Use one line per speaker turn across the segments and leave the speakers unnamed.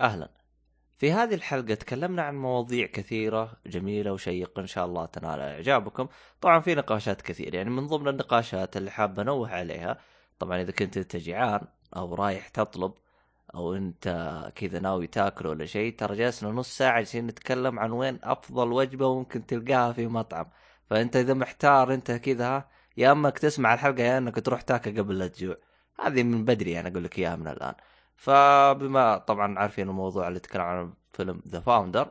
أهلا. في هذه الحلقة تكلمنا عن مواضيع كثيرة جميلة وشيقة إن شاء الله تنال إعجابكم. طبعا في نقاشات كثير يعني من ضمن النقاشات اللي حاب أنوه عليها طبعا إذا كنت أنت جيعان أو رايح تطلب أو أنت كذا ناوي تاكل ولا شيء ترى جلسنا نص ساعة جالسين نتكلم عن وين أفضل وجبة ممكن تلقاها في مطعم. فأنت إذا محتار أنت كذا يا أما تسمع الحلقة يا أنك تروح تاكل قبل لا تجوع. هذه من بدري أنا أقول لك إياها من الآن. فبما طبعا عارفين الموضوع اللي تكلم عن فيلم The Founder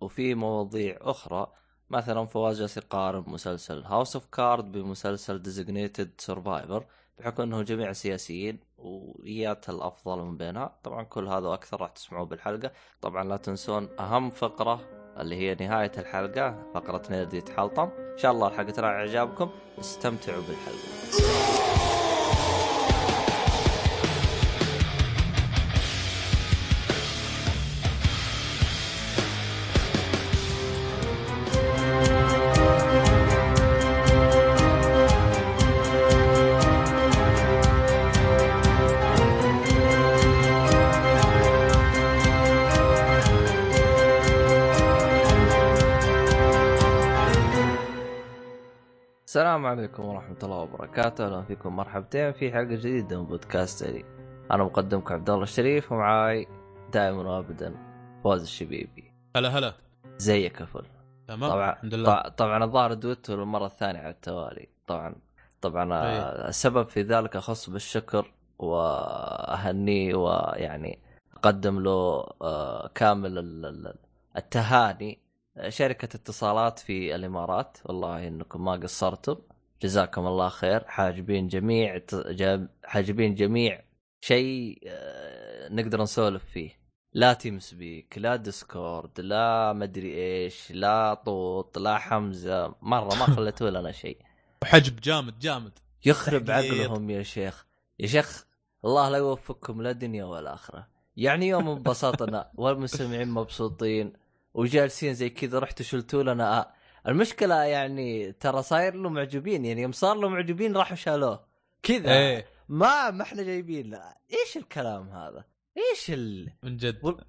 وفي مواضيع أخرى مثلا فواز جالس يقارن مسلسل House of Cards بمسلسل Designated Survivor بحكم إنه جميع سياسيين ويا الأفضل من بينها. طبعا كل هذا وأكثر راح تسمعوه بالحلقة. طبعا لا تنسون أهم فقرة اللي هي نهاية الحلقة فقرة nerdy يتحلطم. إن شاء الله الحلقة ترى اعجابكم استمتعوا بالحلقة. السلام عليكم ورحمة الله وبركاته، أهلا فيكم مرحبتين في حلقة جديدة من بودكاست لي. أنا مقدمكم عبد الله الشريف ومعاي دائما وابدا فوز الشبيبي.
هلا هلا
زيك يا فل.
تمام
طبعا
الحمد لله
طبعا, الظاهر دويتو للمرة الثانية على التوالي، طبعا طبعا
أي.
آه، السبب في ذلك أخص بالشكر وأهنيه ويعني أقدم له آه، كامل ال- ال- التهاني شركة اتصالات في الإمارات. والله إنكم ما قصرتم. جزاكم الله خير. حاجبين جميع حاجبين جميع شيء آه، نقدر نسولف فيه. لا TeamSpeak لا Discord لا مدري إيش لا طوط لا حمزة. مرة ما خلتوا لنا شيء.
حجب جامد جامد.
يخرب. عقلهم يا شيخ. يا شيخ الله لا يوفقكم لا دنيا ولا آخرة. يعني يوم انبسطنا والمستمعين مبسوطين. وجالسين زي كذا رحتوا شلتوا لنا. آه. المشكلة يعني ترى صاير له معجبين يعني يوم صار له معجبين راحوا شالوه. كذا.
إيه.
ما ما إحنا جايبين. لا إيش الكلام هذا؟ إيش ال...
من جد.
وال-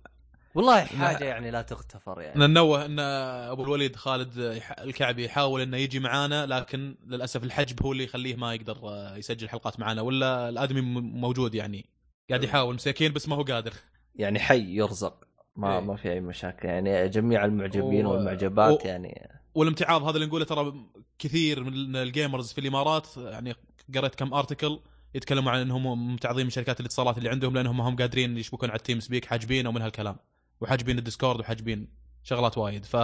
والله حاجة يعني لا تغتفر يعني.
ننوه إن أبو الوليد خالد الكعبي يحاول إنه يجي معانا لكن للأسف الحجب هو اللي يخليه ما يقدر آه، يسجل حلقات معنا ولا الأدمي موجود يعني. قاعد يحاول مساكين بس ما هو قادر.
يعني حي يرزق. ما
إيه.
ما في أي مشاكل. يعني جميع المعجبين
و-
والمعجبات
و-
يعني.
والامتعاض هذا اللي نقوله ترى كثير من ال gamers في الإمارات يعني قريت كم article يتكلموا عن إنهم ممتعضين من شركات الاتصالات اللي عندهم لأنهم ما هم قادرين يشبكون على ال TeamSpeak حاجبين ومن هالكلام. وحاجبين ال Discord وحاجبين شغلات وايد. ف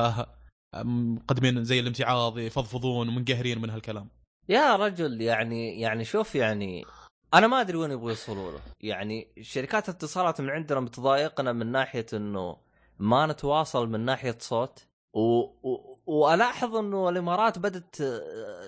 مقدمين زي الامتعاض يفضفضون ومنقهرين من هالكلام.
يا رجل يعني يعني شوف يعني أنا ما أدري وين يبغوا يوصلوا له. يعني شركات الاتصالات من عندنا بتضايقنا من ناحية إنه ما نتواصل من ناحية صوت. و... و... وألاحظ إنه الإمارات بدات آه،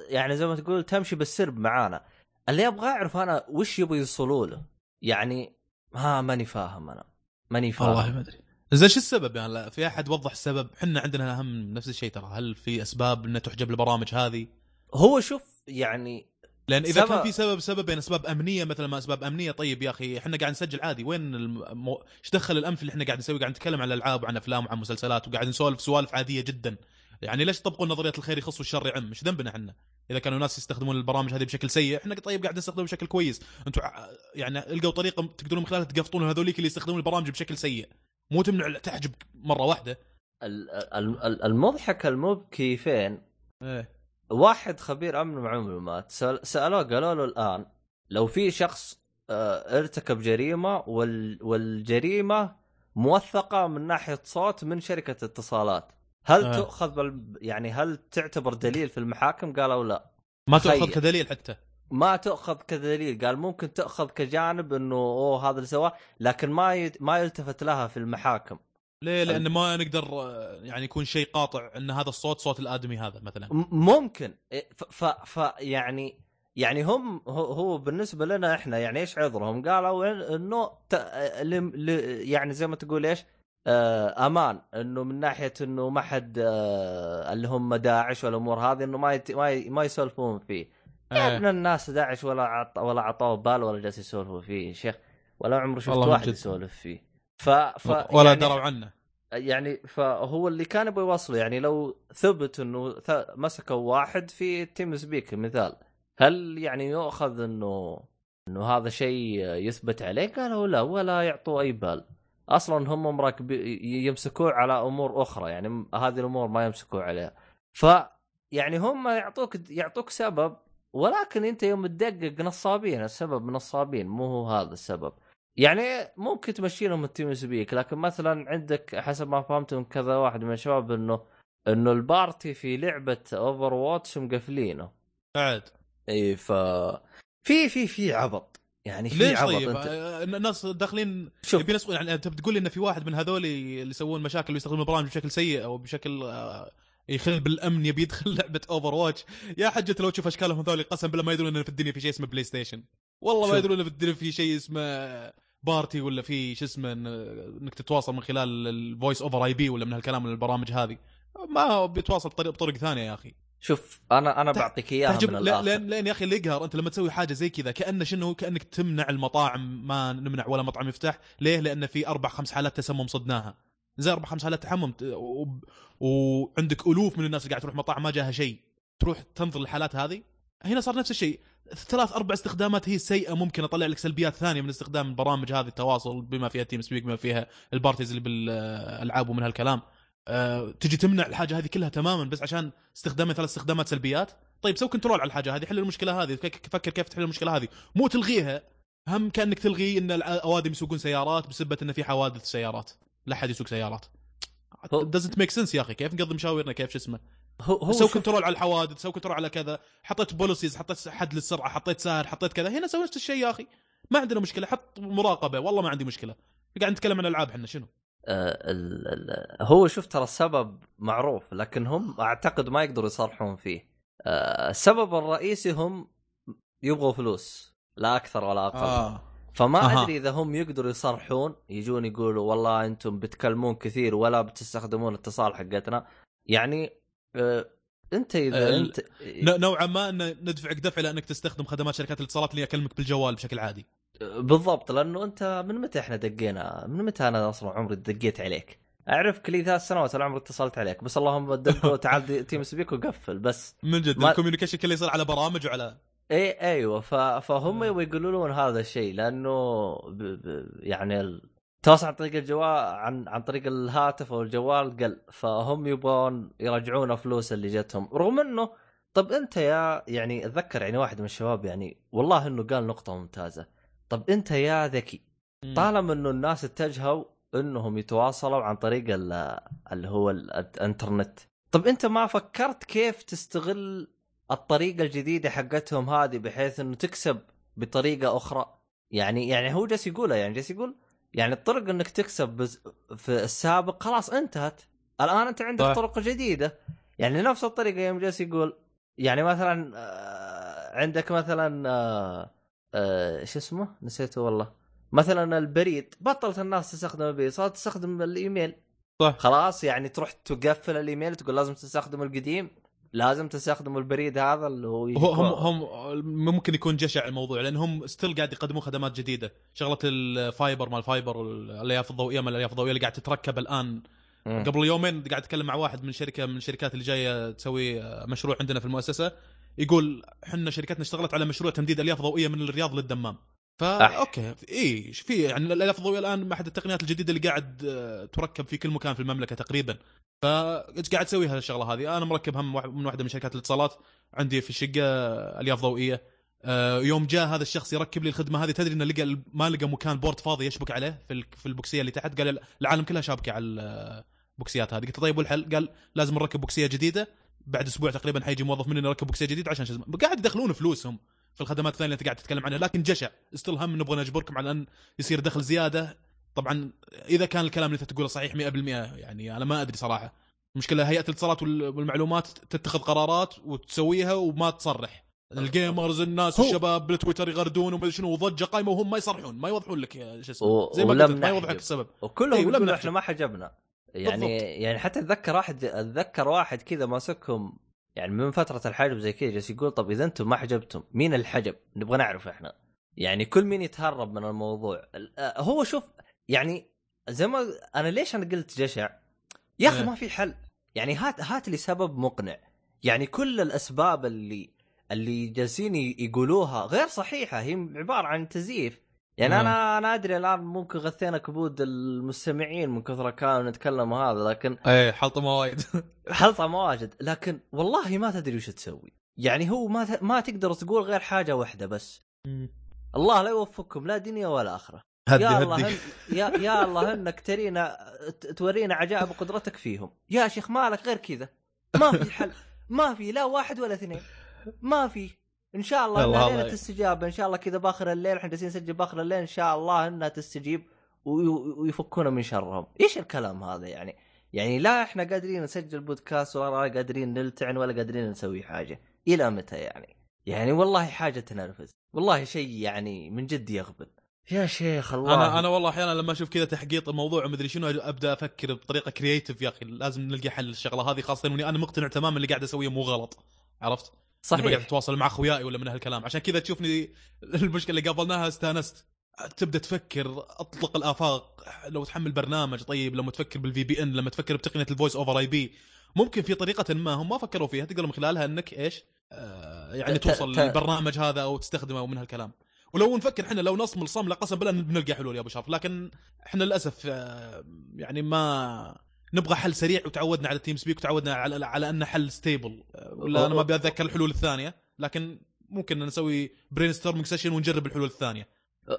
يعني زي ما تقول تمشي بالسرب معانا. اللي أبغى أعرف أنا وش يبغوا يوصلوا له. يعني ها ماني فاهم أنا. ماني فاهم.
والله ما أدري. زين شو السبب؟ يعني لا في أحد وضح السبب؟ إحنا عندنا هم نفس الشيء ترى. هل في أسباب إنها تحجب البرامج هذه؟
هو شوف يعني
لأن إذا
سبب-
كان في سبب سببين أسباب أمنية مثلا ما أسباب أمنية طيب يا أخي إحنا قاعد نسجل عادي. وين المو... إيش دخل الأنف اللي إحنا قاعد نسوي؟ قاعد نتكلم عن الألعاب وعن أفلام وعن مسلسلات وقاعد نسولف سوالف عادية جدا. يعني ليش تطبقون نظرية الخير يخص والشر يعم إيش ذنبنا إحنا؟ إذا كانوا الناس يستخدمون البرامج هذه بشكل سيء إحنا طيب قاعد نستخدمها بشكل كويس. أنتم يعني إلقوا طريقة تقدرون من خلالها تقفطون هذوليك اللي يستخدمون البرامج بشكل سيء. مو تمنع تحجب مرة واحدة.
ال- ال- ال- المضحك المبكي فين
إيه.
واحد خبير أمن معلومات سألوه قالوا له الآن لو في شخص آه، ارتكب جريمة وال والجريمة موثقة من ناحية صوت من شركة اتصالات هل
آه.
تؤخذ بال... يعني هل تعتبر دليل في المحاكم قالوا لا
ما تاخذ
تخيل.
كدليل حتى
ما تؤخذ كدليل قال ممكن تؤخذ كجانب إنه أوه هذا اللي سواه لكن ما ي... ما يلتفت لها في المحاكم
ليه؟ لأن ما نقدر يعني يكون شيء قاطع إن هذا الصوت صوت الآدمي هذا مثلا
ممكن إيه، ف, ف, يعني يعني هم هو, بالنسبة لنا إحنا يعني إيش عذرهم؟ قالوا إنه ت... ل... يعني زي ما تقول إيش؟ آه أمان إنه من ناحية إنه ما حد آه اللي هم داعش والأمور هذه إنه ما يت... ما, ي... ما يسولفون فيه. يا
إيه.
ابن الناس داعش ولا عط... ولا عطوه بال ولا جالس يسولفوا فيه يا شيخ ولا عمره شفت واحد. يسولف فيه. ف, ف
ولا
يعني
دروا عنه.
يعني فهو اللي كان يبغى يوصله يعني لو ثبت إنه ث... مسكوا واحد في تيم سبيك مثال. هل يعني يؤخذ إنه إنه هذا شيء يثبت عليه؟ قالوا لا ولا يعطوا أي بال. أصلا هم مراكب يمسكوه على أمور أخرى. يعني هذه الأمور ما يمسكوا عليها. ف يعني هم يعطوك يعطوك سبب ولكن أنت يوم تدقق نصابين السبب نصابين مو هو هذا السبب. يعني ممكن تمشي لهم ال TeamSpeak لكن مثلا عندك حسب ما فهمت من كذا واحد من الشباب إنه إنه ال party في لعبة Overwatch مقفلينه.
بعد.
إي ف في في في عبط. يعني في
ليش
عبط
طيب؟
أنت.
آه، الناس داخلين
شوف.
يبي يسوون يعني أنت بتقول لي إن في واحد من هذول اللي يسوون مشاكل ويستخدمون البرامج بشكل سيء أو بشكل آه، يخل بالامن يبي يدخل لعبة Overwatch يا حجة لو تشوف أشكالهم هذول قسم بالله ما يدرون إن في الدنيا في شيء اسمه PlayStation والله ما
شوف.
يدرون إن في الدنيا في شيء اسمه party ولا في شو اسمه إنك تتواصل من خلال ال voice over IP ولا من هالكلام من البرامج هذه. ما بيتواصل بطريق بطرق ثانية يا أخي.
شوف أنا
أنا
بعطيك
إياها
من الآخر.
لين لين يا أخي اللي يقهر أنت لما تسوي حاجة زي كذا كأنه شنو؟ كأنك تمنع المطاعم ما نمنع ولا مطعم يفتح. ليه؟ لأن في أربع خمس حالات تسمم صدناها. زي أربع خمس حالات تسمم. وعندك ألوف من الناس اللي قاعد تروح مطاعم ما جاها شيء. تروح تنظر الحالات هذه؟ هنا صار نفس الشيء. ثلاث أربع استخدامات هي السيئه ممكن أطلع لك سلبيات ثانية من استخدام البرامج هذه التواصل بما فيها TeamSpeak بما فيها ال parties اللي بالألعاب ومن هالكلام. أه تجي تمنع الحاجة هذه كلها تماما بس عشان استخدامها ثلاث استخدامات سلبيات. طيب سوي control على الحاجة هذه حل المشكلة هذه فك- فكر كيف تحل المشكلة هذه. مو تلغيها هم كأنك تلغي إن الاوادم يسوقون سيارات بسبه إن في حوادث سيارات. لا أحد يسوق سيارات. doesn't make sense يا أخي كيف نقضي مشاورنا كيف شو اسمه؟
هو هو
سوي control على الحوادث سوي control على كذا حطيت policies حطيت حد للسرعة حطيت سعر حطيت كذا. هنا سوي نفس الشيء يا أخي. ما عندنا مشكلة حط مراقبة. والله ما عندي مشكلة. قاعد نتكلم عن ألعاب إحنا شنو؟
آه، ال- ال- هو شوف ترى السبب معروف لكن هم أعتقد ما يقدروا يصرحون فيه. آه، السبب الرئيسي هم يبغوا فلوس لا أكثر ولا أقل.
آه.
فما
أها.
أدري إذا هم يقدروا يصرحون يجون يقولوا والله أنتم بتكلمون كثير ولا بتستخدمون الاتصال حقتنا. يعني آه، انت
إذا
انت
نوعا ما إن ندفعك دفع لأنك تستخدم خدمات شركات الاتصالات اللي اكلمك بالجوال بشكل عادي.
بالضبط لأنه أنت من متى إحنا دقينا؟ من متى أنا أصلا عمري دقيت عليك؟ أعرفك لي ثلاث سنوات ولا عمري اتصلت عليك. بس اللهم دقوا تعال TeamSpeak وقفل بس
من جد
ما-
ال communication كله يصير على برامج وعلى
إي أيوه ف... فهم
آه.
يبغوا يقولون هذا الشيء لأنه ب... ب... يعني التواصل عن طريق الجوال عن عن طريق الهاتف أو الجوال قل فهم يبغون يرجعون فلوس اللي جتهم. رغم إنه طب أنت يا يعني أتذكر يعني واحد من الشباب يعني والله إنه قال نقطة ممتازة. طب أنت يا ذكي طالما إنه الناس اتجهوا إنهم يتواصلوا عن طريق ال- اللي هو ال- الإنترنت. طب أنت ما فكرت كيف تستغل الطريقة الجديدة حقتهم هذه بحيث إنه تكسب بطريقة أخرى؟ يعني يعني هو جالس يقولها يعني جالس يقول يعني الطرق إنك تكسب بز- في السابق خلاص انتهت. الآن أنت عندك
صح.
طرق جديدة. يعني نفس الطريقة يوم جالس يقول يعني مثلا آه، عندك مثلا آه، آه، شو اسمه؟ نسيته والله. مثلا البريد بطلت الناس تستخدم البريد صارت تستخدم الإيميل.
صح.
خلاص يعني تروح تقفل الإيميل تقول لازم تستخدم القديم. لازم تستخدم البريد هذا اللي هو
هو هم. هم ممكن يكون جشع الموضوع لأن هم still قاعد يقدمون خدمات جديدة شغلة ال fiber مال ال fiber الالياف الضوئية مال الالياف الضوئية اللي قاعد تتركب الآن
مم.
قبل يومين قاعد اتكلم مع واحد من شركه من الشركات اللي جاية تسوي مشروع عندنا في المؤسسة يقول إحنا شركتنا اشتغلت على مشروع تمديد الياف ضوئية من الرياض للدمام فا
أح.
okay. اي في؟ يعني الالياف الضوئيه الآن أحد التقنيات الجديدة اللي قاعد آه، تركب في كل مكان في المملكة تقريبا. فقاعد تسوي هالشغلة هذه؟ أنا مركب هم من واحدة من شركات الاتصالات عندي في الشقة الياف ضوئية. آه، يوم جاء هذا الشخص يركب لي الخدمة هذه تدري إنه لقى ما لقى مكان بورد فاضي يشبك عليه في ال- في البوكسية اللي تحت؟ قال العالم كلها شابكة على البوكسيات هذه. قلت طيب والحل؟ قال لازم نركب بوكسية جديدة بعد أسبوع تقريبا حيجي موظف مننا يركب بوكسية جديدة عشان شزم. قاعد يدخلون فلوسهم. في الخدمات الثانية اللي انت قاعد تتكلم عنها. لكن جشع. استل هم نبغى نجبركم على أن يصير دخل زيادة. طبعا إذا كان الكلام اللي انت تقوله صحيح 100% يعني أنا ما أدري صراحة. المشكلة هيئة الاتصالات وال- والمعلومات تتخذ قرارات وتسويها وما تصرح. ال gamers الناس
هو-
الشباب بالتويتر يغردون وما شنو وضجة قايمة وهم ما يصرحون ما يوضحون لك شو اسمه. زي ما قلت لك، ما يوضح. لك السبب.
وكلهم
إي، ولم
يقولوا
نحجب.
إحنا ما حجبنا. يعني
بالضبط.
يعني حتى أتذكر واحد أتذكر واحد كذا ماسكهم يعني من فترة الحجب زي كذا جالس يقول طب إذا أنتم ما حجبتم مين الحجب؟ نبغى نعرف إحنا. يعني كل مين يتهرب من الموضوع؟ ال- آه، هو شوف يعني زي ما أنا ليش أنا قلت جشع؟ يا أخي
إيه.
ما في حل. يعني هات هات لي سبب مقنع. يعني كل الأسباب اللي اللي جالسين يقولوها غير صحيحة هي عبارة عن تزييف. يعني
آه.
أنا أنا أدري الآن ممكن غثينا كبود المستمعين من كثر كانوا نتكلم هذا لكن
إيه حلطمه وايد
حلطه مواجد. لكن والله ما تدري وش تسوي. يعني هو ما ت- ما تقدر تقول غير حاجة واحدة بس. الله لا يوفقكم لا دنيا ولا آخرة.
هدي
يا الله هن... يا يا الله انك ترينا تورينا عجائب قدرتك فيهم. يا شيخ مالك غير كذا. ما في حل. ما في لا واحد ولا اثنين. ما في. إن شاء الله
إنها.
ليلة تستجاب. إن شاء الله كذا باخر الليل إحنا جالسين نسجل باخر الليل إن شاء الله إنها تستجيب وي- ويفكونا من شرهم. إيش الكلام هذا يعني؟ يعني لا إحنا قادرين نسجل بودكاست ولا قادرين نلتعن ولا قادرين نسوي حاجة. إلى متى يعني؟ يعني والله حاجة تنرفز. والله شيء يعني من جد يغبن. يا شيخ الله.
أنا أنا والله أحيانا لما أشوف كذا تحقيق الموضوع ومدري شنو أبدأ أفكر بطريقة creative يا أخي. لازم نلقى حل للشغلة هذه خاصة إني أنا مقتنع تماما اللي قاعد اسويه مو غلط. عرفت؟ صحيح. قاعد
صحيح
اتواصل مع أخوياي ولا من هالكلام. عشان كذا تشوفني المشكلة اللي قابلناها استانست. تبدأ تفكر أطلق الآفاق. لو تحمل برنامج طيب لما تفكر بال VPN لما تفكر بتقنية ال voice over IP ممكن في طريقة ما هم ما فكروا فيها. تقدر من خلالها إنك إيش؟ آه يعني توصل
ت-
للبرنامج هذا أو تستخدمه ومن هالكلام. ولو نفكر إحنا لو نصمل صملة قسم بالله بنلقى حلول يا أبو شرف. لكن إحنا للأسف آه، يعني ما نبغى حل سريع وتعودنا على TeamSpeak وتعودنا على على أنه حل stable ولا أنا ما ابي اتذكر الحلول الثانية لكن ممكن نسوي brainstorming session ونجرب الحلول الثانية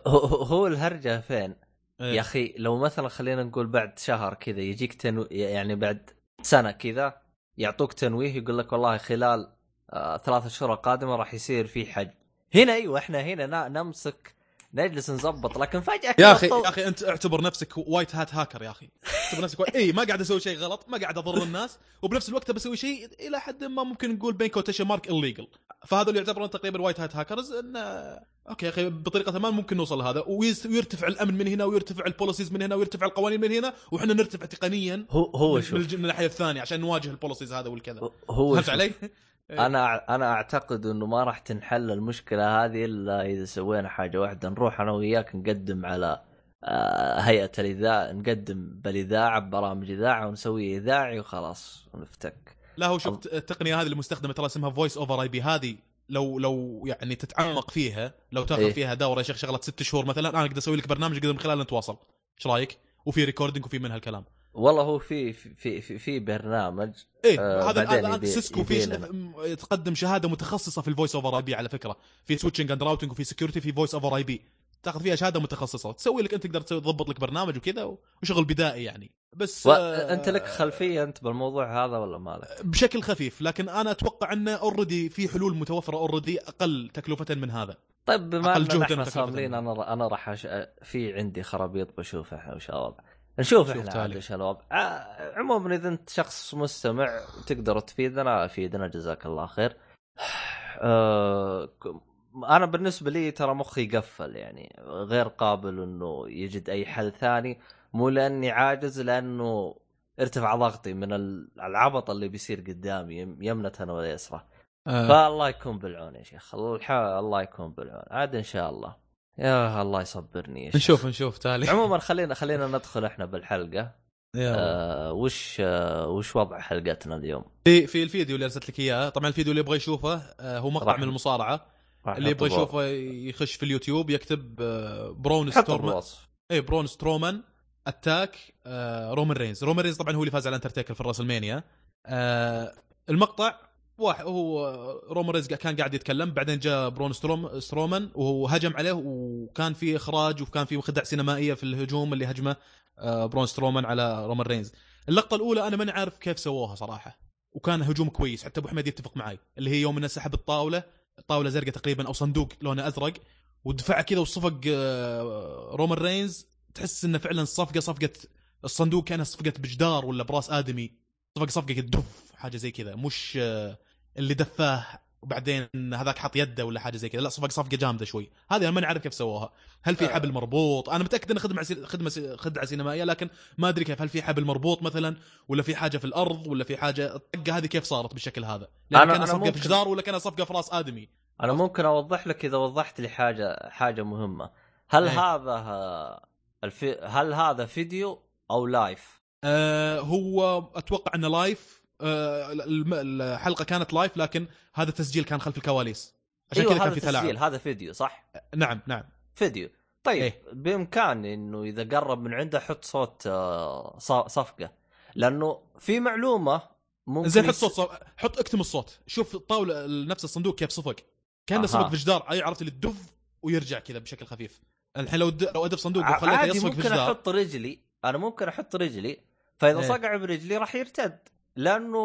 هو, الهرجة فين؟
إيه.
يا أخي لو مثلا خلينا نقول بعد شهر كذا يجيك تنو... يعني بعد سنة كذا يعطوك تنويه يقول لك والله خلال آه ثلاث اشهر القادمة راح يصير في حج هنا أيوه إحنا هنا نمسك نجلس نظبط لكن فجأة
يا
أخي
يا أخي أنت اعتبر نفسك white hat hacker يا أخي اعتبر نفسك white... اي ما قاعد أسوي شيء غلط ما قاعد أضر الناس وبنفس الوقت بسوي شيء إلى حد ما ممكن نقول بين quotation mark illegal فهذول يعتبرون تقريبا white hat hackers إن okay يا أخي بطريقة ما ممكن نوصل لهذا. ويرتفع الأمن من هنا ويرتفع ال policies من هنا ويرتفع القوانين من هنا وإحنا نرتفع تقنيا
هو هو شوف.
من الناحية الثانية عشان نواجه ال policies هذا والكذا.
هو
فهمت
شوف.
علي؟
أنا أنا أعتقد إنه ما راح تنحل المشكلة هذه إلا إذا سوينا حاجة واحدة نروح أنا وياك نقدم على هيئة الإذاعة نقدم بالاذاعه ببرامج إذاعة ونسوي إذاعي وخلاص ونفتك.
لا هو شفت التقنية هذه المستخدمة ترى اسمها voice over IP هذه لو لو يعني تتعمق فيها لو تاخذ
إيه.
فيها دورة يا شيخ شغلة ست شهور مثلا أنا أقدر أسوي لك برنامج أقدر من خلاله نتواصل. إيش رأيك؟ وفي recording وفي من هالكلام
والله هو في في في, في برنامج
إيه
آه،
هذا
الآن
Cisco في تقدم شهادة متخصصة في ال voice over IP على فكرة. في switching and routing وفي security في voice over IP تاخذ فيها شهادة متخصصة تسوي لك انت تقدر تسوي تضبط لك برنامج وكذا وشغل بدائي يعني بس
و...
آه،
انت لك خلفية انت بالموضوع هذا ولا ما لك؟
بشكل خفيف لكن أنا أتوقع أنه already في حلول متوفرة already أقل تكلفه من هذا
طيب بما ان
إحنا.
صاملين أنا أنا راح أش... في عندي خرابيط بشوف إحنا وش الوضع نشوف
شوف إحنا.
عاد وش الوضع عموما إذا أنت شخص مستمع وتقدر تفيدنا أفيدنا جزاك الله خير آه، أنا بالنسبة لي ترى مخي قفل يعني غير قابل إنه يجد أي حل ثاني. مو لأني عاجز لأنه ارتفع ضغطي من ال- العبط اللي بيصير قدامي يم- يمنة ويسرى فالله يكون بالعون يا شيخ. الله يكون بالعون. عاد إن شاء الله. يا الله يصبرني يا شيخ.
نشوف نشوف تالي
عموما خلينا خلينا ندخل إحنا بالحلقة. آه وش آه وش وضع حلقتنا اليوم؟
في في الفيديو اللي أرسلت لك إياه. طبعا الفيديو اللي يبغى يشوفه آه، هو مقطع من
المصارعة.
اللي يبغى يشوفه يخش في اليوتيوب يكتب آه،
Braun
Strowman
بالوصف
اي Braun Strowman attack آه، Roman Reigns. Roman Reigns طبعا هو اللي فاز على انترتيكر في ال WrestleMania. آه، المقطع واحد هو Roman Reigns كان قاعد يتكلم بعدين جاء Braun Strow Strowman وهو هجم عليه وكان في إخراج وكان في خدع سينمائية في الهجوم اللي هجمه Braun Strowman على Roman Reigns. اللقطة الأولى أنا ماني عارف كيف سووها صراحة وكان هجوم كويس حتى أبو حميد يتفق معي اللي هي يوم إنه سحب الطاولة طاولة زرقاء تقريبا أو صندوق لونه أزرق ودفع كذا وصفق آه، Roman Reigns. تحس إنه فعلا الصفقه صفقة الصندوق كأنها صفقة بجدار ولا براس آدمي. صفقة صفقة كذا دف حاجة زي كذا. مش آه، اللي دفاه وبعدين هذاك حط يده ولا حاجة زي كذا. لا صفقه صفقة جامدة شوي. هذه أنا ماني عارف كيف سووها. هل في حبل مربوط؟ أنا متأكد انه خدمة خدمة خدعة سينمائية لكن ما أدري كيف. هل في حبل مربوط مثلا؟ ولا في حاجة في الأرض؟ ولا في حاجة؟ الطقة هذه كيف صارت بالشكل هذا؟ لأن
أنا- أنا
صفقة
ممكن-
في جدار ولا كأنها صفقة في رأس آدمي.
أنا ممكن أوضح لك إذا وضحت لي حاجة حاجة مهمة. هل
إيه.
هذا آه، الفي... هل هذا فيديو أو live؟
آه هو أتوقع إنه لايف آه الحلقة كانت live لكن هذا التسجيل كان خلف الكواليس. عشان
أيوه
كذا كان في تلاعب.
تسجيل هذا فيديو صح؟
نعم نعم.
فيديو. طيب
إيه.
بإمكاني إنه إذا قرب من عنده حط صوت آه، صفقة. لأنه في معلومة ممكن
زين حط صوت صوت حط اكتم الصوت. شوف الطاوله نفس الصندوق كيف صفق.
كأنه.
صفق في جدار أي عرفت اللي تدف ويرجع كذا بشكل خفيف. الحين لو د... لو أدف صندوق وخليته يصفق في
ممكن
جدار.
أحط رجلي. أنا ممكن أحط رجلي. فإذا
إيه.
صقع برجلي راح يرتد. لأنه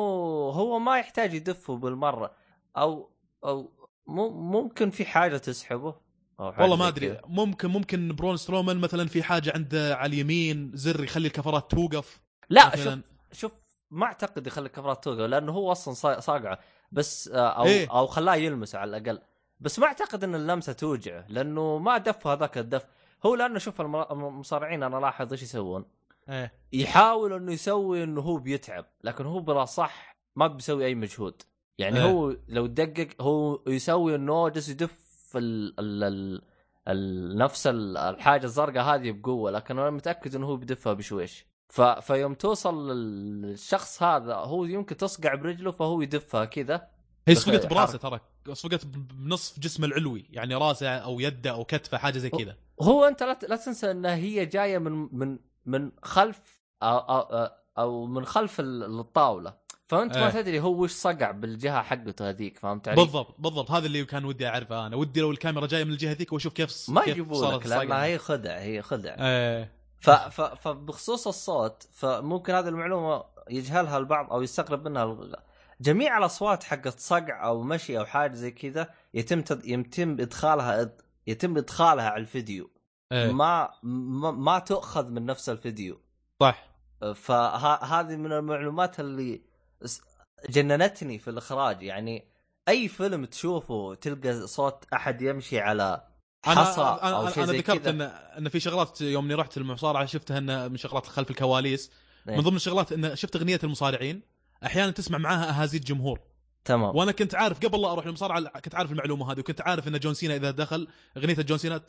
هو ما يحتاج يدفه بالمرة. أو أو ممكن في حاجة تسحبه أو حاجة
والله ما
أدري.
ممكن ممكن برون سترومان مثلا في حاجة عنده على اليمين زر يخلي الكفرات توقف.
لا شوف
مثلا.
شوف ما أعتقد يخلي الكفرات توقع لأنه هو أصلا صا- صاقعه. بس آه، أو
إيه.
أو خلاه يلمسه على الأقل. بس ما أعتقد إن اللمسة توجعه لأنه ما دف هذاك الدف. هو لأنه شوف الم- المصارعين أنا لاحظ إيش يسوون.
إيه.
يحاول إنه يسوي إنه هو بيتعب لكن هو بلا صح ما بيسوي أي مجهود. يعني
إيه.
هو لو دقق هو يسوي انه جالس يدف ال ال ال ال نفس ال- الحاجة الزرقاء هذه بقوة لكن أنا متأكد إنه هو بيدفها بشويش. ف فيوم توصل للشخص هذا هو يمكن تصقع برجله فهو يدفها كذا.
هي صفقت براسه. ترى صفقت بنصف جسمه العلوي يعني راسه أو يده أو كتفه حاجة زي كذا.
هو أنت لا لا تنسى إن هي جاية من من من خلف أو أو, أو من خلف ال- الطاولة. فأنت ما
إيه.
تدري هو وش صقع بالجهة حقته هذيك فهمت علي؟
بالضبط بالضبط. هذا اللي كان ودي أعرفه أنا. ودي لو الكاميرا جاية من الجهة ذيك وأشوف كيف
ما لك لانها. هي خدع هي خدع.
إيه.
ف ف فبخصوص الصوت فممكن هذه المعلومة يجهلها البعض أو يستغرب منها. الغ- جميع الأصوات حقت صقع أو مشي أو حاجة زي كذا يتم تد... يتم إدخالها يتم إدخالها على الفيديو.
إيه.
ما ما, تؤخذ من نفس الفيديو.
صح.
فهذه من المعلومات اللي جننتني في الإخراج. يعني أي فيلم تشوفه تلقى صوت أحد يمشي على حصى أنا
أنا,
شيء
أنا
زي
ذكرت ان إن في شغلات يوم إني رحت المصارعة شفتها ان من شغلات خلف الكواليس.
إيه.
من ضمن الشغلات إن شفت أغنية المصارعين. أحيانا تسمع معاها أهازيج جمهور.
تمام
وأنا كنت عارف قبل لا أروح المصارعه كنت عارف المعلومة هذه وكنت عارف إن John Cena إذا دخل أغنية John Cena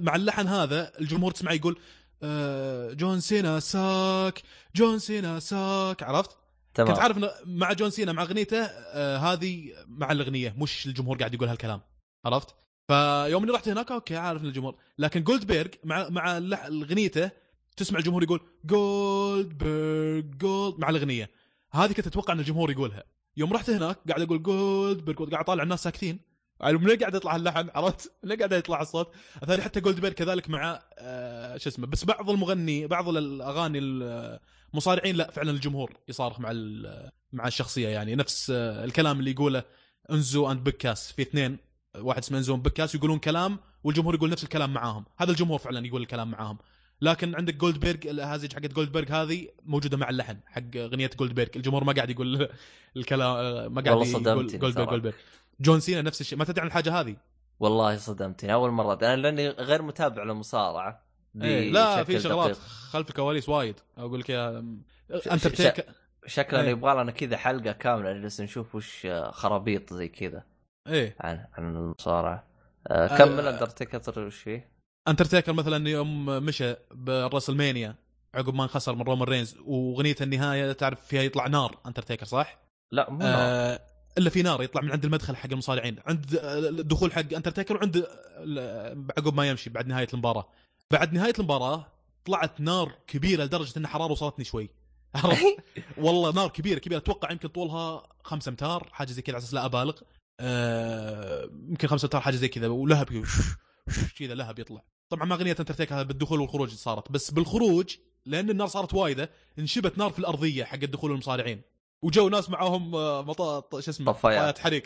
مع اللحن هذا الجمهور تسمعه يقول آه، John Cena sucks John Cena sucks عرفت؟
تمام
كنت عارف مع John Cena مع أغنيته آه هذه مع الأغنية مش الجمهور قاعد يقول هالكلام عرفت؟ فيوم اني رحت هناك okay عارف إن الجمهور لكن Goldberg مع مع اللح- اغنيته تسمع الجمهور يقول Goldberg Gold مع الأغنية هذه كنت أتوقع إن الجمهور يقولها. يوم رحت هناك قاعد أقول Goldberg قاعد أطالع الناس ساكتين. يعني من قاعد يطلع اللحن عرفت؟ من قاعد يطلع الصوت؟ الثاني حتى Goldberg كذلك مع آه شو اسمه بس بعض المغني بعض الأغاني المصارعين لا فعلا الجمهور يصارخ مع مع الشخصية يعني. نفس آه، الكلام اللي يقوله انزو and بيج كاس في اثنين واحد اسمه انزو بيج كاس يقولون كلام والجمهور يقول نفس الكلام معاهم. هذا الجمهور فعلا يقول الكلام معاهم. لكن عندك جولدبرغ الهازج حقت جولدبرغ هذه موجودة مع اللحن حق أغنية جولدبرغ الجمهور ما قاعد يقول الكلام آه، ما قاعد يقول
صدمتني
جولدبرغ
صراحة.
جولدبرغ جون سينا نفس الشيء ما تدري عن الحاجة هذه
والله صدمتني أول مرة أنا لأني غير متابع للمصارعة
إيه لا في شغلات
دقيق.
خلف الكواليس وايد أقول لك يا اندرتيكر
شكلنا
إيه.
يبغى لنا كذا حلقة كاملة نجلس نشوف وش آه، خرابيط زي كذا
إيه
عن عن المصارعة آه، كمل. اندرتيكر وش فيه؟
اندرتيكر مثلا يوم مشى بالراسلمانيا عقب ما انخسر من رومان رينز وأغنية النهاية تعرف فيها يطلع نار اندرتيكر صح؟
لا مو نار.
آه إلا في نار يطلع من عند المدخل حق المصارعين عند الدخول حق اندرتيكر وعند عقب ما يمشي بعد نهاية المباراة بعد نهاية المباراة طلعت نار كبيرة لدرجة ان حرارة وصلتني شوي؟ والله نار كبيرة كبيرة أتوقع يمكن طولها خمسة أمتار حاجة زي كذا على أساس لا أبالغ آه يمكن خمسة أمتار حاجة زي كذا ولهب كذا لهب يطلع. طبعا ما اغنيه انترتيك هذا بالدخول والخروج صارت بس بالخروج لأن النار صارت وايدة انشبت نار في الأرضية حق الدخول المصارعين وجو ناس معاهم آه، مطاط شو اسمه
طفايات.
حريق.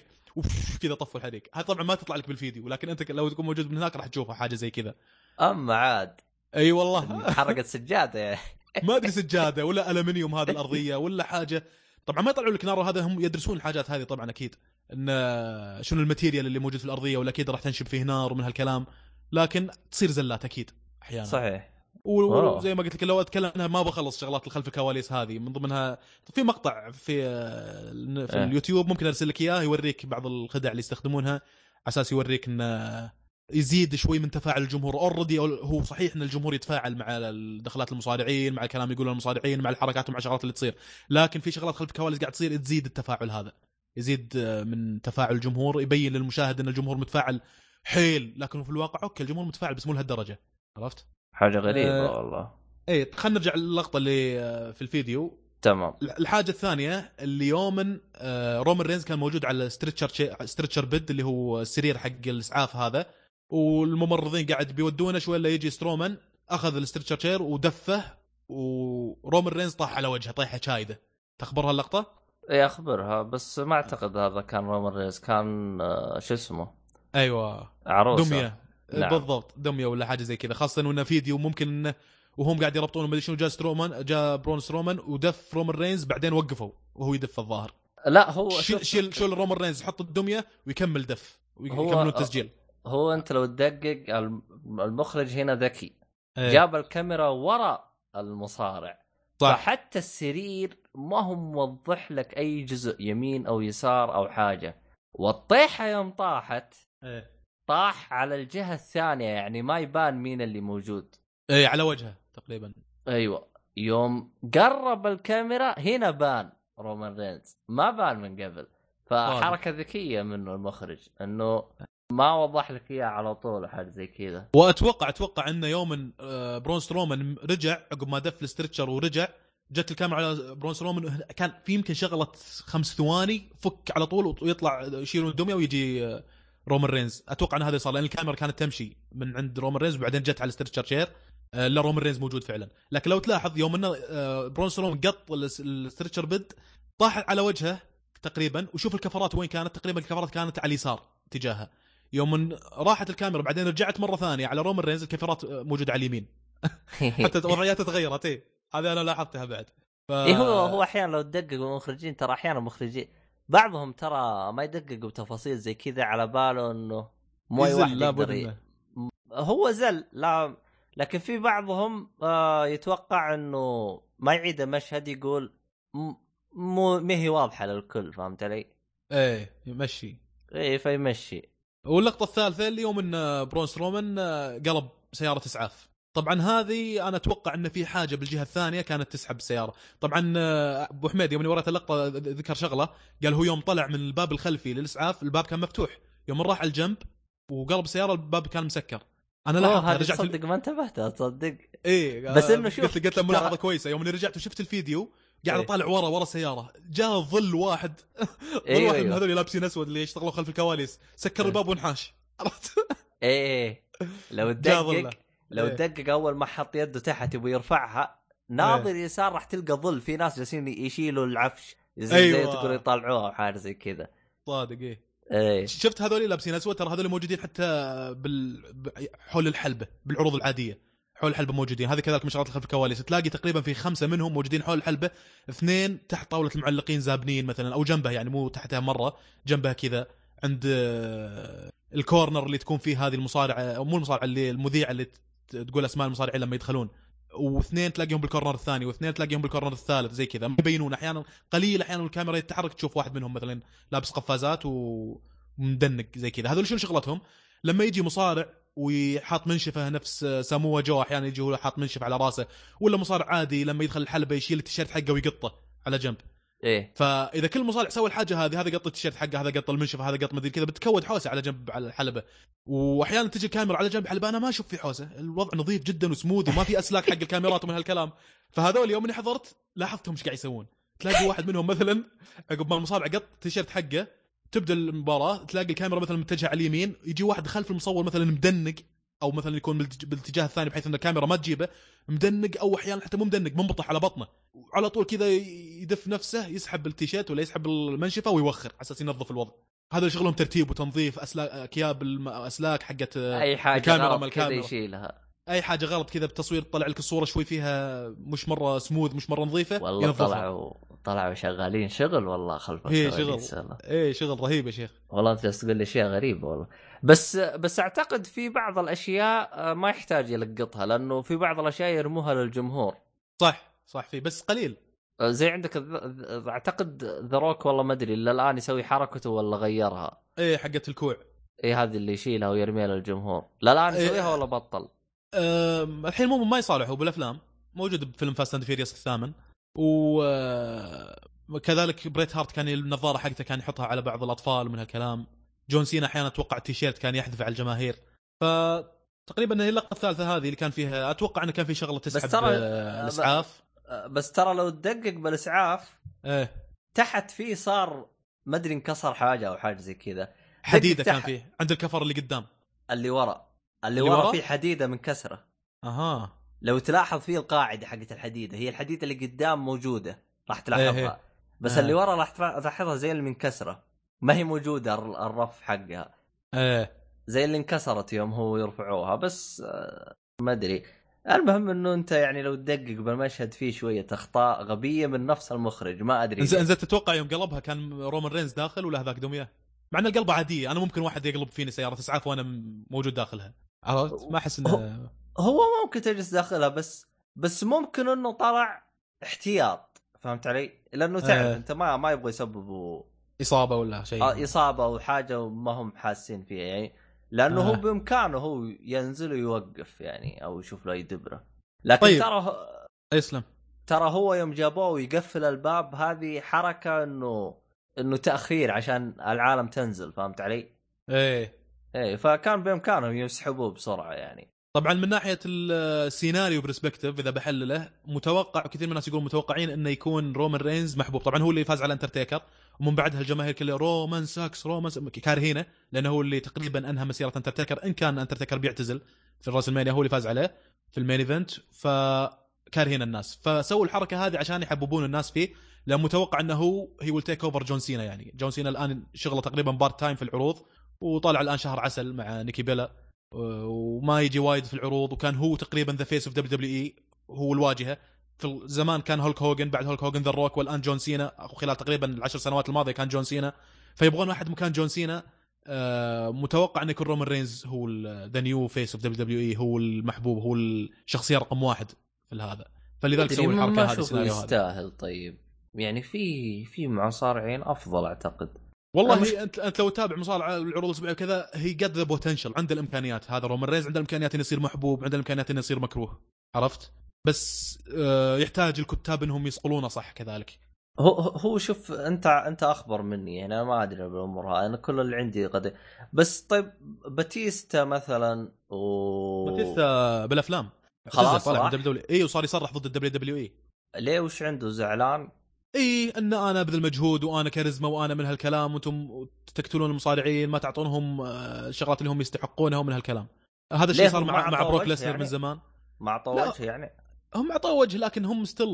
كذا طفوا الحريق. هذا طبعا ما تطلع لك بالفيديو لكن أنت لو تكون موجود من هناك راح تشوفها حاجة زي كذا.
أما عاد.
أي والله.
حرقت سجادة. يعني
ما أدري سجادة ولا ألمنيوم هذه الأرضية ولا حاجة. طبعا ما يطلعوا لك نار وهذا هم يدرسون الحاجات هذه طبعا أكيد. إن شنو ال material اللي موجود في الأرضية ولا أكيد راح تنشب فيه نار ومن هالكلام. لكن تصير زلات أكيد أحيانا.
صحيح.
وزي ما قلت لك لو أتكلم عنها ما بخلص شغلات الخلف الكواليس هذه من ضمنها في مقطع في آه، في
إيه.
اليوتيوب ممكن أرسل لك إياه يوريك بعض الخدع اللي يستخدمونها على أساس يوريك إن آه، يزيد شوي من تفاعل الجمهور. already هو صحيح إن الجمهور يتفاعل مع دخلات المصارعين مع الكلام يقوله المصارعين مع الحركات ومع الشغلات اللي تصير. لكن في شغلات خلف الكواليس قاعد تصير تزيد التفاعل هذا. يزيد آه، من تفاعل الجمهور يبين للمشاهد أن الجمهور متفاعل. حيل لكن في الواقع okay الجمهور متفاعل بس مو لهالدرجة. عرفت؟
حاجة غريبة
أه
والله.
إيه خلينا نرجع للقطه اللي آه، في الفيديو.
تمام.
الحاجة الثانية اللي يوما آه، رومان رينز كان موجود على stretcher stretcher bed اللي هو السرير حق الإسعاف هذا. والممرضين قاعد بيودونه شوي الا يجي سترومان أخذ ال stretcher chair ودفه ورومان رينز طاح على وجهه طيحه شايدة. تخبر هاللقطة؟
اي أخبرها بس ما أعتقد هذا كان رومان رينز كان آه، شو اسمه؟
أيوه.
عروسة.
دميه نعم. بالضبط. دميه ولا حاجة زي كذا. خاصة إنه فيديو ممكن انه وهم قاعد يربطون ما شنو جاء سترومان جاء برون سترومان ودف رومان رينز بعدين وقفوا وهو يدف الظاهر.
لا هو
شيل شيل شيل رومان رينز يحط الدميه ويكمل دف ويكملون التسجيل.
هو أنت لو تدقق المخرج هنا ذكي. إيه. جاب الكاميرا ورا المصارع. صح فحتى السرير ما هو موضح لك أي جزء يمين أو يسار أو حاجة. والطيحة يوم طاحت إيه. طاح على الجهة الثانية يعني ما يبان مين اللي موجود.
إيه على وجهه تقريبا.
أيوه. يوم قرب الكاميرا هنا بان رومان رينز. ما بان من قبل. فحركة ذكية منه المخرج إنه ما وضح لك إياه على طول حاجة زي كذا.
وأتوقع أتوقع إنه يوم آه، برون سترومان رجع عقب ما دف ال stretcher ورجع جت الكاميرا على برون سترومان كان في يمكن شغلة خمس ثواني فك على طول ويطلع يشيلون الدمية ويجي آه، رومان رينز. أتوقع إن هذا صار لأن الكاميرا كانت تمشي من عند رومان رينز وبعدين جت على ال stretcher chair آه، لا رومان رينز موجود فعلا. لكن لو تلاحظ يوم إنه برون سترومان قط ال stretcher bed طاح على وجهه تقريبا وشوف الكفرات وين كانت تقريبا الكفرات كانت على اليسار تجاهها يوم راحت الكاميرا بعدين رجعت مرة ثانية على رومان رينز الكاميرات موجودة على اليمين. حتى الوضعيات تغيرت إيه. هذه أنا لاحظتها بعد.
ف... إيه هو هو أحيانا لو تدقق المخرجين ترى أحيانا مخرجين بعضهم ترى ما يدققوا بتفاصيل زي كذا على باله إنه مو أي واحد يقدر. هو زل لا لكن في بعضهم آه يتوقع إنه ما يعيد المشهد يقول مو ما هي واضحة للكل فهمت علي؟
إيه يمشي.
إيه فيمشي.
واللقطة الثالثة اليوم إن برونس رومان آه، قلب سيارة إسعاف. طبعا هذه أنا أتوقع إن في حاجة بالجهة الثانية كانت تسحب السيارة. طبعا آه، أبو حميد يوم وريت اللقطة ذكر شغلة قال هو يوم طلع من الباب الخلفي للإسعاف الباب كان مفتوح. يوم راح على الجنب وقلب السياره الباب كان مسكر.
أنا لاحظت رجعت صدق ما انتبهت تصدق.
إيه بس إنه شوف قلت له ملاحظه كويسة. يوم رجعت وشفت الفيديو قاعد إيه. أطالع ورا ورا سيارة جاء ظل واحد ظل واحد من أيوة. هذول لابسين أسود اللي يشتغلوا خلف الكواليس سكر إيه. الباب وانحاش عرفت؟
إيه لو تدقق لو إيه. تدقق أول ما حط يده تحت يبغى يرفعها ناظر. يسار راح تلقى ظل في ناس جالسين يشيلوا العفش زي, أيوة. زي تقول يطلعوها أو حاجة زي كذا
صادق إيه
إيه
شفت هذول لابسين أسود ترى هذول موجودين حتى بال... حول الحلبة بالعروض العادية حول الحلبه موجودين. هذه كذلك من شغلات خلف الكواليس. تلاقي تقريبا في خمسة منهم موجودين حول الحلبه اثنين تحت طاولة المعلقين زابنين مثلا أو جنبها يعني مو تحتها مرة جنبها كذا عند آه، الكورنر اللي تكون فيه هذه المصارعة مو المصارعة اللي المذيعة اللي تقول أسماء المصارعين لما يدخلون. واثنين تلاقيهم بالكورنر الثاني واثنين تلاقيهم بالكورنر الثالث زي كذا. يبينون أحيانا قليل أحيانا الكاميرا يتحرك تشوف واحد منهم مثلا لابس قفازات ومدنق زي كذا. هذول شنو شغلتهم؟ لما يجي مصارع ويحط منشفه نفس ساموا جو أحيانا يجي هو حاط منشف على راسه ولا مصارع عادي لما يدخل الحلبة يشيل التيشيرت حقه ويقطه على جنب.
إيه.
فإذا كل مصارع سوى الحاجة هذه هذا قط التيشيرت حقه هذا قط المنشفه هذا قط مدري كذا بتكود حوسة على جنب على الحلبة. وأحيانا تجي الكاميرا على جنب حلبه أنا ما أشوف في حوسة الوضع نظيف جدا وسموذ وما في أسلاك حق الكاميرات ومن هالكلام. فهذول اليوم اني حضرت لاحظتهم إيش قاعد يسوون. تلاقي واحد منهم مثلا عقب ما المصارع قط التيشيرت حقه تبدأ المباراة تلاقي الكاميرا مثلا متجهة على اليمين يجي واحد خلف المصور مثلا مدنق أو مثلا يكون بالاتجاه الثاني بحيث إن الكاميرا ما تجيبه مدنق أو أحيانا حتى مو مدنق منبطح على بطنه. وعلى طول كذا يدف نفسه يسحب التيشيرت ولا يسحب المنشفة ويوخر على أساس ينظف الوضع. هذا شغلهم ترتيب وتنظيف أسلاك اكياب الاسلاك حقت
أي حاجة الكاميرا ما الكاميرا. يشيلها.
أي حاجة غلط كذا بالتصوير تطلع لك الصورة شوي فيها مش مرة سموث مش مرة نظيفة
والله طلعوا طلعوا شغالين شغل والله خلف
اي شغل. اي شغل رهيب يا شيخ.
والله أنت تقول لي أشياء غريبة والله. بس بس أعتقد في بعض الأشياء آه، ما يحتاج يلقطها لأنه في بعض الأشياء يرموها للجمهور.
صح صح في بس قليل.
آه، زي عندك أعتقد ذا روك والله ما أدري إلا الآن يسوي حركته ولا غيرها.
إيه حقت الكوع.
اي هذه اللي يشيلها ويرميها للجمهور. لا لا
إيه.
يسويها ولا بطل.
أم، الحين مو ما يصالحوا بالأفلام. موجود بفيلم Fast and Furious الثامن. و أه، كذلك بريت هارت كان النظارة حقته كان يحطها على بعض الأطفال ومن هالكلام. جون سينا أحيانا أتوقع التيشيرت كان يحذف على الجماهير. ف تقريبا هي اللقطة الثالثة هذه اللي كان فيها أتوقع إنه كان في شغلة تسحب
ترى-
آه، الإسعاف.
آه، بس ترى لو تدقق بالإسعاف
إيه.
تحت فيه صار ما أدري انكسر حاجة أو حاجة زي كذا.
حديدة كان. فيه عند الكفر اللي قدام.
اللي ورا. اللي, ورا؟ فيه حديدة من كسرة
أها
لو تلاحظ فيه القاعدة حقت الحديدة هي الحديدة اللي قدام موجودة راح
إيه
تلاحظها
إيه.
بس
آه.
اللي ورا راح تلاحظها زي اللي من كسرة ما هي موجودة الر- الرف حقها
إيه
زي اللي انكسرت يوم هو يرفعوها بس آه، ما أدري المهم إنه أنت يعني لو تدقق بالمشهد فيه شوية أخطاء غبية من نفس المخرج ما أدري
انزين. إنزين تتوقع يوم قلبها كان رومان رينز داخل ولا هذاك دميه؟ مع إن القلبه عادية أنا ممكن واحد يقلب فيني سيارة اسعاف وأنا موجود داخلها عرفت؟ ما أحس إنه
هو ممكن تجلس داخلها بس بس ممكن إنه طلع احتياط فهمت علي؟ لأنه تعرف
آه.
أنت ما ما يبغوا يسببوا
إصابة ولا شيء
آه، إصابة أو حاجة ما هم حاسين فيها يعني لأنه هو
آه.
بإمكانه هو ينزل ويوقف يعني أو يشوف له أي دبرة لكن
طيب.
ترى
يسلم
ترى هو يوم جابوه ويقفل الباب هذه حركة إنه إنه تأخير عشان العالم تنزل فهمت علي؟
إيه
إيه فكان بامكانهم يسحبوه بسرعة يعني.
طبعا من ناحية السيناريو perspective إذا بحلله متوقع وكثير من الناس يقولون متوقعين إنه يكون رومان رينز محبوب. طبعا هو اللي فاز على اندرتيكر ومن بعدها الجماهير كلها رومان sucks رومان كارهينه لأنه هو اللي تقريبا أنهى مسيرة اندرتيكر إن كان اندرتيكر بيعتزل في راسلمانيا هو اللي فاز عليه في ال main event فكارهين الناس. فسووا الحركة هذه عشان يحببون الناس فيه لأن متوقع إنه هو he will take over جون سينا يعني. جون سينا الآن شغله تقريبا part time في العروض وطالع الآن شهر عسل مع نيكي بيلا وما يجي وايد في العروض وكان هو تقريبا the face of WWE هو الواجهة. في زمان كان هولك هوجن بعد هولك هوجن ذا روك والآن جون سينا. خلال تقريبا العشر سنوات الماضية كان جون سينا. فيبغون واحد مكان جون سينا. آه، متوقع انه يكون رومان رينز هو the new face of WWE هو المحبوب هو الشخصية رقم واحد في هذا فلذلك سووا
الحركة
هذه السيناريو
يستاهل طيب. يعني في في مصارعين أفضل أعتقد.
والله هي انت أنت لو تتابع مصارعه العروض الأسبوعية وكذا he got the potential عنده الإمكانيات هذا رومان رينز عنده الإمكانيات إنه يصير محبوب عنده الإمكانيات إنه يصير مكروه. عرفت؟ بس آه، يحتاج الكتاب إنهم يصقلونه صح كذلك.
هو هو- شوف انت أنت أخبر مني يعني أنا ما أدري بالامور هذه أنا كل اللي عندي قد بس طيب باتيستا مثلا و
باتيستا بالأفلام.
خلاص
طلع من WWE. وصار يصرح ضد ال WWE.
ليه؟ وش عنده؟ زعلان؟
إي إن أنا ابذل مجهود وأنا كاريزما وأنا من هالكلام وأنتم تقتلون المصارعين ما تعطونهم آه، الشغلات اللي هم يستحقونها ومن هالكلام هذا الشيء صار مع مع بروك ليسنر
يعني؟
من زمان
ما
أعطوا.
وجه يعني؟
هم اعطوا وجه لكن هم still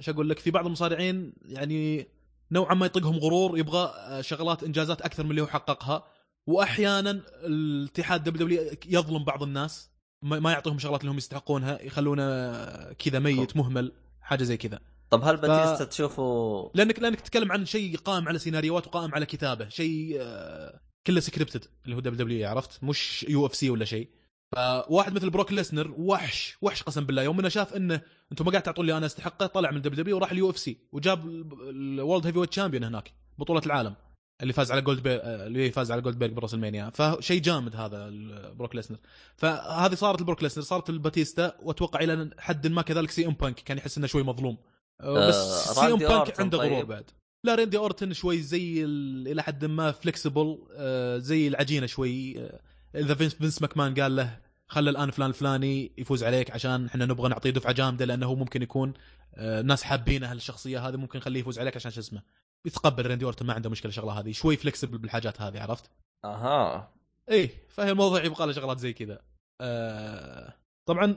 شو أقول لك في بعض المصارعين يعني نوعا ما يطقهم غرور يبغى آه، شغلات إنجازات أكثر من اللي هو حققها واحيانا الاتحاد WWE يظلم بعض الناس ما يعطيهم شغلات اللي هم يستحقونها يخلونه آه، كذا ميت مهمل حاجة زي كذا
طب هل باتيستا تشوفه
لانك لأنك تتكلم عن شيء قائم على سيناريوهات وقائم على كتابه شيء آه، كله scripted اللي هو WWE عرفت؟ مش UFC ولا شيء. فواحد مثل بروك ليسنر وحش وحش قسم بالله. يوم انه شاف إنه أنتم ما قاعد تعطون لي أنا استحقه طلع من WWE وراح ال UFC وجاب ال World Heavyweight Champion هناك بطولة العالم اللي فاز على جولد بي... اللي فاز على جولد بيرج ب WrestleMania فشيء جامد هذا بروك ليسنر. فهذه صارت لبروك ليسنر صارت لباتيستا وأتوقع إلى حد ما كذلك سي إم بانك كان يحس إنه شوي مظلوم. بس
آه،
سي
إم
بانك عنده غرور
طيب.
بعد. لا ريندي أورتن شوي زي ال... إلى حد ما flexible آه زي العجينة شوي. آه إذا فينس, فينس ماكمان قال له خلى الآن فلان الفلاني يفوز عليك عشان إحنا نبغى نعطيه دفعة جامدة لأنه هو ممكن يكون آه ناس حابينه هالشخصية هذه ممكن نخليه يفوز عليك عشان شو اسمه يتقبل ريندي أورتن ما عنده مشكلة الشغله هذه. شوي flexible بالحاجات هذه عرفت؟
أها.
إيه فهي الموضوع يبغى له شغلات زي كذا. آه طبعا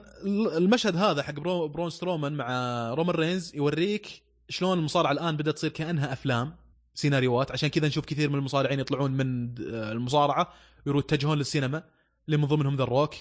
المشهد هذا حق برو برون سترومان مع رومان رينز يوريك شلون المصارعة الآن بدأت تصير كأنها أفلام سيناريوهات. عشان كذا نشوف كثير من المصارعين يطلعون من المصارعة يتجهون للسينما اللي من ضمنهم ذا روك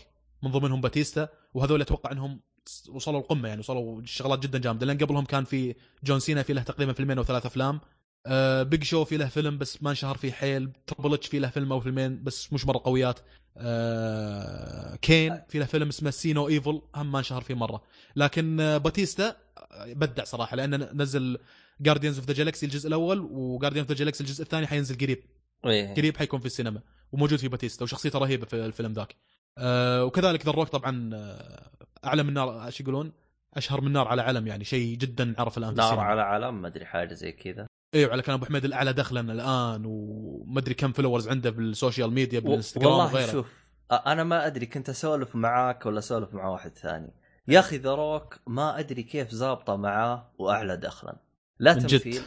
من ضمنهم باتيستا وهذول أتوقع إنهم وصلوا القمة يعني وصلوا شغلات جدا جامدة. لأن قبلهم كان في جون سينا في له تقريبا فيلمين أو ثلاث أفلام. آه بيج شو في له فيلم بس ما انشهر فيه حيل. Triple H في له فيلم أو فيلمين بس مش مرة قويات. آه كين في له فيلم اسمه See No Evil هم ما انشهر فيه مرة. لكن آه باتيستا آه، بدع صراحة لأنه نزل Guardians of the Galaxy الجزء الأول و Guardian of the Galaxy الجزء الثاني حينزل قريب.
إيه.
قريب حيكون في السينما. وموجود في باتيستا وشخصيته رهيبة في الفيلم ذاك. آه وكذلك ذا الروك طبعا آه، أعلى من نار إيش يقولون؟ أشهر من نار على علم يعني شيء جدا عرف الآن في
نار
السينما.
على علم ما أدري حاجة زي كذا.
أيوه على كلام أبو حميد الأعلى دخلا الآن ومدري كم followers عنده بال social
media
بالإنستغرام
والله
وغيره.
شوف أنا ما أدري كنت أسولف معاك ولا أسولف مع واحد ثاني. يا أخي ذا روك ما أدري كيف زابطة معاه وأعلى دخلا. لا. تمثيل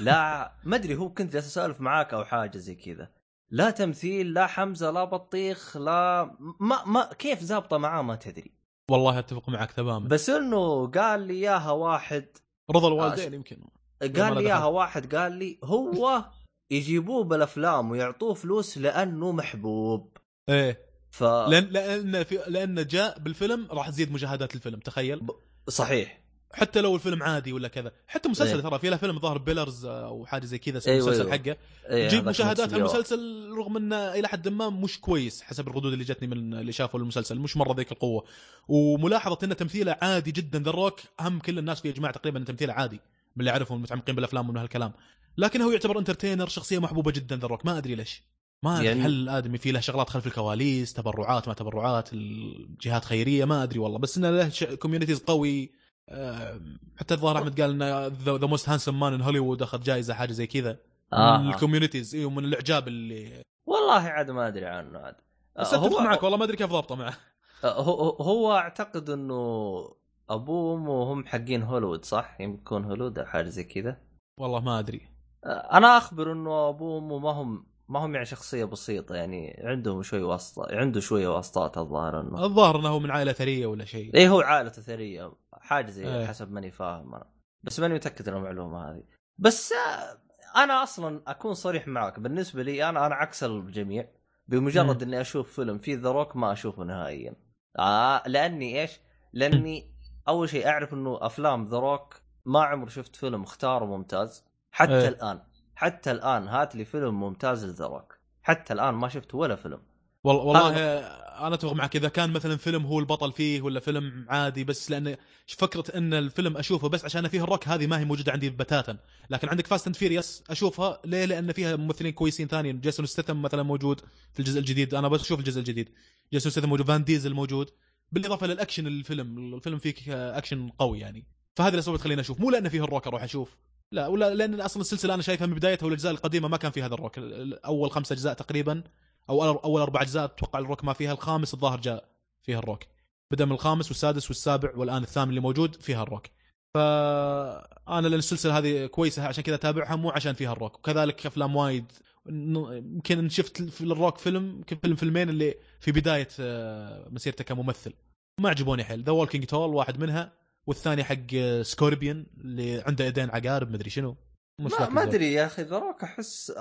لا ما أدري هو كنت جالس أسولف معاك أو حاجة زي كذا. لا تمثيل لا حمزة لا بطيخ لا ما ما كيف زابطة معاه ما تدري.
والله أتفق معك تماما.
بس إنه قال لي إياها واحد.
رضا الوالدين يمكن.
قال لي
إياها.
واحد قال لي هو يجيبوه بالأفلام ويعطوه فلوس لأنه محبوب
إيه
ف
لأن لأن في لأن جاء بالفيلم راح تزيد مشاهدات الفيلم تخيل
صحيح
حتى لو الفيلم عادي ولا كذا حتى مسلسل
إيه.
ترى في له فيلم ظاهر Ballers أو حاجة زي كذا اسمه
أيوة،
المسلسل
أيوة.
حقه
إيه، هذاك
مشاهدات. المسلسل رغم إنه إلى حد ما مش كويس حسب الردود اللي جتني من اللي شافوا المسلسل مش مرة ذيك القوة وملاحظة انه تمثيله عادي جدا ذا روك هم كل الناس في إجماع تقريبا إن تمثيله عادي من اللي اعرفهم المتعمقين بالأفلام ومن هالكلام. لكن هو يعتبر entertainer شخصية محبوبة جدا ذا روك. ما أدري ليش. ما أدري.
يعني-.
هل الادمي في له شغلات خلف الكواليس تبرعات ما تبرعات الجهات خيرية؟ ما أدري والله. بس إنه له communities قوي. آه، حتى الظاهر أحمد قال إنه the most handsome man in Hollywood أخذ جائزه حاجة زي كذا.
آه.
من ال communities اي ومن الإعجاب اللي
والله عاد ما أدري عنه عاد.
بس أتفق معك والله ما أدري كيف ضابطه معه.
آه، هو هو أعتقد إنه أبوه وأمه هم حقين هوليوود صح؟ يمكن هوليوود أو حاجة زي كذا.
والله ما أدري.
آه، أنا أخبر إنه أبوه وأمه ما هم ما هم يعني شخصية بسيطة يعني عندهم شوي واسطة عنده شوية واسطات الظاهر إنه.
الظاهر إنه هو من عائلة ثرية ولا شيء.
إيه هو عائلته ثرية حاجة زي
إيه.
حسب ماني فاهم أنا. بس ماني متأكد من المعلومة هذه. بس آه، أنا أصلا أكون صريح معك. بالنسبة لي أنا أنا عكس الجميع. بمجرد
مم.
إني أشوف فيلم فيه ذا روك ما أشوفه نهائيا. آه لأني إيش؟ لأني أول شيء أعرف إنه أفلام ذا روك ما عمري شفت فيلم اختاره ممتاز. حتى
إيه.
الآن. حتى الآن هات لي فيلم ممتاز لذا روك حتى الآن ما شفت ولا فيلم.
والله والله أنا أتفق معك. إذا كان مثلا فيلم هو البطل فيه ولا فيلم عادي بس لأن فكرة إن الفيلم أشوفه بس عشان فيه الروك هذه ما هي موجودة عندي بتاتا. لكن عندك Fast and Furious أشوفها ليه؟ لأن فيها ممثلين كويسين ثانيين. جيسون ستثم مثلا موجود في الجزء الجديد. أنا بس أشوف الجزء الجديد. جيسون ستثم موجود. فان ديزل موجود. بالإضافة للأكشن الفيلم الفيلم فيه أكشن قوي يعني. فهذه الاسباب تخليني أشوف. مو لأن فيه الروك أروح أشوف. لا ولا لأن أصلا السلسلة أنا شايفها من بدايتها والأجزاء القديمة ما كان فيها هذا الروك. أول خمس أجزاء تقريبا أو أول أربع أجزاء أتوقع الروك ما فيها الخامس الظاهر جاء فيها الروك. بدا من الخامس والسادس والسابع والآن الثامن اللي موجود فيها الروك. فأنا لأن السلسلة هذه كويسة عشان كذا أتابعها مو عشان فيها الروك. وكذلك أفلام وايد يمكن شفت في الروك فيلم يمكن فيلم فيلمين اللي في بداية آه، مسيرته كممثل. ما عجبوني حيل. the Walking Tall واحد منها والثاني حق Scorpion اللي عنده إيدين عقارب مدري شنو. مش
ما, ما. أدري يا أخي ذا روك أحس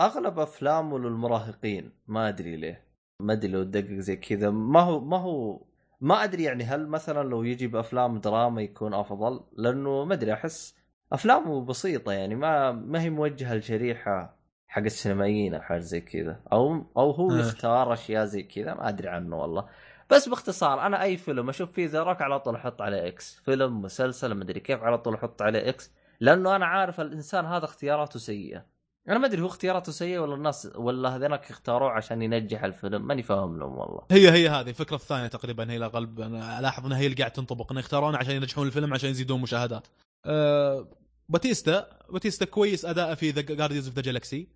أغلب أفلامه للمراهقين. ما أدري ليه. ما أدري لو تدقق زي كذا. ما هو ما هو ما أدري يعني هل مثلا لو يجي بأفلام دراما يكون أفضل؟ لأنه ما أدري أحس أفلامه بسيطة يعني ما ما هي موجهة لشريحة حق السينمائيين أو حاجة زي كذا. أو أو هو
آه.
يختار أشياء زي كذا ما أدري عنه والله. بس باختصار أنا أي فيلم أشوف فيه ذا روك على طول أحط عليه X فيلم مسلسل ما أدري كيف على طول أحط عليه X لأنه أنا عارف الإنسان هذا اختياراته سيئة. أنا ما أدري هو اختياراته سيئة ولا الناس ولا هذيناك اختاروه عشان ينجح الفيلم. ماني فاهم لهم والله.
هي هي هذه الفكرة الثانية تقريبا هي الغالب أنا ألاحظ انها هي اللي قاعد تنطبق انه يختارون عشان ينجحون الفيلم عشان يزيدون مشاهدات. أه باتيستا باتيستا كويس اداءه في the Guardians of the Galaxy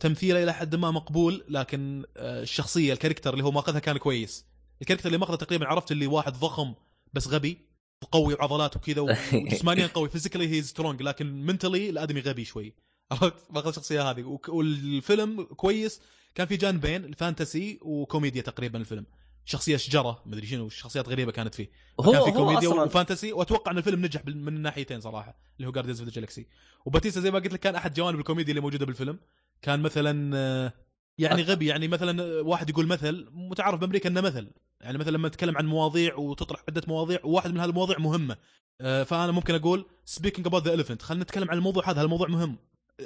تمثيله إلى حد ما مقبول لكن أه الشخصية ال character اللي هو ماخذها كان كويس. ال character اللي ماخذه تقريبا عرفت اللي واحد ضخم بس غبي وقوي وعضلات وكذا وجسمانيا قوي physically he's strong لكن mentally الآدمي غبي شوي. عرفت؟ ماخذ الشخصية هذه. والفيلم كويس. كان في جانبين ال fantasy وكوميديا تقريبا الفيلم. شخصية شجرة مدري شنو شخصيات غريبة كانت فيه.
هو
كان في
هو
كوميديا
و
fantasy وأتوقع إن الفيلم نجح من الناحيتين صراحة اللي هو Guardians of the Galaxy وباتيستا زي ما قلت لك كان أحد جوانب الكوميديا اللي موجودة بالفيلم. كان مثلا آه، يعني غبي يعني مثلا آه، واحد يقول مثل متعارف بأمريكا إنه مثل. يعني مثلا لما نتكلم عن مواضيع وتطرح عدة مواضيع وواحد من هذه المواضيع مهمة. آه، فأنا ممكن أقول speaking about the elephant خلينا نتكلم عن الموضوع هذا الموضوع مهم.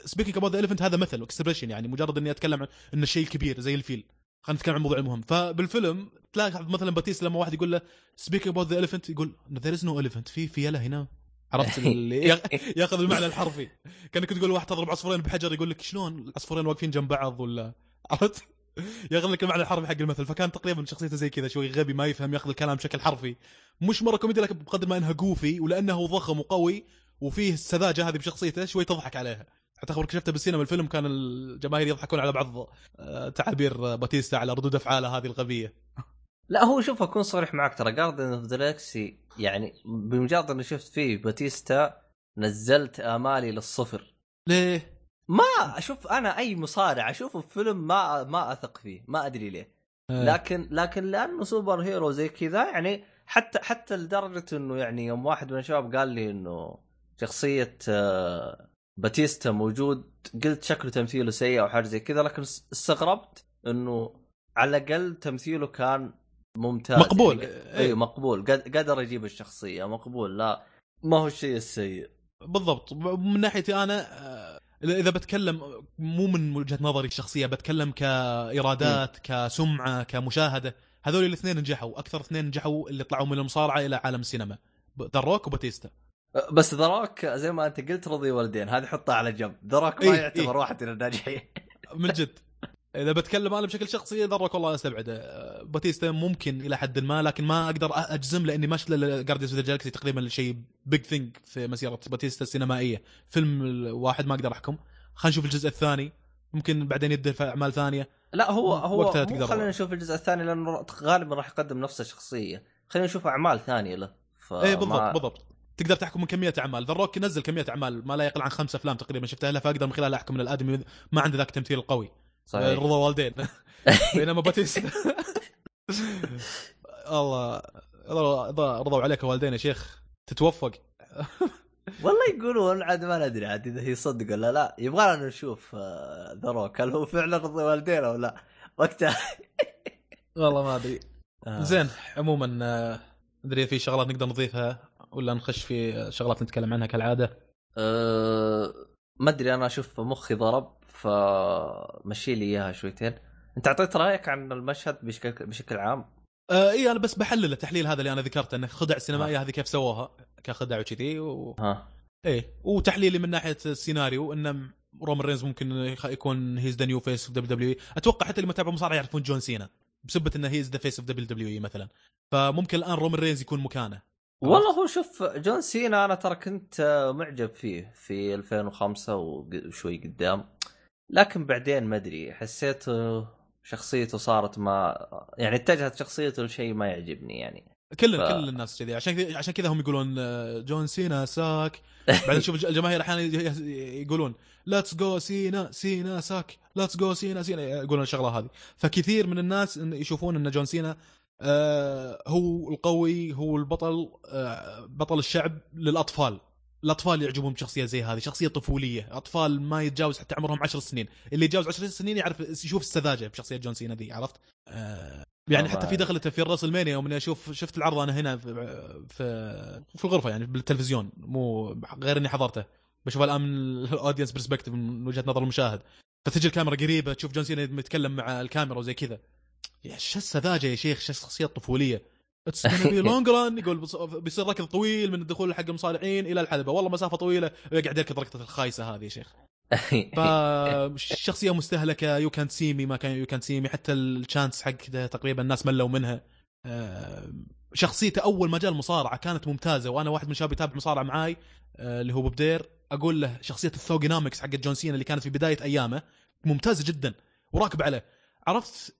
speaking about the elephant هذا مثل expression يعني مجرد إني أتكلم عن ان الشيء الكبير زي الفيل. خلينا نتكلم عن الموضوع المهم فبالفيلم تلاقي مثلا باتيستا لما واحد يقول له speaking about the elephant يقول there is no elephant في فيلة هنا. عرفت اللي ياخ- ياخذ المعنى الحرفي. كأنك تقول واحد تضرب عصفورين بحجر يقول لك شلون العصفورين واقفين جنب بعض ولا عرفت؟ ياخذ لك المعنى الحرفي حق المثل. فكان تقريبا شخصيته زي كذا شوي غبي ما يفهم ياخذ الكلام بشكل حرفي. مش مرة كوميدي لكن بقدر ما إنها goofy ولأنه ضخم وقوي وفيه السذاجة هذه بشخصيته شوي تضحك عليها. حتى خبرك شفته بالسينما الفيلم كان الجماهير يضحكون على بعض آه، تعابير باتيستا على ردود أفعاله هذه الغبية.
لا هو شوف أكون صريح معك ترى Guardian of Galaxy يعني بمجرد إني شفت فيه باتيستا نزلت آمالي للصفر
ليه؟
ما أشوف أنا أي مصارع أشوفه في فيلم ما ما أثق فيه ما أدري ليه
آه.
لكن لكن لأنه superhero زي كذا يعني حتى حتى لدرجة إنه يعني يوم واحد من الشباب قال لي إنه شخصية آه، باتيستا موجود قلت شكله تمثيله سيء أو حاجة زي كذا لكن اس- استغربت إنه على الأقل تمثيله كان ممتاز.
مقبول.
يعني اي مقبول. قد- قدر يجيب الشخصية مقبول. لا ما هو الشيء السيء.
بالضبط. من ناحيتي أنا آه، اذا بتكلم مو من وجهة نظري الشخصية بتكلم كايرادات كسمعة كمشاهدة. هذول الاثنين نجحوا. أكثر اثنين نجحوا اللي طلعوا من المصارعة إلى عالم السينما. روك وباتيستا.
بس ذا روك زي ما أنت قلت رضي والدين. هذه حطها على جنب. ذا روك ما
إيه،
يعتبر
إيه.
واحد من الناجحين.
من جد. إذا بتكلم أنا بشكل شخصي ذا روك والله استبعده آه، باتيستا ممكن إلى حد ما لكن ما أقدر أجزم لأني ما شفت Guardians of the Galaxy تقريبا شيء big thing في مسيرة باتيستا السينمائية. فيلم واحد ما أقدر أحكم. خلينا نشوف الجزء الثاني. ممكن بعدين يدخل في أعمال ثانية.
لا هو هو خلينا نشوف الجزء الثاني لأنه غالبا راح يقدم نفس الشخصيه خلينا نشوف أعمال ثانية له. ف
إيه بالضبط بالضبط. تقدر تحكم من كمية أعمال. ذا روك نزل كمية أعمال ما لا يقل عن خمس أفلام تقريبا. شفتها له فاقدر من خلالها أحكم ان الادمي ما عنده ذاك التمثيل القوي.
صحيح.
رضي والدين. بينما باتيستا الله رضوا عليك والدين يا شيخ. تتوفق.
والله يقولون عاد ما ندري عاد إذا هي صدق ولا لا. يبغى لنا نشوف آه، ذا روك. هل هو فعلا رضي والدين أو لا؟ وقتها.
والله ما أدري.
آه.
زين عموما آه، أدري في شغلات نقدر نضيفها ولا نخش في شغلات نتكلم عنها كالعادة؟
أه ما أدري أنا أشوف مخي ضرب. فمشي لي إياها شويتين. أنت أعطيت رأيك عن المشهد بشكل بشكل عام؟
آه إي أنا بس بحلل التحليل هذا اللي أنا ذكرته إنه خدع السينمائيه هذه كيف سووها كخدع وكذي و...
ها.
إيه وتحليلي من ناحية السيناريو ان رومان رينز ممكن يكون he's the new face of WWE أتوقع حتى اللي متابع مصارعه يعرفون جون سينا بسبة إنه he's the face of WWE مثلا. فممكن الآن رومان رينز يكون مكانه.
والله هو شوف جون سينا أنا ترى كنت معجب فيه في 2005 وشوي قدام. لكن بعدين ما أدري حسيته شخصيته صارت ما يعني اتجهت شخصيته لشيء ما يعجبني يعني.
كل
ف-
كل الناس كذي. عشان كذا عشان كذا هم يقولون آه، جون سينا sucks. بعدين شوف الج- الجماهير أحيانا يقولون let's go Cena Cena sucks. let's go Cena Cena يقولون الشغلة هذه. فكثير من الناس يشوفون إن جون سينا آه، هو القوي هو البطل آه، بطل الشعب للأطفال. الأطفال يعجبهم بشخصيه زي هذه شخصية طفولية. أطفال ما يتجاوز حتى عمرهم عشر سنين. اللي يتجاوز عشر سنين يعرف يشوف السذاجة بشخصيه جون سينا ذي عرفت؟ آه، يعني حتى في دخلته في الراس المانيا يوم إني أشوف شفت العرض أنا هنا في في, في الغرفة يعني بالتلفزيون. مو غير إني حضرته. بشوف الآن من ال audience perspective من وجهة نظر المشاهد. فتجي الكاميرا قريبة تشوف جون سينا يتكلم مع الكاميرا وزي كذا. يا شو السذاجة يا شيخ؟ شو شخصيه طفوليه it's be long run يقول بيصير ركض طويل من الدخول حق المصارعين إلى الحلبة. والله مسافة طويلة. ويقعد يركض ركضة الخايسة هذه يا شيخ. فالشخصيه مستهلكة. يو كانت سي مي ما كان يو كانت سي مي حتى ال chants حق تقريبا الناس ملوا منها. آه، شخصيته أول ما جاء المصارعة كانت ممتازة. وأنا واحد من الشباب يتابع مصارعة معاي آه، اللي هو ببدير أقول له شخصية ال Thuganomics حقت جون سينا اللي كانت في بداية أيامه ممتازة جدا. وراكب عليه. عرفت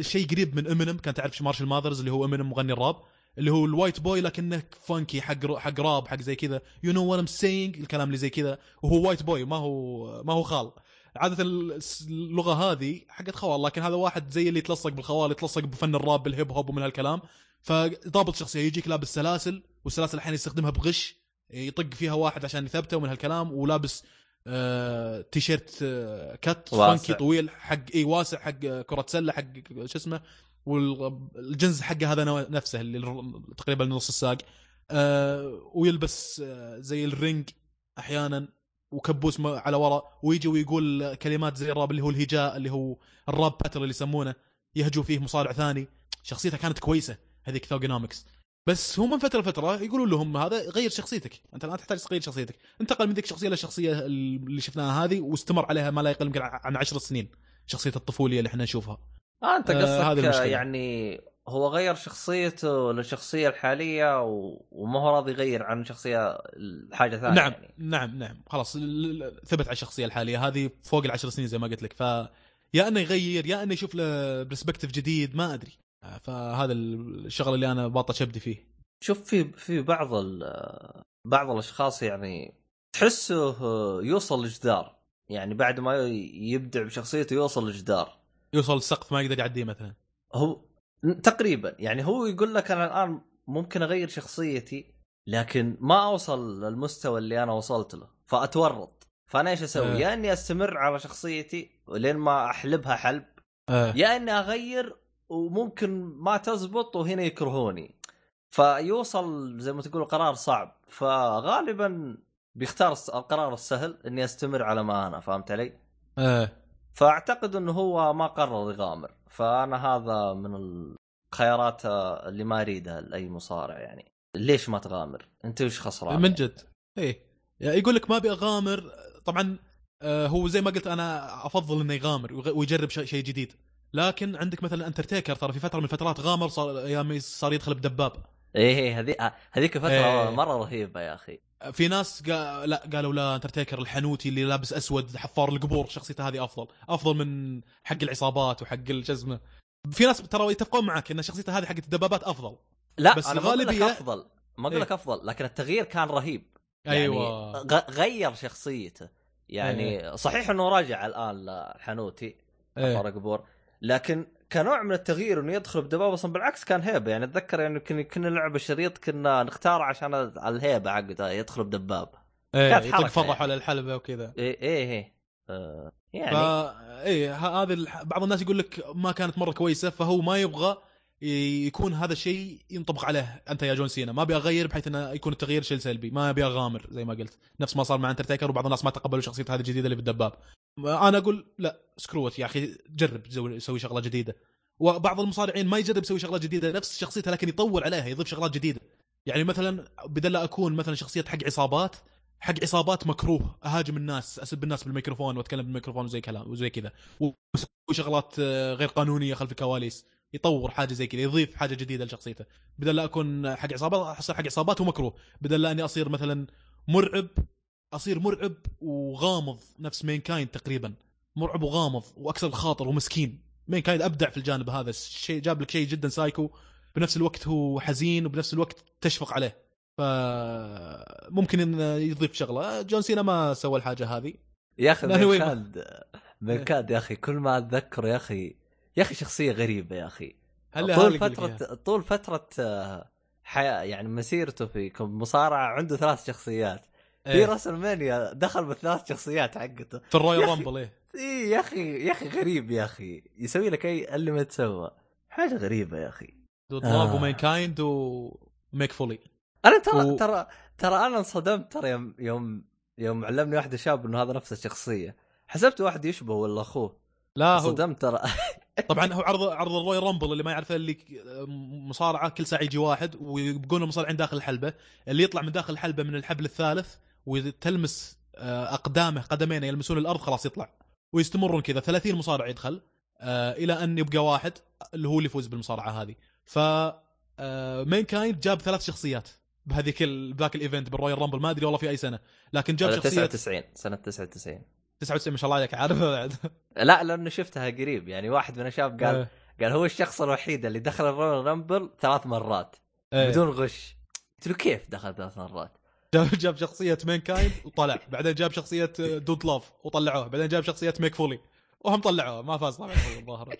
شيء قريب من امينيم كان تعرف مارشال ماذرز اللي هو امينيم مغني الراب اللي هو ال white boy لكنه funky حق حق راب حق زي كذا. you know what I'm saying الكلام اللي زي كذا. وهو white boy ما هو ما هو خال. عادة اللغة هذه حقت خوال لكن هذا واحد زي اللي يتلصق بالخوال يتلصق بفن الراب بال hip hop ومن هالكلام. فضابط شخصية يجيك لابس سلاسل والسلاسل أحيانا يستخدمها بغش يطق فيها واحد عشان يثبته ومن هالكلام ولابس آه تيشيرت آه cut
واسع.
funky طويل حق إي واسع حق آه، كرة سلة حق شو اسمه والجنز حقه هذا نفسه اللي تقريبا نص الساق. آه ويلبس آه زي ال ring أحيانا وكبوس على ورا ويجي ويقول كلمات زي الراب اللي هو الهجاء اللي هو ال rap battle اللي يسمونه يهجو فيه مصارع ثاني. شخصيته كانت كويسة هذيك Thuganomics بس هم من فترة لفترة يقولون لهم هذا غير شخصيتك. أنت الآن تحتاج تغير شخصيتك. انتقل من ذيك الشخصية للشخصيه اللي شفناها هذه واستمر عليها ما لا يقل يمكن عن عشر سنين. شخصية الطفولية اللي إحنا نشوفها.
آه أنت
آه،
قصدك آه. يعني هو غير شخصيته للشخصية الحالية و... وما هو راضي يغير عن شخصية حاجة ثانية
نعم
يعني.
نعم نعم. خلاص ثبت على الشخصية الحالية. هذه فوق العشر سنين زي ما قلت لك. ف يا إنه يغير يا إنه يشوف له برسبكتيف جديد ما أدري. فهذا الشغله اللي أنا باطش أبدي فيه
شوف في في بعض. بعض الأشخاص يعني تحسه يوصل لجدار يعني بعد ما يبدع بشخصيته يوصل لجدار
يوصل السقف ما يقدر يعديه مثلا
هو تقريبا يعني هو يقول لك أنا الآن ممكن أغير شخصيتي لكن ما أوصل للمستوى اللي أنا وصلت له فأتورط فأنا إيش أسوي؟
آه.
يا إني أستمر على شخصيتي لين ما أحلبها حلب
آه.
يا إني أغير وممكن ما تزبط وهنا يكرهوني فيوصل زي ما تقول قرار صعب فغالبا بيختار القرار السهل إني أستمر على ما أنا فهمت علي؟
آه.
فأعتقد إنه هو ما قرر يغامر فأنا هذا من الخيارات اللي ما أريدها لأي مصارع يعني ليش ما تغامر؟ أنت وش خسران؟
من جد إيه يعني يقول لك ما أبي أغامر طبعا آه، هو زي ما قلت أنا أفضل إنه يغامر ويجرب شيء جديد لكن عندك مثلا انترتيكر ترى في فترة من الفترات غامر صار أيام صار يدخل بدباب.
إيه إيه هذي هذيك فتره
إيه.
مرة رهيبة يا أخي.
في ناس قا... لا قالوا لا انترتيكر الحنوتي اللي لابس أسود حفار القبور شخصيته هذه أفضل. أفضل من حق العصابات وحق ال- شو اسمه في ناس ترى يتفقون معك إن شخصيته هذه حقت الدبابات أفضل.
لا
بس
لك
الغالبية-
أفضل. ما أقول لك
إيه.
أفضل لكن التغيير كان رهيب. يعني
أيوه.
غ- غير شخصيته. يعني صحيح إنه راجع الآن لحنوتي
إيه.
حفار قبور لكن كنوع من التغيير إنه يدخل بدبابة أصلا بالعكس كان هيبة. يعني أتذكر يعني كنا كنا نلعب الشريط كنا نختار عشان الهيبة حقته يدخل بدباب. إيه
فرح
يعني.
على الحلبة وكذا.
إيه إيه إيه. آه يعني
إيه ه- هذا الح- بعض الناس يقول لك ما كانت مرة كويسة فهو ما يبغى يكون هذا الشيء ينطبق عليه. أنت يا جون سينا ما أبي أغير بحيث إنه يكون التغيير شيء سلبي. ما أبي أغامر زي ما قلت. نفس ما صار مع انترتيكر وبعض الناس ما تقبلوا شخصية هذه الجديدة اللي في الدباب. أنا أقول لا screw it يا أخي جرب تسوي سوي شغلة جديدة. وبعض المصارعين ما يجرب يسوي شغلات جديدة نفس شخصيته لكن يطور عليها يضيف شغلات جديدة. يعني مثلا بدل لا أكون مثلا شخصية حق عصابات حق عصابات مكروه أهاجم الناس أسب الناس بالميكروفون وأتكلم بالميكروفون وزي كلام وزي كذا. ويسوي شغلات آه، غير قانونية خلف الكواليس يطور حاجة زي كذا يضيف حاجة جديدة لشخصيته. بدل لا أكون حق عصابات اصير حق عصابات ومكروه. بدل لا أني أصير مثلا مرعب أصير مرعب وغامض نفس Mankind تقريبا. مرعب وغامض ومكسور خاطر ومسكين. Mankind أبدع في الجانب هذا. الشيء جاب لك شيء جدا سايكو. بنفس الوقت هو حزين وبنفس الوقت تشفق عليه. فممكن انه يضيف شغلة. جون سينا ما سوى الحاجة هذه.
يا
أخي.
ميركاد ميركاد يا أخي كل ما اتذكره يا أخي يا أخي شخصية غريبة يا أخي.
هل
طول فتره؟ طول فترة آه، حياه يعني مسيرته في مصارعة عنده ثلاث شخصيات. في
إيه.
WrestleMania دخل بالثلاث شخصيات حقته.
في
ال Royal.
Rumble إيه.
اي يا أخي يا أخي غريب يا أخي. يسوي لك أي اللي ما تسوى. حاجة غريبة يا أخي.
Dude
آه.
و Mankind و Mick Foley
أنا ترى
و-
ترى ترى أنا انصدمت ترى يوم يوم يوم علمني واحد شاب إنه هذا نفس الشخصية. حسبت واحد يشبه ولا أخوه؟
لا هو
صدمت ترى.
طبعا هو عرض عرض ال Royal Rumble اللي ما يعرفه اللي مصارعة كل ساعة يجي واحد ويبقون المصارعين داخل الحلبة. اللي يطلع من داخل الحلبة من الحبل الثالث وتلمس آه، أقدامه قدمينه يلمسون الأرض خلاص يطلع. ويستمرون كذا. 30 مصارع يدخل آه، إلى أن يبقى واحد اللي هو اللي يفوز بالمصارعة هذه. ف آه، Mankind جاب ثلاث شخصيات بهذيك ال- بذاك ال event بال Royal Rumble. ما أدري والله في أي سنة. لكن جاب شخصية
99 سنة 99
99 ما شاء الله عليك عارف بعد
لا لأنه شفتها قريب. يعني واحد من الشباب قال
آه،
قال هو الشخص الوحيد اللي دخل ال Royal Rumble ثلاث مرات
آه.
بدون غش. قلت له كيف دخل ثلاث مرات؟
جاب جاب شخصية Mankind وطلع. بعدين جاب شخصية Dude Love وطلعوه بعدين جاب شخصية Mick Foley وهم طلعوه ما فاز طبعا. الظاهر.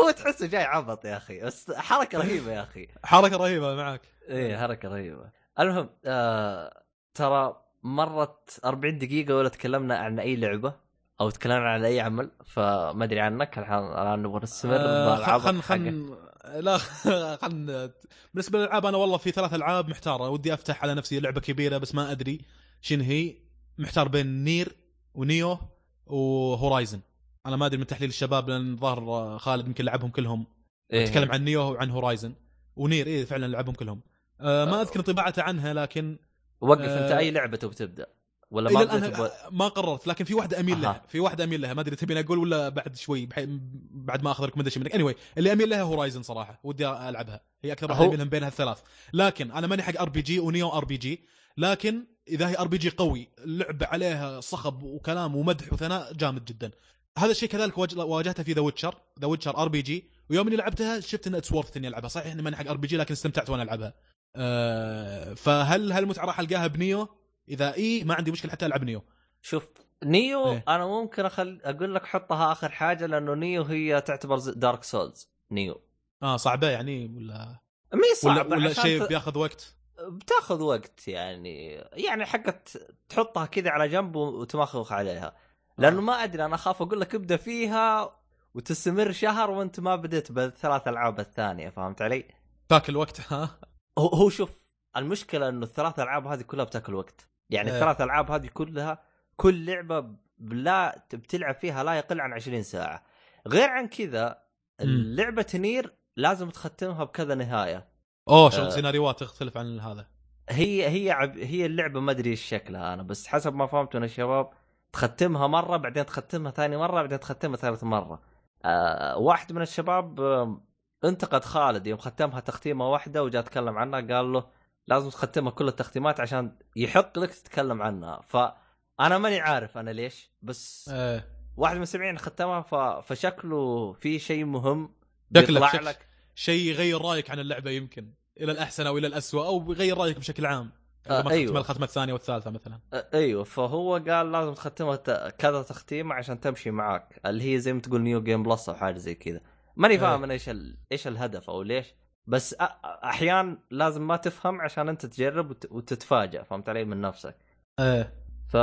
هو تحسه جاي عبط يا أخي. بس حركة رهيبة يا أخي.
حركة رهيبة معك.
إيه حركة رهيبة. المهم آه ترى مرت 40 دقيقة ولا تكلمنا عن أي لعبة أو تكلمنا عن أي عمل. فما أدري عنك. الحين الآن نبغى نستمر
آه،
بالعبط
خل
حقك.
خل لا خل بالنسبة للألعاب أنا والله في ثلاث ألعاب محتاره ودي أفتح على نفسي لعبة كبيرة بس ما أدري شنو هي. محتار بين Nier و Nioh و Horizon. أنا ما أدري من تحليل الشباب لأن ظهر خالد يمكن لعبهم كلهم.
إيه.
تكلم عن Nioh وعن Horizon. و Nier إيه فعلا لعبهم كلهم. آه ما أذكر انطباعته عنها لكن
وقف أنت
آه،
أي لعبة تبي تبدأ. ولا ما الآن بو...
ما قررت لكن في واحدة
أميل.
لها في واحدة أميل لها ما أدري تبيني أقول ولا بعد شوي بحي... بعد ما أخذ recommendation منك. اني anyway, اللي أميل لها Horizon صراحة ودي ألعبها. هي أكثر
واحدة
أميل بين هالثلاث. لكن أنا ماني حق RPG و Nioh RPG لكن إذا هي RPG قوي اللعبه عليها صخب وكلام ومدح وثناء جامد جدا. هذا الشيء كذلك واج- واجهته في The Witcher The Witcher RPG ويوم إني لعبتها شفت إن it's worth إني ألعبها. صحيح إني ماني حق RPG لكن استمتعت وأنا ألعبها. أه فهل هالمتعه راح ألقاها ب Nioh؟ إذا إي ما عندي مشكلة حتى ألعب Nioh.
شوف Nioh
إيه.
أنا ممكن اخل أقول لك حطها آخر حاجة لأنه Nioh هي تعتبر Dark Souls Nioh.
آه صعبة يعني ولا
مي
ولا,
صعبة
ولا
عشان
شيء
ت-
بياخذ وقت؟
بتاخذ وقت يعني يعني حقت تحطها كذا على جنب وتمخخ عليها. لأنه ما أدري أنا أخاف أقول لك ابدأ فيها وتستمر شهر وأنت ما بديت بالثلاث ألعاب الثانية فهمت علي؟
تاكل وقت ها؟
هو هو شوف المشكلة إنه الثلاث ألعاب هذه كلها بتاكل وقت. يعني
إيه.
الثلاث ألعاب هذه كلها كل لعبة لا بتلعب فيها لا يقل عن 20 ساعة غير عن كذا
مم.
لعبه نير لازم تختمها بكذا نهاية
أوه شغل
آه.
سيناريوهات تختلف عن هذا
هي هي عب هي اللعبة ما أدري إيش شكلها أنا بس حسب ما فهمت من الشباب تختمها مرة بعدين تختمها ثاني مرة بعدين تختمها ثالث مرة آه واحد من الشباب آه انتقد خالد يوم ختمها تختيمة واحدة وجاء تكلم عنها قال له لازم تختمها كل التختيمات عشان يحق لك تتكلم عنها. فأنا ماني عارف أنا ليش بس
إيه.
واحد من المستمعين ختمها ف... فشكله في شيء مهم
شكلك- شك-
لك.
شيء يغير رأيك عن اللعبة يمكن إلى الأحسن أو إلى الاسوء أو يغير رأيك بشكل عام.
آه،.
ختم الختمة الثانية والثالثة مثلا.
أ- أيوه. فهو قال لازم تختمها كذا تختيمة عشان تمشي معاك اللي هي زي ما تقول New Game Plus أو حاجة زي كذا. ماني
إيه.
فاهم أنا إيش ال... إيش الهدف أو ليش بس. أحيان لازم ما تفهم عشان أنت تجرب وت... وتتفاجئ فهمت علي؟ من نفسك.
إيه.
ف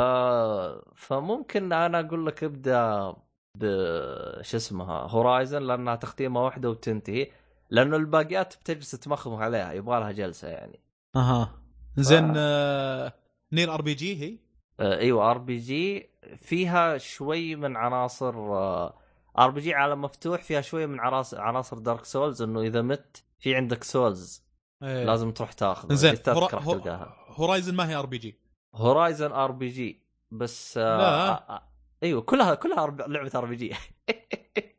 فممكن أنا أقول لك ابدأ ب شو اسمها Horizon لأنها تختيمه واحدة وتنتهي لأنه الباقيات بتجلس تمخمخ عليها يبغى لها جلسة يعني.
أها. زين آه... Nier RPG هي؟
آه، أيوه RPG فيها شوي من عناصر RPG عالم مفتوح فيها شوي من عناصر عناصر Dark Souls إنه إذا مت في عندك souls.
إيه.
لازم تروح تاخذ
زين
Hori...
Horizon ما هي ار بي جي
هورايزن ار بي جي بس آه
لا.
آه آه أيوه كلها كلها لعبة RPG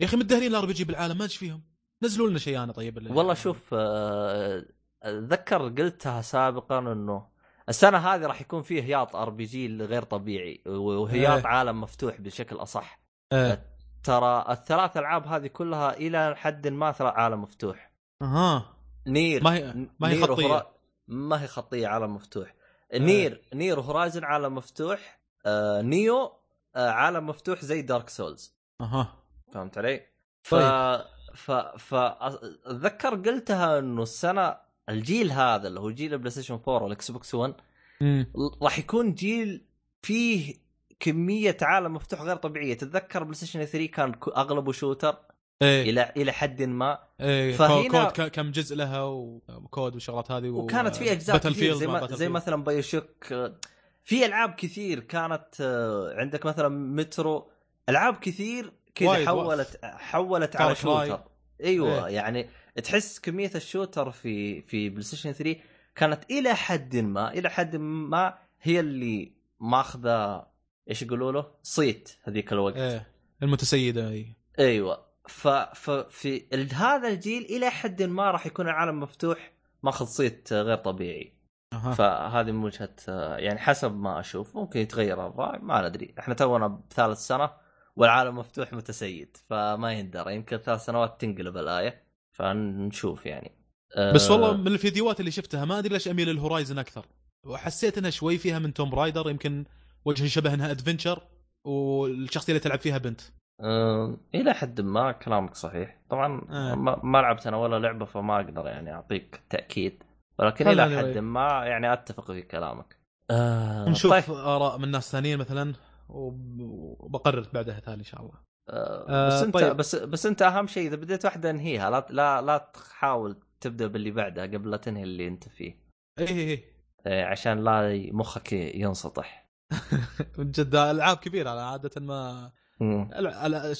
يا أخي مدهرين ال RPG بالعالم ما إيش فيهم. نزلوا لنا شيء أنا طيب اللي-
والله شوف آه، أتذكر قلتها سابقا إنه السنة هذه راح يكون فيه هياط RPG غير طبيعي وهياط
إيه.
عالم مفتوح بشكل أصح.
إيه.
ترى الثلاث ألعاب هذه كلها إلى حد ما ترى عالم مفتوح.
أها.
Nier.
ما هي- ما هي
Nier
خطية.
و Hori- ما هي خطية عالم مفتوح. Nier Nier و Horizon عالم مفتوح. آه Nioh آه عالم مفتوح زي Dark Souls.
أها.
فهمت علي؟ ف
طيب.
ف ف أتذكر قلتها إنه السنة الجيل هذا اللي هو جيل ال PlayStation 4 وال Xbox 1
امم
راح يكون جيل فيه كمية عالم مفتوح غير طبيعية. تتذكر PlayStation 3 كان أغلبه shooter؟
إيه.
إلى إلى حد ما.
إيه
فهنا-
COD كم جزء لها و COD والشغلات هذه و...
وكانت في
أجزاء
كثير زي, ما. زي مثلا BioShock آه، في ألعاب كثير كانت آه، عندك مثلا مترو ألعاب كثير كذا حولت حولت على. shooter أيوه
إيه.
يعني تحس كمية ال shooter في في PlayStation 3 كانت إلى حد ما إلى حد ما هي اللي ماخذة إيش يقولوا له؟ صيت هذيك الوقت.
إيه المتسيدة اي
أيوه. ف ففي هذا الجيل إلى حد ما راح يكون العالم مفتوح ماخذ صيت غير طبيعي.
أها.
فهذه من وجهة يعني حسب ما أشوف ممكن يتغير الرأي ما ندري. إحنا تونا بثالث سنة والعالم مفتوح متسيد فما يندرى. يمكن ثلاث سنوات تنقلب الآية فنشوف يعني. أه
بس والله من الفيديوهات اللي شفتها ما أدري ليش أميل لل Horizon أكثر. وحسيت إنها شوي فيها من Tomb Raider يمكن وجه شبه إنها adventure والشخصية اللي تلعب فيها بنت.
أه إلى حد ما كلامك صحيح طبعا
آه.
ما, لعبت أنا ولا لعبة فما أقدر يعني أعطيك تأكيد ولكن
إلى.
حد ما يعني أتفق في كلامك أه
نشوف
طيب.
آراء من ناس ثانيين مثلا وب- وبقرر بعدها ثاني إن شاء الله
آه، بس
آه،
أنت
طيب.
بس بس أنت أهم شيء إذا بديت واحدة انهيها لا لا لا تحاول تبدأ باللي بعدها قبل لا تنهي اللي أنت فيه
إيه إيه إيه.
آه، عشان لا مخك ينسطح
من جد ألعاب كبيرة عادة ما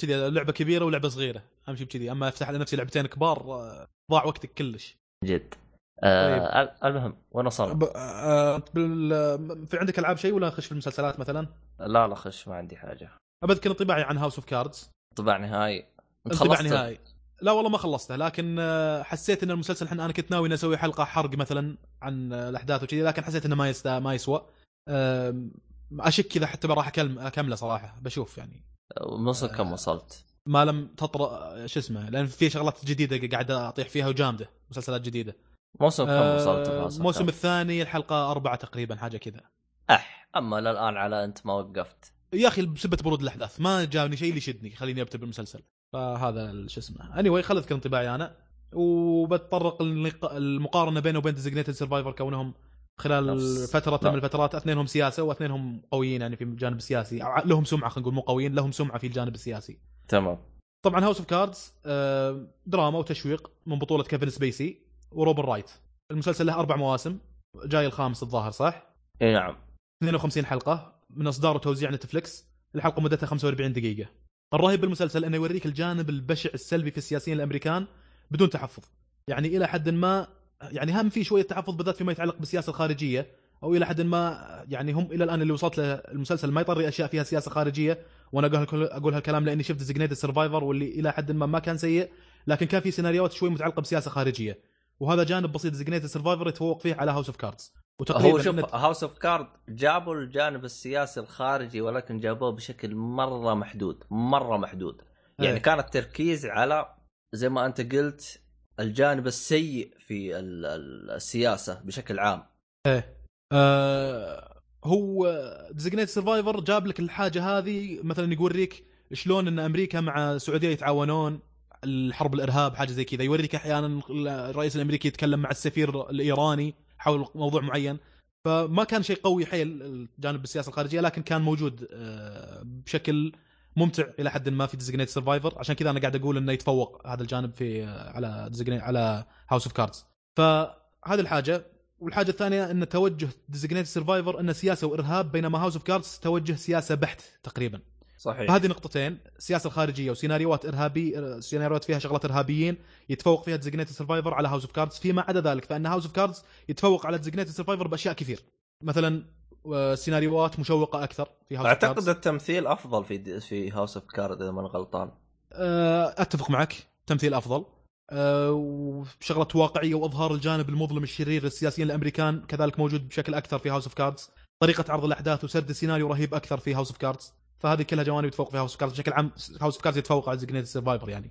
كذي لعبة كبيرة ولعبة صغيرة. أهم شيء بكذي. أما أفتح لنفسي لعبتين كبار آه، ضاع وقتك كلش.
جد. آه ال- المهم وين وصلنا؟
ب... آه... بال... في عندك ألعاب شيء ولا نخش في المسلسلات مثلا؟
لا لا خش ما عندي حاجة.
بذكر انطباعي عن House of Cards
طباع نهائي.
انطباع نهائي. لا والله ما خلصته لكن آه، حسيت إن المسلسل أنا كنت ناوي إني أسوي حلقة حرق مثلا عن آه، الأحداث وكذي لكن حسيت إنه ما يستا ما يسوى. أشك كذا حتى راح أكمله صراحة بشوف يعني.
وصل كم وصلت؟
ما لم تطرأ شو اسمه لأن في شغلات جديدة قاعد أطيح فيها وجامدة مسلسلات جديدة.
موسم كم
آه،
وصلت
الموسم الثاني الحلقة أربعة تقريبا حاجة كذا.
أح أما للآن على أنت ما وقفت.
يا أخي بسبة برود الأحداث ما جاني شيء اللي يشدني يخليني ابتل بالمسلسل فهذا شو اسمه. اني anyway خل اذكر انطباعي أنا وبتطرق المقارنة بينه وبين Designated Survivor كونهم خلال فترة
لا.
من الفترات اثنينهم سياسة واثنينهم قويين يعني في الجانب السياسي لهم سمعة خلينا نقول مو قويين لهم سمعة في الجانب السياسي.
تمام.
طبعا House of Cards دراما وتشويق من بطولة كيفن سبيسي وروبن رايت. المسلسل له أربع مواسم جاي الخامس الظاهر صح؟
إي نعم.
52 حلقة من إصدار وتوزيع Netflix الحلقة مدتها 45 دقيقة. الرهيب بالمسلسل إنه يوريك الجانب البشع السلبي في السياسيين الأمريكان بدون تحفظ. يعني إلى حد ما يعني هم في شوية تحفظ بالذات فيما يتعلق بالسياسة الخارجية أو إلى حد ما يعني هم إلى الآن اللي وصلت له المسلسل ما يطري أشياء فيها سياسة خارجية وأنا أقول أقول هالكلام لأني شفت Designated Survivor واللي إلى حد ما ما كان سيء لكن كان في سيناريوهات شوي متعلقة بسياسة خارجية وهذا جانب بسيط Designated Survivor يتفوق فيه على House of Cards
هو شوف House of Card جابوا الجانب السياسي الخارجي ولكن جابوه بشكل مرة محدود مرة محدود يعني
إيه.
كان التركيز على زي ما أنت قلت الجانب السيء في ال- ال- السياسة بشكل عام.
آه هو Designated Survivor جاب لك الحاجة هذه مثلا يوريك شلون إن أمريكا مع السعودية يتعاونون الحرب الإرهاب حاجة زي كذا. يوريك أحيانا الرئيس الأمريكي يتكلم مع السفير الإيراني حول موضوع معين. فما كان شيء قوي حيل الجانب السياسة الخارجية لكن كان موجود آه، بشكل ممتع إلى حد ما في Designated Survivor عشان كذا أنا قاعد أقول إنه يتفوق هذا الجانب في على Designated على House of Cards فهذه الحاجة. والحاجة الثانية إن توجه Designated Survivor إنه سياسة وإرهاب بينما House of Cards توجه سياسة بحت تقريبا.
صحيح.
فهذه نقطتين السياسة الخارجيه وسيناريوهات إرهابي سيناريوهات فيها شغلات إرهابيين يتفوق فيها Designated Survivor على House of Cards فيما عدا ذلك فإن House of Cards يتفوق على Designated Survivor بأشياء كثير. مثلا سيناريوهات مشوقة أكثر في House of
أعتقد
Cards
التمثيل أفضل في في House of Card إذا ماني غلطان.
آه، أتفق معك تمثيل أفضل. آه، وشغلة واقعية وأظهار الجانب المظلم الشرير للسياسيين الأمريكان كذلك موجود بشكل أكثر في House of Cards طريقة عرض الأحداث وسرد السيناريو رهيب أكثر في House of Cards فهذه كلها جوانب يتفوق في House of Cards بشكل عام. House of Cards يتفوق على Designated Survivor يعني.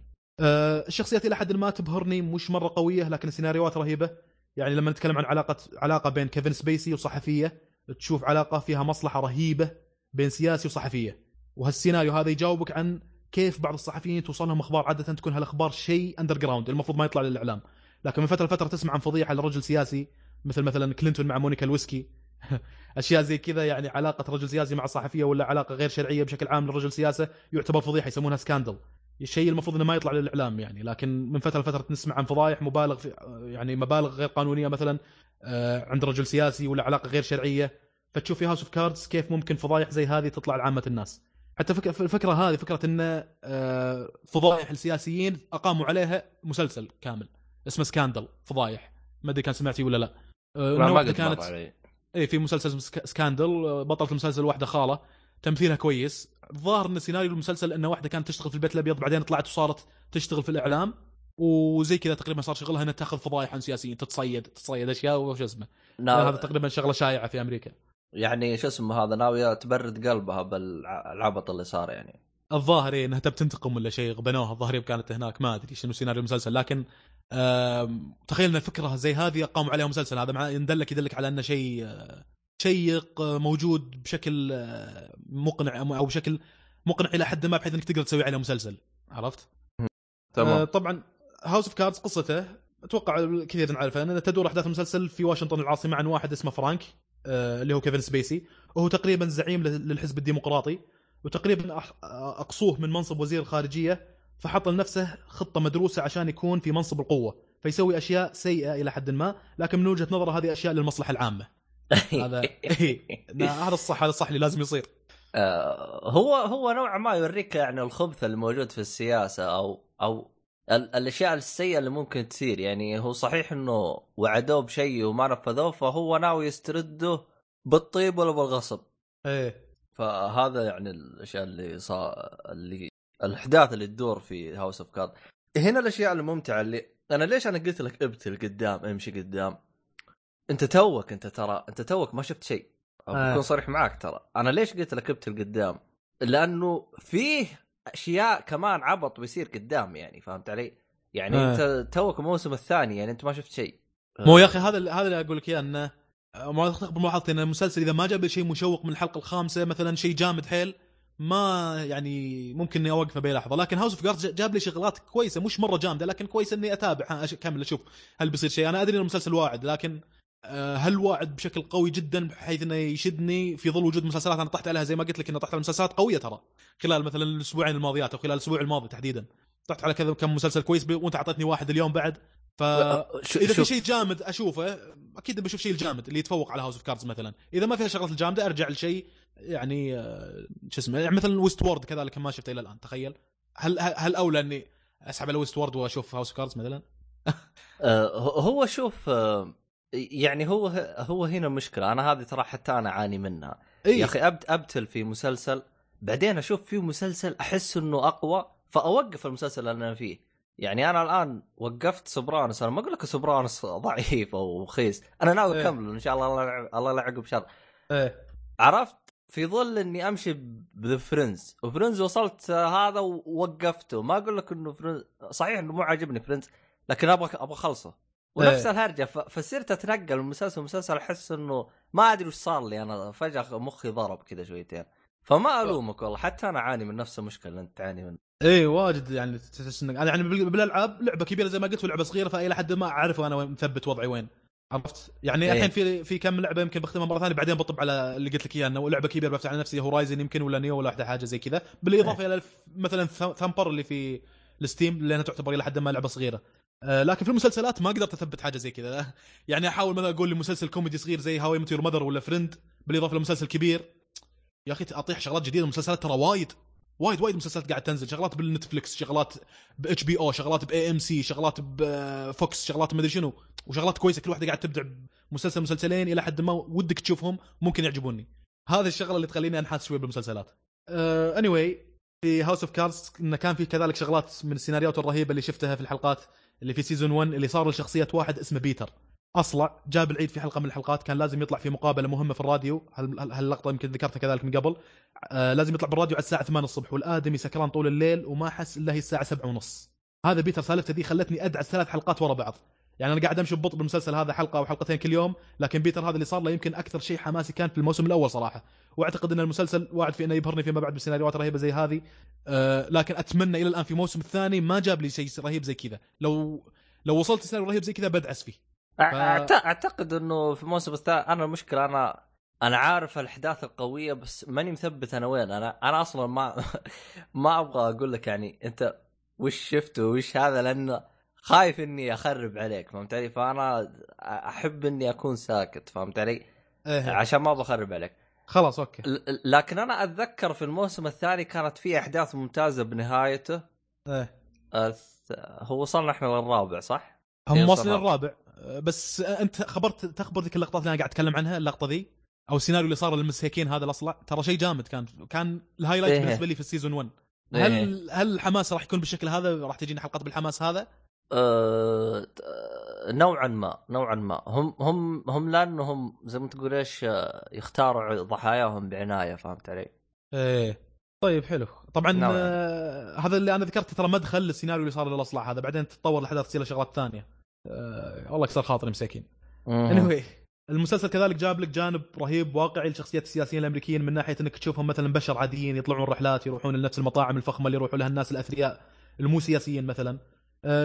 الشخصيات إلى حد ما تبهرني مش مرة قوية لكن السيناريوهات رهيبة. يعني لما نتكلم عن علاقة علاقة بين كيفن سبيسي وصحفية تشوف علاقة فيها مصلحة رهيبة بين سياسي وصحفية. وهالسيناريو هذا يجاوبك عن كيف بعض الصحفيين توصل لهم أخبار عادة تكون هالأخبار شيء underground المفروض ما يطلع للإعلام. لكن من فترة لفترة تسمع عن فضيحة لرجل سياسي مثل مثلا كلينتون مع مونيكا لوينسكي أشياء زي كذا يعني علاقة رجل سياسي مع صحفية ولا علاقة غير شرعية بشكل عام لرجل سياسة يعتبر فضيحة يسمونها scandal الشيء المفروض إنه ما يطلع للإعلام يعني. لكن من فترة لفترة نسمع عن فضايح مبالغ في يعني مبالغ غير قانونية مثلا. عند رجل سياسي ولا علاقة غير شرعية فتشوف في House of Cards كيف ممكن فضايح زي هذه تطلع لعامه الناس. حتى فك- الفكرة هذه فكرة إن آه، فضايح السياسيين أقاموا عليها مسلسل كامل اسمه Scandal فضايح. ما أدري كان سمعتي ولا لا. آه،
ما
كانت اي في مسلسل Scandal آه، بطلة المسلسل واحدة خالة تمثيلها كويس. الظاهر إن سيناريو المسلسل انه واحدة كانت تشتغل في البيت الأبيض بعدين طلعت وصارت تشتغل في الإعلام. وزي كذا تقريبا صار شغلها إنها تاخذ فضايح عن سياسيين تتصيد تتصيد أشياء وش اسمه.
نا-
هذا تقريبا شغلة شائعة في أمريكا.
يعني شو اسمه هذا ناوية تبرد قلبها بالعبط اللي صار يعني.
الظاهر إيه إنها تبي تنتقم ولا شيء غبنوها. الظاهر كانت هناك ما أدري شنو سيناريو المسلسل لكن تخيل إن الفكرة زي هذه قاموا عليها مسلسل. هذا مع يدلك يدلك على إنه شيء آه، شيق آه، موجود بشكل آه، مقنع أو بشكل مقنع إلى حد ما بحيث إنك تقدر تسوي عليه مسلسل. عرفت؟ آه
تمام
طبعا House of Cards قصته أتوقع كثير نعرفها انه تدور أحداث المسلسل في واشنطن العاصمة عن واحد اسمه فرانك آه، اللي هو كيفن سبيسي. وهو تقريبا زعيم لل- للحزب الديمقراطي وتقريبا أقصوه من منصب وزير الخارجية فحط لنفسه خطة مدروسة عشان يكون في منصب القوة فيسوي أشياء سيئة إلى حد ما لكن من وجهة نظره هذه أشياء للمصلحة العامة. هذا هذا الصح هذا الصح اللي لازم يصير.
آه، هو هو نوعا ما يوريك يعني الخبث اللي موجود في السياسة أو أو ال- الأشياء السيئة اللي ممكن تصير. يعني هو صحيح إنه وعدوه بشيء وما نفذوه فهو ناوي يسترده بالطيب ولا بالغصب.
إيه.
فهذا يعني الأشياء اللي صار اللي الأحداث اللي تدور في House of Card هنا الأشياء الممتعة اللي أنا ليش أنا قلت لك أبتل قدام أمشي قدام؟ أنت توك أنت ترى أنت توك ما شفت شيء.
آه.
بكون صريح معك ترى. أنا ليش قلت لك أبتل قدام؟ لأنه فيه أشياء كمان عبط بيصير قدام يعني فهمت علي؟ يعني
آه.
أنت توك الموسم الثاني يعني أنت ما شفت شيء.
مو يا أخي هذا اللي- هذا اللي أقول لك إياه إنه ما تخطئ بملاحظتي إن المسلسل إذا ما جاب لي شيء مشوق من الحلقة الخامسة مثلا شيء جامد حيل ما يعني ممكن إني أوقفه بأي لحظة. لكن House of Cards جاب لي شغلات كويسة مش مرة جامدة لكن كويس إني أتابع. اكمل أشوف هل بيصير شيء؟ أنا أدري إن المسلسل واعد لكن هل واعد بشكل قوي جدا بحيث إنه يشدني في ظل وجود مسلسلات أنا طحت عليها زي ما قلت لك إنه طحت على مسلسلات قوية ترى. خلال مثلا الأسبوعين الماضيات أو خلال الأسبوع الماضي تحديدا. طحت على كذا كم مسلسل كويس وأنت أعطيتني واحد اليوم بعد. ف
شو-
إذا في. شيء جامد أشوفه أكيد بشوف شيء الجامد اللي يتفوق على House of Cards مثلا. إذا ما فيها شغلات الجامدة أرجع لشيء يعني آه، شو اسمه يعني مثلا Westworld كذلك ما شفته إلى الآن تخيل. هل هل أولى إني أسحب على Westworld وأشوف House of Cards مثلا؟
آه، هو- شوف آه، يعني هو هو هنا مشكلة. أنا هذه ترى حتى أنا أعاني منها.
إي.
يا أخي أبت أبتل في مسلسل بعدين أشوف فيه مسلسل أحس إنه أقوى فأوقف المسلسل اللي أنا فيه. يعني أنا الآن وقفت Sopranos أنا ما أقول لك Sopranos ضعيف أو رخيص. أنا ناوي
إيه.
أكمله إن شاء الله. الله لا يعقب شر
إيه
عرفت؟ في ظل إني أمشي بذا Friends و Friends وصلت هذا ووقفته. ما أقول لك إنه Friends صحيح إنه مو عاجبني Friends لكن أبغى أبغى أخلصه. ونفس
إيه.
الهرجة فصرت أتنقل من مسلسل لمسلسل أحس إنه ما أدري وش صار لي أنا فجأة مخي ضرب كذا شويتين. فما ألومك والله حتى أنا أعاني من نفس المشكلة اللي أنت تعاني منها.
إيه واجد يعني تحس إنك أنا يعني بال- بالألعاب لعبة كبيرة زي ما قلت ولعبة صغيرة فإلى حد ما أعرف أنا وين مثبت وضعي وين. عرفت؟ يعني
إيه.
الحين في في كم لعبة يمكن بختمها مرة ثانية بعدين بطب على اللي قلت لك إياه إنه لعبة كبيرة بفتح على نفسي Horizon يمكن ولا Nioh ولا واحدة حاجة زي كذا. بالإضافة إلى الف- مثلا ث- Thumper اللي في ال Steam لأنها تعتبر إلى حد ما لعبة صغيرة. لكن في المسلسلات ما قدرت أثبت حاجة زي كذا. يعني أحاول مثلا أقول لي مسلسل كوميدي صغير زي How I Met Your Mother ولا Friend بالإضافة لمسلسل كبير. يا أخي أطيح شغلات جديدة المسلسلات ترى وايد وايد وايد مسلسلات قاعد تنزل. شغلات بال Netflix شغلات ب HBO شغلات ب AMC شغلات ب Fox شغلات ما أدري شنو. وشغلات كويسة كل واحدة قاعد تبدع مسلسل مسلسلين إلى حد ما. ودك تشوفهم ممكن يعجبوني. هذه الشغلة اللي تخليني أنحاس شوي بالمسلسلات. anyway, في House of Cards انه كان في كذلك شغلات من السيناريوهات الرهيبة اللي شفتها في الحلقات. اللي في season 1 اللي صار لشخصيه واحد اسمه بيتر. أصلع جاب العيد في حلقة من الحلقات كان لازم يطلع في مقابلة مهمة في الراديو. هال- هال- هاللقطة يمكن ذكرتها كذلك من قبل. آه لازم يطلع بالراديو على الساعة 8 الصبح والآدمي سكران طول الليل وما حس إلا هي الساعة 7 ونص. هذا بيتر سالفته ذي خلتني أدعس ثلاث حلقات ورا بعض. يعني أنا قاعد أمشي ببطء بالمسلسل هذا حلقة أو حلقتين كل يوم لكن بيتر هذا اللي صار له يمكن أكثر شيء حماسي كان في الموسم الأول صراحة. وأعتقد إن المسلسل واعد في إنه يبهرني فيما بعد بسيناريوهات رهيبة زي هذه آه لكن أتمنى إلى الآن في الموسم الثاني ما جاب لي شيء رهيب زي كذا. لو لو وصلت سيناريو رهيب زي كذا بدعس فيه.
أعت- أعتقد إنه في الموسم الثاني أنا المشكلة أنا أنا عارف الأحداث القوية بس ماني مثبت أنا وين. أنا أنا أصلا ما ما أبغى أقول لك يعني أنت وش شفت وش هذا لأنه خايف إني أخرب عليك فهمت علي فأنا أحب إني أكون ساكت فهمت علي
إيه.
عشان ما بخرب عليك
خلاص
أوكي لكن أنا أتذكر في الموسم الثاني كانت في أحداث ممتازة بنهايته
إيه.
الث- هو وصلنا إحنا للرابع صح؟
هم
يوصل
واصلين
الرابع.
آه، بس أنت خبرت تخبر ذيك اللقطات اللي أنا قاعد أتكلم عنها اللقطة ذي أو السيناريو اللي صار للمسيكين هذا الأصلع ترى شيء جامد كان كان ال highlight
إيه.
بالنسبة لي في ال season 1
إيه.
هل هل الحماس راح يكون بالشكل هذا راح تجينا حلقات بالحماس هذا
أه نوعا ما نوعا ما. هم هم هم لانهم زي ما تقول إيش آه، يختاروا ضحاياهم بعناية فهمت علي؟
إيه. طيب حلو. طبعا. آه هذا اللي أنا ذكرته ترى مدخل للسيناريو اللي صار للاصلع هذا. بعدين تتطور الأحداث تصير شغلات ثانية. آه والله كسر خاطري مساكين. anyway المسلسل كذلك جاب لك جانب رهيب واقعي لشخصيات السياسيين الأمريكيين من ناحية إنك تشوفهم مثلا بشر عاديين يطلعون رحلات يروحون لنفس المطاعم الفخمة اللي يروحوا لها الناس الأثرياء المو سياسيين مثلا.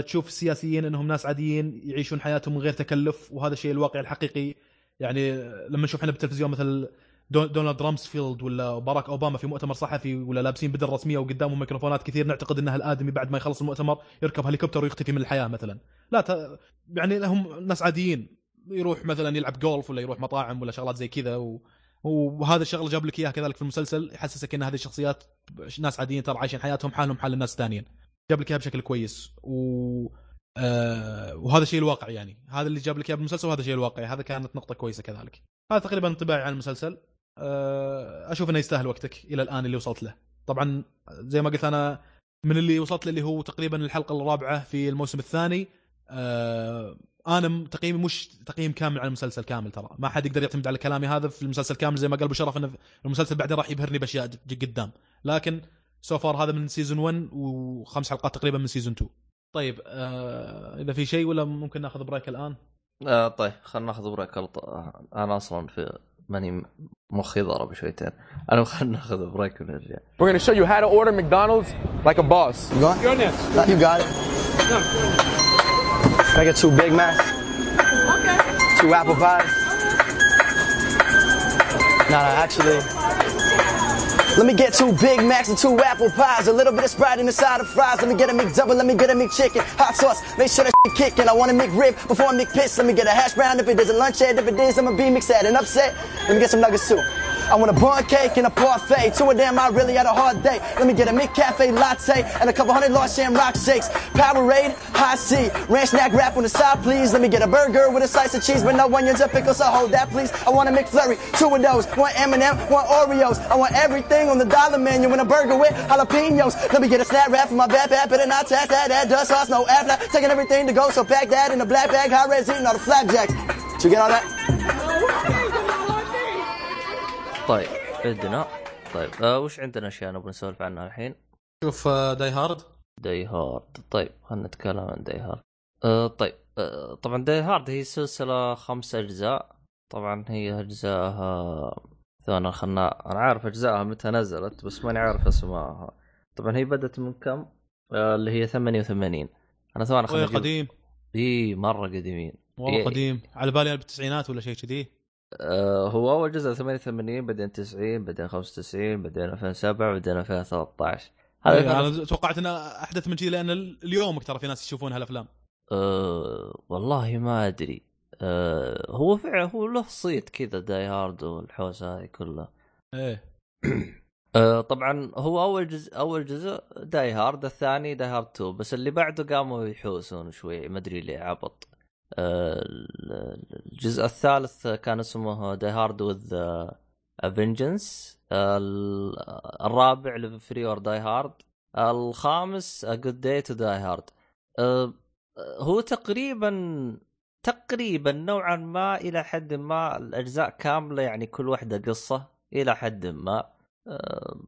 تشوف السياسيين إنهم ناس عاديين يعيشون حياتهم من غير تكلف وهذا الشيء الواقع الحقيقي. يعني لما نشوف إحنا بالتلفزيون مثل دو- دونالد رامسفيلد ولا باراك أوباما في مؤتمر صحفي ولا لابسين بدل رسمية وقدامهم ميكروفونات كثير نعتقد إن هالآدمي بعد ما يخلص المؤتمر يركب هليكوبتر ويختفي من الحياة مثلا. لا ت... يعني لهم ناس عاديين يروح مثلا يلعب جولف ولا يروح مطاعم ولا شغلات زي كذا و... وهذا الشغله جاب لك اياه كذلك في المسلسل يحسسك إن هذه الشخصيات ناس عاديين ترى عايشين حياتهم حالهم حال الناس الثانيين. جاب لك إياها بشكل كويس. و آه وهذا الشيء الواقع يعني. هذا اللي جاب لك اياه بالمسلسل وهذا الشيء الواقعي هذا كانت نقطة كويسة كذلك. هذا تقريبا انطباعي عن المسلسل. آه أشوف إنه يستاهل وقتك إلى الآن اللي وصلت له. طبعا زي ما قلت أنا من اللي وصلت له اللي هو تقريبا الحلقة الرابعة في الموسم الثاني. آه أنا تقييمي مش تقييم كامل على المسلسل كامل ترى. ما حد يقدر يعتمد على كلامي هذا في المسلسل كامل زي ما قال أبو شرف إنه المسلسل بعدين راح يبهرني بأشياء قدام. لكن so far هذا من season 1 وخمس حلقات تقريبا من season 2 طيب آه إذا في شيء ولا ممكن ناخذ break الآن
آه طيب خلينا ناخذ break أنا أصلا في ماني مخي ضرب شويتين أنا خلينا ناخذ بريك ونرجع
We're gonna show you how to order McDonald's like a boss.
You going?
You're next.
You got it. Can I get two Big Macs? Two apple pies? No, no, actually. Let me get two Big Macs and two apple pies. A little bit of Sprite in the side of fries. Let me get a McDouble. Let me get a McChicken. Hot sauce. Make sure that shit kicking. I want a McRib before I McPiss. Let me get a hash brown if it is a lunch head. If it is, I'ma be mixed at and upset. Let me get some nuggets too. I want a bun cake and a parfait. Two of them, I really had a hard day. Let me get a McCafe latte and a couple hundred large shamrock shakes. Powerade, high C, ranch snack wrap on the side, please. Let me get a burger with a slice of cheese, but no onions or pickles. So hold that, please. I want a McFlurry, two of those. One M&M, one Oreos. I want everything on the dollar menu and a burger with jalapenos. Let me get a snap wrap for my backpack, better not tax that. That dust sauce, no after. Taking everything to go, so pack that in a black bag. High res eating all the flapjacks. Did you get all that?
طيب عندنا طيب آه وش عندنا اشياء نبغى نسولف عنها الحين؟
شوف آه Die Hard
Die Hard طيب خلينا نتكلم عن Die Hard آه طيب آه طبعا Die Hard هي سلسله خمس اجزاء طبعا هي اجزائها ثواني خلنا أنا عارف أجزائها متى نزلت بس ماني عارف اسمائها طبعا هي بدت من كم؟ آه اللي هي 88 أنا ثواني خلنا
قديم.
إي مرة قديمين.
والله
إيه.
قديم. على بالي بالتسعينات ولا شيء كذي.
آه هو أول جزء 88 بعدين 90 بعدين 95 بعدين 2007 بعدين 2013 هذا
إيه، أنا توقعت انه أحدث من كذي لأن ال- اليوم ترى في ناس يشوفون هالافلام
أه والله ما أدري. أه هو فعلا هو له صيت كذا Die Hard والحوسة هذه كلها.
إيه.
أه طبعا هو أول جزء أول جزء Die Hard الثاني Die Hard 2 بس اللي بعده قاموا يحوسون شوي ما أدري ليه عبط. أه الجزء الثالث كان اسمه Die Hard with a Vengeance الرابع Free or Die Hard. الخامس Good Day to Die Hard. هو تقريبا تقريبا نوعا ما إلى حد ما الأجزاء كاملة يعني كل واحدة قصة إلى حد ما آه،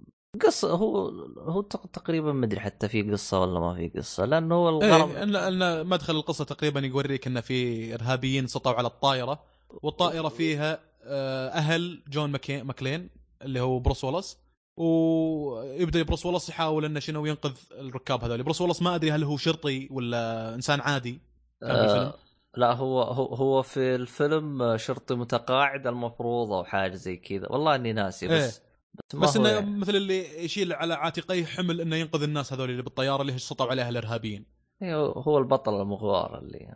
قصه هو هو تق- تقريبا ما أدري حتى في قصة ولا ما في قصة لأنه هو الغرض
إيه إن إن مدخل القصة تقريبا يوريك انه في إرهابيين سطوا على الطائرة والطائرة فيها آه، أهل جون ماكي- ماكلين اللي هو بروس ويلس ويبدأ بروس ويلس يحاول إنه شنو ينقذ الركاب هذول بروس ويلس ما أدري هل هو شرطي ولا إنسان عادي.
آه لا هو هو هو في الفيلم شرطي متقاعد المفروض أو حاجة زي كذا. والله إني ناسي بس
إيه.
بس,
بس إنه
يعني.
مثل اللي يشيل على عاتقيه حمل إنه ينقذ الناس هذول اللي بالطيارة اللي سطوا عليها الإرهابيين.
إيه، هو البطل المغوار اللي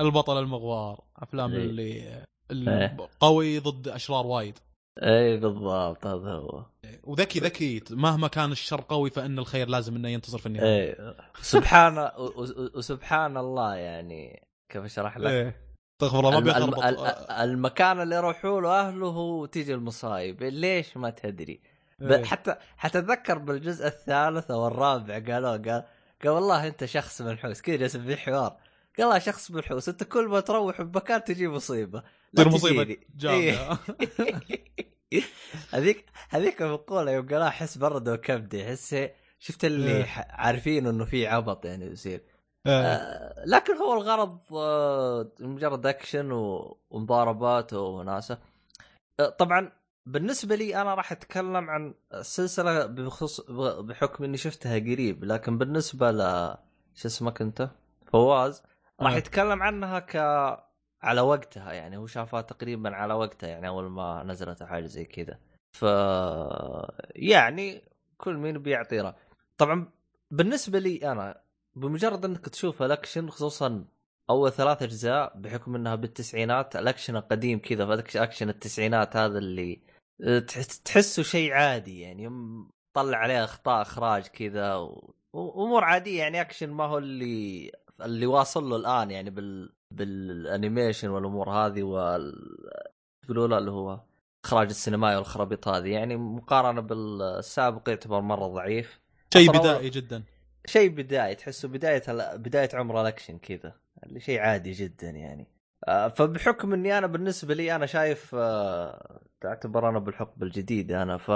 البطل المغوار أفلام
إيه.
اللي, اللي
إيه.
قوي ضد أشرار وايد.
اي بالضبط هذا هو.
وذكي ذكي. مهما كان الشر قوي فإن الخير لازم إنه ينتصر في النهاية.
إيه. سبحان وسبحان الله يعني. كيف اشرح لك؟
إيه. استغفر الله ما بيخربط.
الم- ال- المكان اللي يروحوا له أهله هو تيجي المصايب. ليش؟ ما تدري.
إيه.
حتى حتى اتذكر بالجزء الثالث أو الرابع قالوا قال قال والله أنت شخص منحوس. كذا جالس في حوار. قال والله شخص منحوس. أنت كل ما تروح بمكان تجي مصيبة.
تصير
مصيبة.
جامدة.
هذيك هذيك المقولة يوم قالها أحس برد وكبدي. أحس شفت اللي
إيه.
عارفين إنه في عبط يعني يصير.
إيه.
آه، لكن هو الغرض آه، مجرد أكشن ومضاربات وناسة. آه، طبعا بالنسبة لي أنا راح أتكلم عن السلسله بخصوص بحكم إني شفتها قريب لكن بالنسبة ل شو اسمك أنت؟ فواز راح
آه.
يتكلم عنها ك على وقتها يعني هو شافها تقريبا على وقتها يعني أول ما نزلت حاجة زي كذا. ف يعني كل مين بيعطي طبعا بالنسبة لي أنا بمجرد انك تشوف الأكشن خصوصا أول ثلاث أجزاء بحكم إنها بالتسعينات الأكشن القديم كذا أكشن التسعينات هذا اللي تحس- تحسه شيء عادي يعني يوم طلع عليه أخطاء إخراج كذا و... امور عادية يعني أكشن ما هو اللي اللي واصل له الآن يعني بال بال animation والأمور هذه وال يقولوا له اللي هو إخراج السينمائي والخرابيط هذه يعني مقارنة بالسابق يعتبر مرة ضعيف.
شيء بدائي جدا.
شيء بداية تحسه بداية بداية عمر الأكشن كذا اللي شيء عادي جدا يعني. آه، فبحكم إني أنا بالنسبة لي أنا شايف آه، تعتبر أنا بالحقبه الجديده أنا ف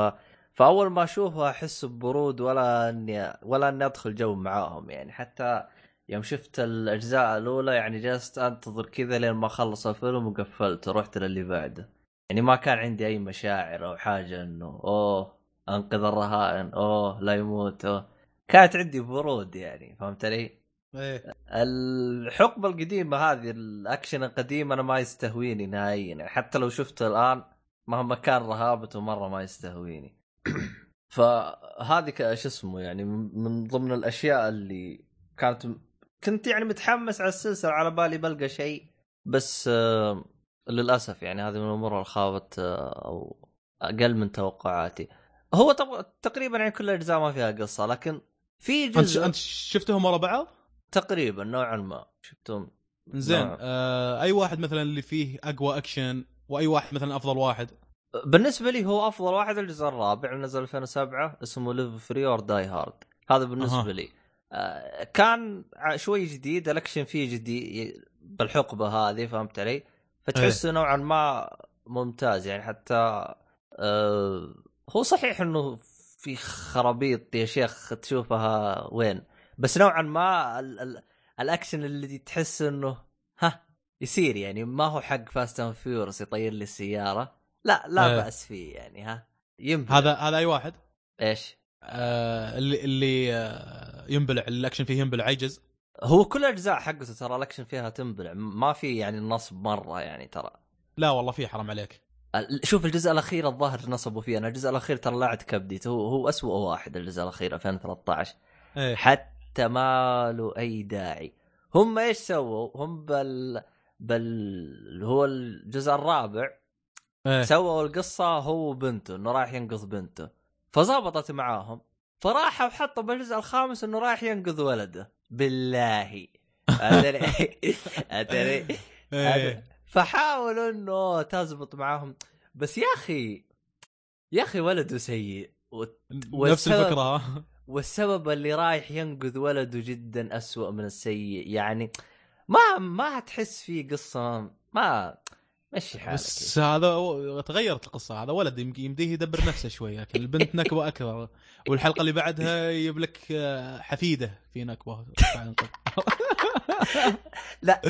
فأول ما أشوفه أحس ببرود ولا إني ولا إني أدخل جو معاهم يعني. حتى يوم شفت الأجزاء الأولى يعني جلست أنتظر كذا لين ما خلص الفيلم وقفلت ورحت للي بعده. يعني ما كان عندي أي مشاعر أو حاجة إنه أوه أنقذ الرهائن أوه لا يموت أوه. كانت عندي برود يعني فهمت علي؟
إيه
الحقبة القديمة هذه الأكشن القديم أنا ما يستهويني نهائيا يعني حتى لو شفته الآن مهما كان رهابته مرة ما يستهويني فهذه شو اسمه يعني من ضمن الأشياء اللي كانت كنت يعني متحمس على السلسلة على بالي بلقى شيء بس آه، للأسف يعني هذه من الأمور اللي خابت آه، أو أقل من توقعاتي هو. تقريبا يعني كل الأجزاء ما فيها قصة لكن في
أنت
جزء
أنت شفتهم ورا بعض؟
تقريبا نوعا ما شفتهم
زين. آه أي واحد مثلا اللي فيه أقوى أكشن وأي واحد مثلا أفضل واحد
بالنسبة لي هو أفضل واحد الجزء الرابع اللي نزل 2007 اسمه Live Free or Die Hard هذا بالنسبة
أها.
لي آه، كان شوي جديد الأكشن فيه جديد بالحقبة هذه فهمت علي؟ فتحسه نوعا ما ممتاز يعني حتى آه هو صحيح إنه في خرابيط يا شيخ تشوفها وين. بس نوعا ما ال ال الأكشن اللي تحس إنه ها يصير يعني. ما هو حق Fast and Furious يطير لي السيارة. لا لا
إيه.
بأس فيه يعني ها. يمكن
هذا هذا أي واحد؟
إيش؟
آه اللي اللي آه ينبلع. الأكشن فيه ينبلع عجز
هو كل الاجزاء حقته ترى الأكشن فيها تنبلع. ما في يعني نصب مرة يعني ترى.
لا والله فيه حرام عليك.
شوف الجزء الأخير الظاهر نصبوا فيه. أنا الجزء الأخير ترى لاعد كبدي. هو هو اسوء واحد الجزء الأخير 2013
إيه.
حتى ما له أي داعي. هم إيش سووا؟ هم بال بال هو الجزء الرابع
إيه.
سووا القصة هو وبنته إنه رايح ينقذ بنته. فزبطت معاهم. فراحوا حطوا بالجزء الخامس إنه رايح ينقذ ولده. بالله. أدري. أدري. فحاولوا إنه تزبط معاهم. بس يا أخي يا أخي ولده سيء. و-
نفس
والسبب-
الفكرة. ها
والسبب اللي رايح ينقذ ولده جدا أسوأ من السيء. يعني ما ما تحس فيه قصة ما مشي حالك.
بس هذا تغيرت القصة. هذا ولد يم- يمديه يدبر نفسه شوي لكن البنت نكبه أكثر والحلقة اللي بعدها يجيب لك آه، حفيده في نكبه
لا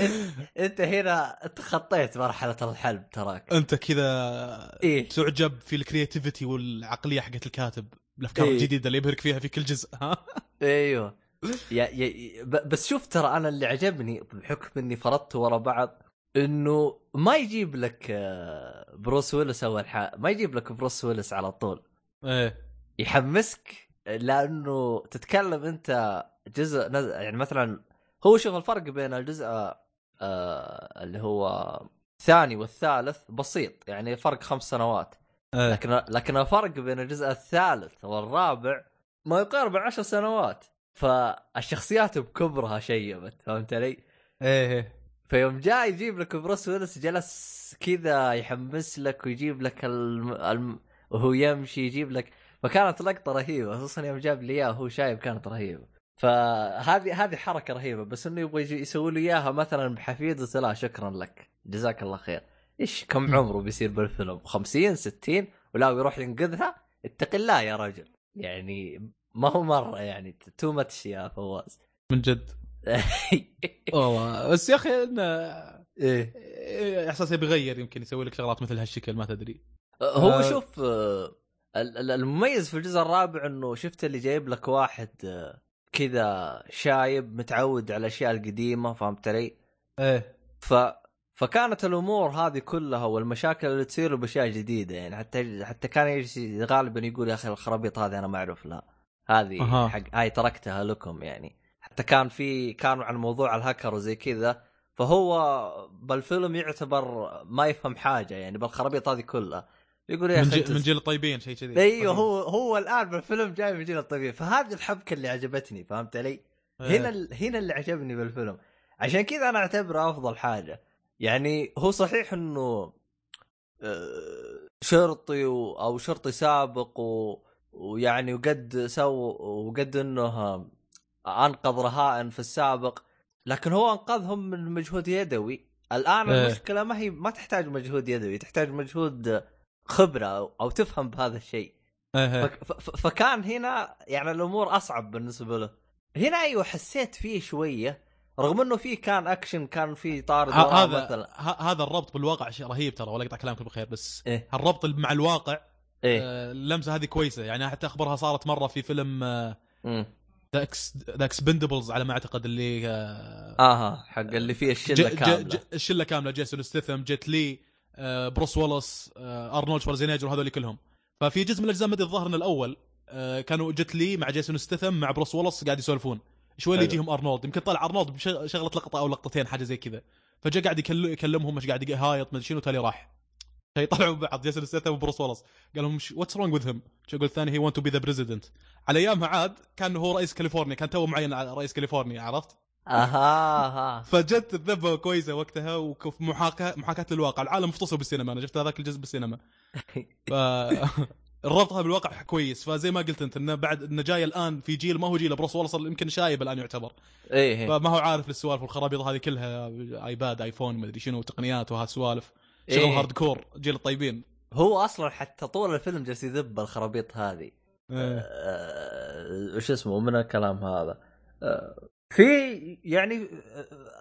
انت هنا تخطيت مرحلة الحلب تراك.
انت كذا
إيه.
تعجب في ال creativity والعقلية حقت الكاتب الأفكار
إيه.
الجديدة اللي يبهرك فيها في كل جزء ها؟
أيوه. يا يا بس شوف ترى أنا اللي عجبني بحكم إني فرضت ورا بعض إنه ما يجيب لك آه، بروس ويلس أول حاجة ما يجيب لك بروس ويلس على طول.
إيه.
يحمسك لأنه تتكلم أنت جزء نز... يعني مثلا هو شوف الفرق بين الجزء آه اللي هو الثاني والثالث بسيط يعني فرق خمس سنوات.
إيه.
لكن لكن الفرق بين الجزء الثالث والرابع ما يقارب عشر سنوات. فالشخصيات بكبرها شيبت فهمت علي؟
إيه
فيوم جاء يجيب لك بروس ويلس جلس كذا يحمس لك ويجيب لك الم... الم... وهو يمشي يجيب لك. فكانت لقطة رهيبة خصوصا يوم جاب لي اياه وهو شايب كانت رهيبة. فهذه هذه حركة رهيبة بس إنه يبغى يسوي له إياها مثلا بحفيدته لا شكرا لك. جزاك الله خير. إيش؟ كم عمره بيصير بالفيلم؟ 50 60 ولا يروح ينقذها؟ اتق الله يا رجل. يعني ما هو مرة يعني too much يا فواز.
من جد. والله. بس يا أخي انه
إيه.
إيه، احساسي بيغير يمكن يسوي لك شغلات مثل هالشكل ما تدري.
هو
آه.
شوف آه، ال- ال- المميز في الجزء الرابع إنه شفت اللي جايب لك واحد آه، كذا شايب متعود على الأشياء القديمة فهمت علي؟
إيه
ف فكانت الأمور هذه كلها والمشاكل اللي تصير بأشياء جديدة يعني حتى حتى كان يجي غالبا يقول يا أخي الخرابيط هذه أنا ما أعرف لها هذه
أها.
حق هاي تركتها لكم يعني حتى كان في كانوا عن موضوع الهاكر وزي كذا فهو بالفيلم يعتبر ما يفهم حاجة يعني بالخرابيط هذه كلها يقول يا
من, أخي
أنت-
من جيل الطيبين شيء كذي.
أيوه هو هو الآن بالفيلم جاي من جيل الطبيعي فهذه الحبكة اللي عجبتني فهمت علي؟
إيه.
هنا ال- هنا اللي عجبني بالفيلم. عشان كذا أنا أعتبره أفضل حاجة. يعني هو صحيح إنه آه، شرطي و- أو شرطي سابق و... ويعني وقد سو وقد إنه آه، أنقذ رهائن في السابق. لكن هو أنقذهم من مجهود يدوي. الآن
إيه.
المشكلة ما هي ما تحتاج مجهود يدوي تحتاج مجهود خبرة أو, أو تفهم بهذا الشيء.
إيه.
فكان هنا يعني الأمور أصعب بالنسبة له. هنا أيوه حسيت فيه شوية رغم إنه فيه كان أكشن كان فيه طارد
هذا
مثلا.
هذا الربط بالواقع شيء رهيب ترى ولا أقطع كلامك بالخير بس
إيه.
الربط مع الواقع
إيه.
آه، اللمسة هذه كويسة. يعني حتى أخبرها صارت مرة في فيلم
مم.
The Ex The Expendables على ما أعتقد اللي آه،
آها حق اللي فيه الشلة
كاملة. الشلة كاملة جيسون ستيثم جيت لي. آه، بروس وولس آه، أرنولد شوارزنيجر وهذول كلهم. ففي جزء من الأجزاء ما أدري الظاهر إن الأول آه، كانوا جيت لي مع جيسون ستيثم مع بروس وولس قاعد يسولفون. شوي اللي. يجيهم أرنولد. يمكن طلع أرنولد بشغلة لقطة أو لقطتين حاجة زي كذا. فجاء قاعد يكل- يكلمهم مش قاعد يهايط ما أدري شنو تالي راح. يطلعوا بعض جيسون ستيثم وبروس وولس. قال لهم what's wrong with him يقول الثاني he want to be the president على أيامها عاد كان هو رئيس كاليفورنيا كان تو معين على رئيس كاليفورنيا عرفت؟
أها أها.
فجت الذبة كويسة وقتها وكف محاكاه محاكاة للواقع. العالم مفتصل بالسينما. أنا شفت هذاك الجزء بالسينما. ف الربط هذا بالواقع كويس. فزي ما قلت أنت إنه بعد إنه جاي الآن في جيل ما هو جيل بروس وولس يمكن شايب الآن يعتبر.
إيه إيه.
فما هو عارف السوالف والخرابيط هذه كلها آيباد آيفون ما أدري شنو تقنيات وهالسوالف. شغل
إيه.
hardcore جيل الطيبين.
هو أصلا حتى طول الفيلم جالس يذب الخرابيط هذه.
إيه.
آه، وش اسمه من الكلام هذا؟ آه، في يعني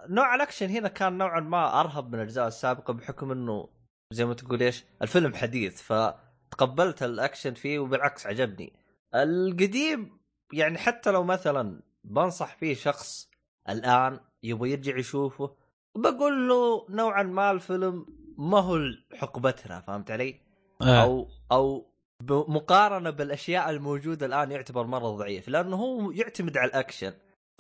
نوع الأكشن هنا كان نوعا ما أرهب من الأجزاء السابقة بحكم إنه زي ما تقول إيش الفيلم حديث فتقبلت الأكشن فيه وبالعكس عجبني القديم يعني حتى لو مثلا بنصح فيه شخص الآن يبغى يرجع يشوفه بقول له نوعا ما الفيلم ما هو حقبتنا فهمت علي؟
آه.
أو أو مقارنه بالأشياء الموجودة الآن يعتبر مرة ضعيف لأنه هو يعتمد على الأكشن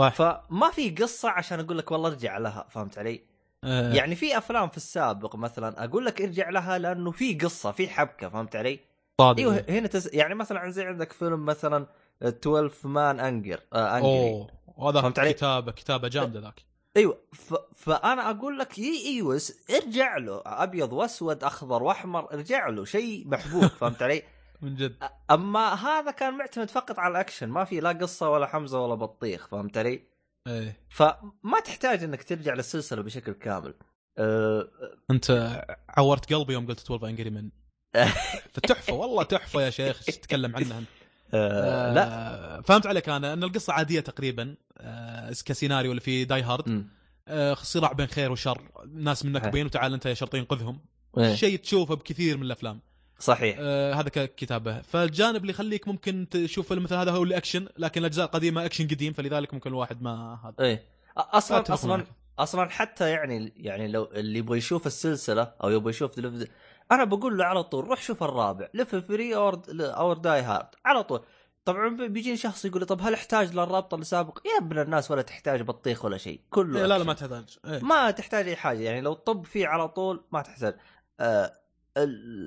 صح.
فما في قصة عشان أقول لك والله ارجع لها فهمت علي؟
آه.
يعني في أفلام في السابق مثلا أقول لك ارجع لها لأنه في قصة في حبكة فهمت علي؟
صادق
أيوه هنا تس... يعني مثلا زي عندك فيلم مثلا 12 Man Anger آه Angry
أوه وهذا
فهمت علي؟
كتابة كتابة جامدة ذاك
أيوه ف... فأنا أقول لك إي أيوه ارجع له أبيض وأسود أخضر وأحمر ارجع له شيء محبوب فهمت علي؟
من جد.
أما هذا كان معتمد فقط على الأكشن. ما في لا قصة ولا حمزة ولا بطيخ فهمت علي؟
إيه.
فما تحتاج إنك ترجع للسلسلة بشكل كامل. أه
أنت عورت قلبي يوم قلت 12 انجري من تحفه والله تحفة يا شيخ إيش تتكلم عنها؟ انت
أه لا.
فهمت عليك أنا إن القصة عادية تقريبا. آه، كسيناريو اللي في Die
Hard.
آه، صراع بين خير وشر. ناس منكبين وتعال أنت يا شرطي انقذهم
إيه،
شيء تشوفه بكثير من الأفلام.
صحيح
آه، هذا ككتابة فالجانب اللي يخليك ممكن تشوف فيلم مثل هذا هو الأكشن لكن الأجزاء القديمة أكشن قديم فلذلك ممكن الواحد ما هذا
إيه
أصلا
أصلا
معك.
أصلا حتى يعني يعني لو اللي يبغى يشوف السلسلة أو يبغى يشوف أنا بقول له على طول روح شوف الرابع Live Free or or Die Hard على طول طبعا بي- بيجيني شخص يقول لي طب هل احتاج للرابط اللي سابق؟ يا ابن الناس ولا تحتاج بطيخ ولا شيء كله
إيه، لا لا. ما تحتاج إيه.
ما تحتاج أي حاجة يعني لو طب فيه على طول ما تحتاج آه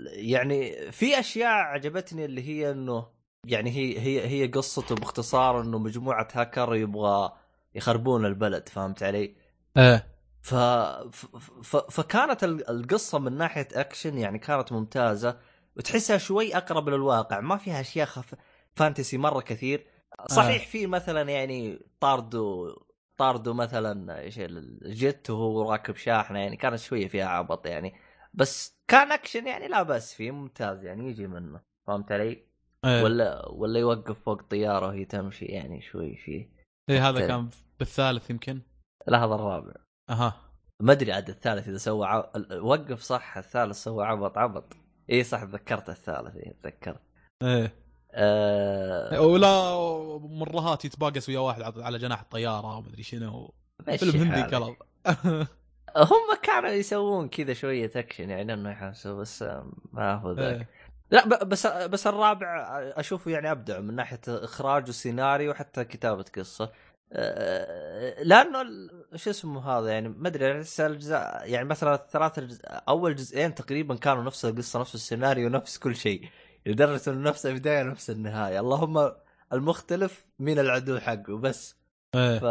يعني في أشياء عجبتني اللي هي إنه يعني هي هي هي قصته باختصار إنه مجموعة هاكر يبغى يخربون البلد فهمت علي؟
إيه.
ف... ف... فكانت ال- القصة من ناحية أكشن يعني كانت ممتازة وتحسها شوي أقرب للواقع ما فيها أشياء خف... fantasy مرة كثير. صحيح في مثلا يعني طاردوا طاردوا مثلا إيش ال jet وهو راكب شاحنة يعني كانت شوية فيها عبط يعني. بس كان اكشن يعني لا بأس فيه ممتاز يعني يجي منه. فهمت علي؟
إيه.
ولا ولا يوقف فوق طيارة وهي تمشي يعني شوي فيه.
إيه هذا. كان بالثالث يمكن.
لا هذا الرابع
أها.
ما أدري عاد الثالث إذا سوى ع... وقف صح الثالث سوى عبط عبط. اي صح تذكرت الثالث اي تذكرت.
إيه.
آه...
ولا مرهات يتباقس ويا واحد على- جناح الطيارة ومدري شنو. فيلم هندي. كلام
هم كانوا يسوون كذا شوية اكشن يعني إنه يحسوا بس آه، ما هو ذاك
إيه.
لا بس بس الرابع أشوفه يعني أبدع من ناحية إخراج وسيناريو وحتى كتابة قصة آه، لأنه ال- شو اسمه هذا يعني ما أدري احس الاجزاء يعني مثلا الثلاث. أول جزئين تقريبا كانوا نفس القصة نفس السيناريو نفس كل شيء لدرجة إنه نفس البداية نفس النهاية اللهم المختلف من العدو حقه بس
إيه.
ف...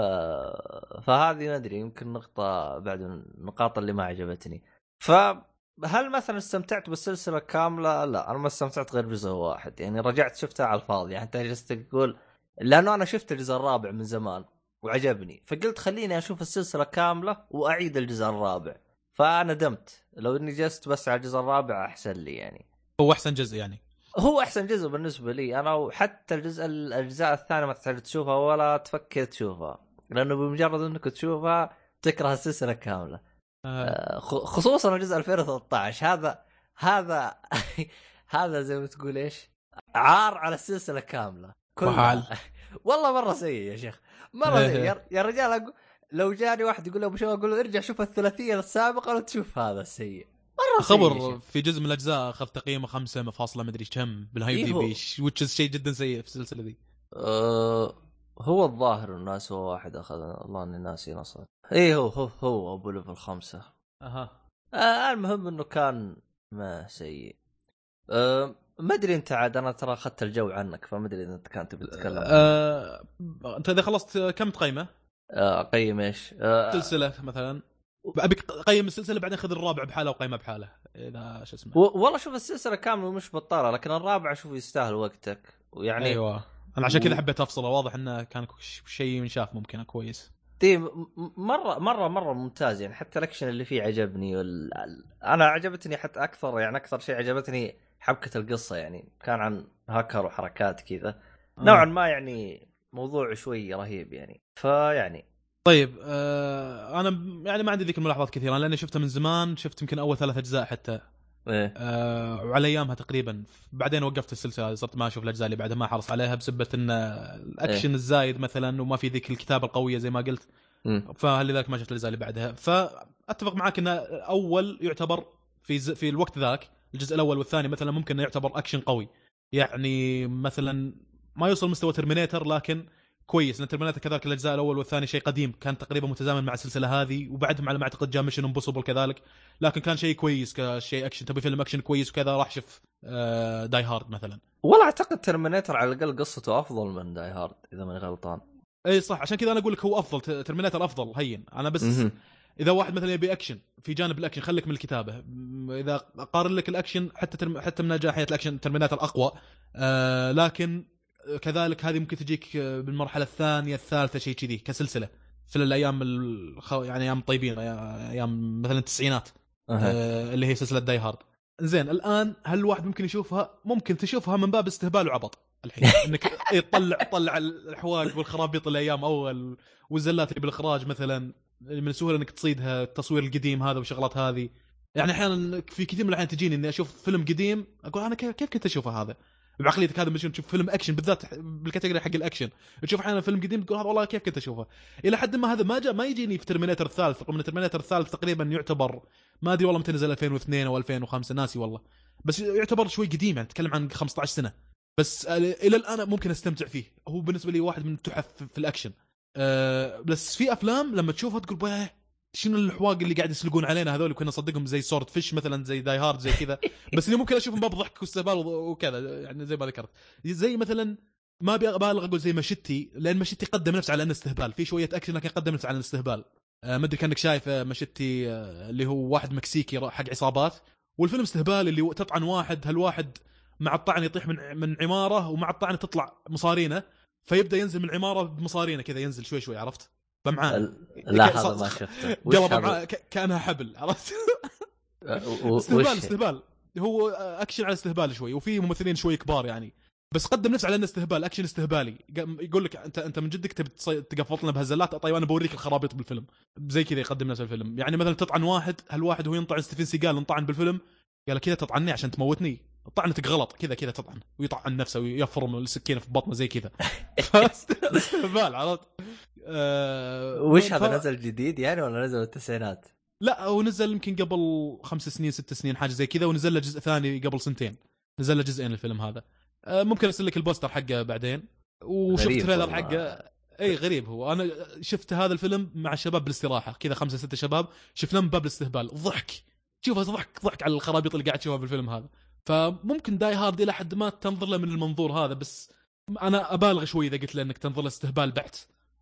فهذه ما أدري يمكن نقطة بعد النقاط اللي ما عجبتني. فهل مثلا استمتعت بالسلسلة كاملة؟ لا أنا ما استمتعت غير بجزء واحد. يعني رجعت شفتها على الفاضي. يعني أنت جلست تقول لأنه أنا شفت الجزء الرابع من زمان وعجبني. فقلت خليني أشوف السلسلة كاملة وأعيد الجزء الرابع. فندمت لو إني جلست بس على الجزء الرابع أحسن لي يعني.
هو أحسن جزء يعني.
هو أحسن جزء بالنسبة لي. أنا وحتى الجزء الأجزاء الثانية ما تحتاج تشوفها ولا تفكر تشوفها. لأنه بمجرد إنك تشوفها تكره السلسلة كاملة.
آه.
آه، خصوصا الجزء 2013 هذا هذا هذا زي ما تقول إيش؟ عار على السلسلة كاملة.
وحال.
والله مرة سيء يا شيخ.
مرة.
سيء. يا- رجال أقول لو جاني واحد يقول لي ابو شباب أقول له ارجع شوف الثلاثية السابقة ولا تشوف هذا السيء. مرة
خبر. في جزء من الأجزاء أخذ تقييمه خمسة مفاصلة مدري كم بالهاي
إيه
دي. بي وتش شيء جدا سيء في السلسلة ذي
أه هو الظاهر الناس هو واحد أخذ الله إني ناسي نصر اي هو هو هو أبو ليفل خمسة
أها
آه المهم إنه كان ما سيء آه ما أدري أنت عاد أنا ترى أخذت الجو عنك فما أدري إذا أنت كان تبي تتكلم
آه، أنت إذا خلصت كم تقيمه؟
آه أقيم إيش؟ آه
سلسلة مثلا ابيك قيم السلسلة بعدين خذ الرابع بحاله وقيمه بحاله إذا شو اسمه.
و- والله شوف السلسلة كاملة مش بطالة لكن الرابع أشوف يستاهل وقتك. ويعني
أيوه. أنا عشان كذا حبيت أفصله واضح إنه كان شيء ينشاف ممكن كويس.
م- مره مره مرة ممتاز يعني حتى الأكشن اللي فيه عجبني وال... أنا عجبتني حتى أكثر يعني أكثر شيء عجبتني حبكة القصة يعني كان عن هاكر وحركات كذا. نوعا ما يعني موضوع شوي رهيب يعني. فيعني
طيب آه أنا يعني ما عندي ذيك الملاحظات كثيرة لأني شفته من زمان شفت يمكن أول ثلاث أجزاء حتى.
إيه.
آه وعلى أيامها تقريبا. بعدين وقفت السلسلة صرت ما أشوف الأجزاء اللي بعدها ما احرص عليها بسبه إن الأكشن
إيه.
الزايد مثلا وما في ذيك الكتابة القوية زي ما قلت. فلذلك ما شفت الأجزاء اللي بعدها. فأتفق معاك انه أول يعتبر في ز... في الوقت ذاك الجزء الأول والثاني مثلا ممكن يعتبر أكشن قوي. يعني مثلا ما يوصل مستوى Terminator لكن كويس لأن Terminator كذلك الأجزاء الأول والثاني شيء قديم كان تقريبا متزامن مع السلسلة هذه وبعدهم على ما أعتقد جاء Mission Impossible كذلك. لكن كان شيء كويس كشيء أكشن تبي فيلم أكشن كويس وكذا راح شوف آه Die Hard مثلا.
والله أعتقد Terminator على الأقل قصته أفضل من Die Hard إذا ماني غلطان.
إي صح عشان كذا أنا أقول لك هو أفضل Terminator أفضل هين. أنا بس. إذا واحد مثلا يبي أكشن في جانب الأكشن خليك من الكتابة. إذا قارن لك الأكشن حتى ترم حتى من ناحيه الأكشن Terminator أقوى. آه لكن كذلك هذه ممكن تجيك بالمرحلة الثانية الثالثة شيء كذي كسلسلة. في الأيام الخ... يعني أيام طيبين أيام مثلا التسعينات.
أها.
آه اللي هي سلسلة Die Hard زين الآن هل الواحد ممكن يشوفها؟ ممكن تشوفها من باب استهبال وعبط الحين. إنك تطلع تطلع الحواق والخرابيط الأيام أول والزلات اللي بالإخراج مثلا من السهوله إنك تصيدها التصوير القديم هذا والشغلات هذه. يعني أحيانا في كثير من الأحيان تجيني إني أشوف فيلم قديم أقول أنا كيف كنت أشوفه هذا؟ بعقليتك هذا مش تشوف فيلم اكشن بالذات بال category حق الاكشن. تشوف أحيانا فيلم قديم تقول هذا والله كيف كنت أشوفه؟ إلى حد ما هذا ما جاء ما يجيني في Terminator الثالث. رغم إن Terminator الثالث تقريبا يعتبر ما أدري والله متى نزل 2002 أو 2005 ناسي والله. بس يعتبر شوي قديم يعني تتكلم عن 15 سنة. بس إلى الآن ممكن أستمتع فيه. هو بالنسبة لي واحد من التحف في الأكشن. أه بس في أفلام لما تشوفها تقول شنو الحواق اللي قاعد يسلقون علينا هذول؟ كنا نصدقهم زي Swordfish مثلا زي Die Hard زي كذا. بس اني ممكن أشوفهم باب ضحك واستهبال وكذا يعني زي ما ذكرت. زي مثلا ما أبي أبالغ أقول زي Machete لأن Machete قدم نفسه على أنه استهبال. في شوية أكشن لكن قدم نفسه على الاستهبال أه ما أدري كأنك شايف آه، Machete آه، اللي هو واحد مكسيكي حق عصابات. والفيلم استهبال اللي تطعن واحد هالواحد مع الطعن يطيح من من عمارة ومع الطعن تطلع مصارينه. فيبدأ ينزل من العمارة بمصارينه كذا ينزل شوي شوي عرفت؟ بمعان
ال- لا هذا ما شفته. وش
قلبه
هذا؟
مع ك- كأنها حبل عرفت؟
و-
استهبال استهبال. هو أكشن على استهبال شوي وفي ممثلين شوي كبار يعني. بس قدم نفسه على إنه استهبال أكشن استهبالي. يقول لك انت أنت من جدك تبي تصي- تقفطنا بهالزلات طيب أنا بوريك الخرابيط بالفيلم. زي كذا يقدم نفسه الفيلم. يعني مثلا تطعن واحد هالواحد وهو ينطعن ستيفن سيجال انطعن بالفيلم. قال كذا تطعني عشان تموتني. طعنتك غلط كذا كذا تطعن. ويطعن نفسه ويفرم السكينة في بطنه زي كذا. استهبال عرفت؟ آه،
وش هذا نزل جديد يعني ولا نزل التسعينات؟
لا هو نزل يمكن قبل خمس سنين ست سنين حاجة زي كذا ونزل له جزء ثاني قبل سنتين. نزل له جزئين الفيلم هذا. آه، ممكن أرسل لك البوستر حقه بعدين. وشفت تريلر. حقه. إي غريب هو. أنا شفت هذا الفيلم مع الشباب بالاستراحة. كذا خمسة ستة شباب شفناه من باب الاستهبال. ضحك. شوف ضحك ضحك على الخرابيط اللي قاعد تشوفها بالفيلم هذا. فممكن داي هارد إلى حد ما تنظر له من المنظور هذا بس أنا أبالغ شوي إذا قلت له إنك تنظر له استهبال بحت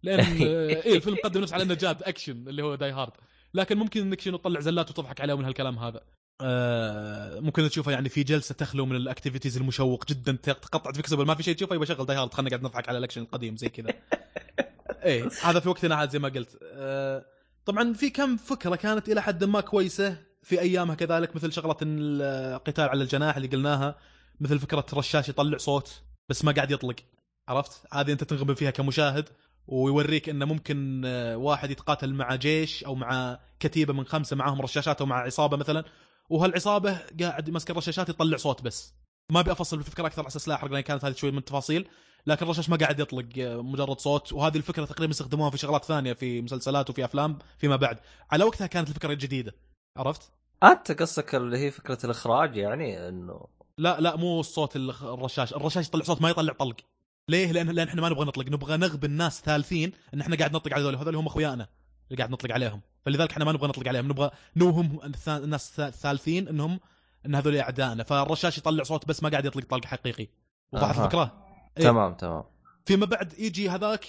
لأن اي الفيلم قدم نفسه على إنه جاد أكشن اللي هو داي هارد. لكن ممكن إنك شنو تطلع زلات وتضحك عليه من هالكلام هذا. آه ممكن تشوفه يعني في جلسة تخلو من ال activities المشوق جدا تقطع فيكسبل ما في شيء تشوفه يبقى شغل داي هارد خلينا قاعد نضحك على الأكشن القديم زي كذا. إيه هذا في وقتنا عاد زي ما قلت. آه طبعا في كم فكرة كانت إلى حد ما كويسة؟ في أيامها كذلك مثل شغلة القتال على الجناح اللي قلناها مثل فكرة رشاش يطلع صوت بس ما قاعد يطلق عرفت؟ هذه أنت تنغبن فيها كمشاهد ويوريك إنه ممكن آه، واحد يتقاتل مع جيش أو مع كتيبة من خمسة معاهم رشاشات أو مع عصابة مثلا وهالعصابة قاعد ماسك الرشاشات يطلع صوت بس. ما أبي أفصل بالفكرة أكثر على أساس لا أحرق لأن كانت هذه شوي من التفاصيل لكن الرشاش ما قاعد يطلق آه، مجرد صوت وهذه الفكرة تقريبا استخدموها في شغلات ثانية في مسلسلات وفي أفلام فيما بعد. على وقتها كانت الفكرة جديدة. عرفت؟
أنت قصدك اللي هي فكرة الإخراج يعني إنه
لا لا مو الصوت الخ- الرشاش. الرشاش يطلع صوت ما يطلع طلق. ليه؟ لأن لأن إحنا ما نبغى نطلق. نبغى نغبن الناس ثالثين إن إحنا قاعد نطلق على هذول هذول هم أخويانا اللي قاعد نطلق عليهم. فلذلك إحنا ما نبغى نطلق عليهم. نبغى نوهم الناس الث- الثالثين إنهم إن هذول اعدائنا فالرشاش يطلع صوت بس ما قاعد يطلق طلق حقيقي. وضحت
أها.
الفكرة؟ إيه.
تمام تمام.
فيما بعد يجي هذاك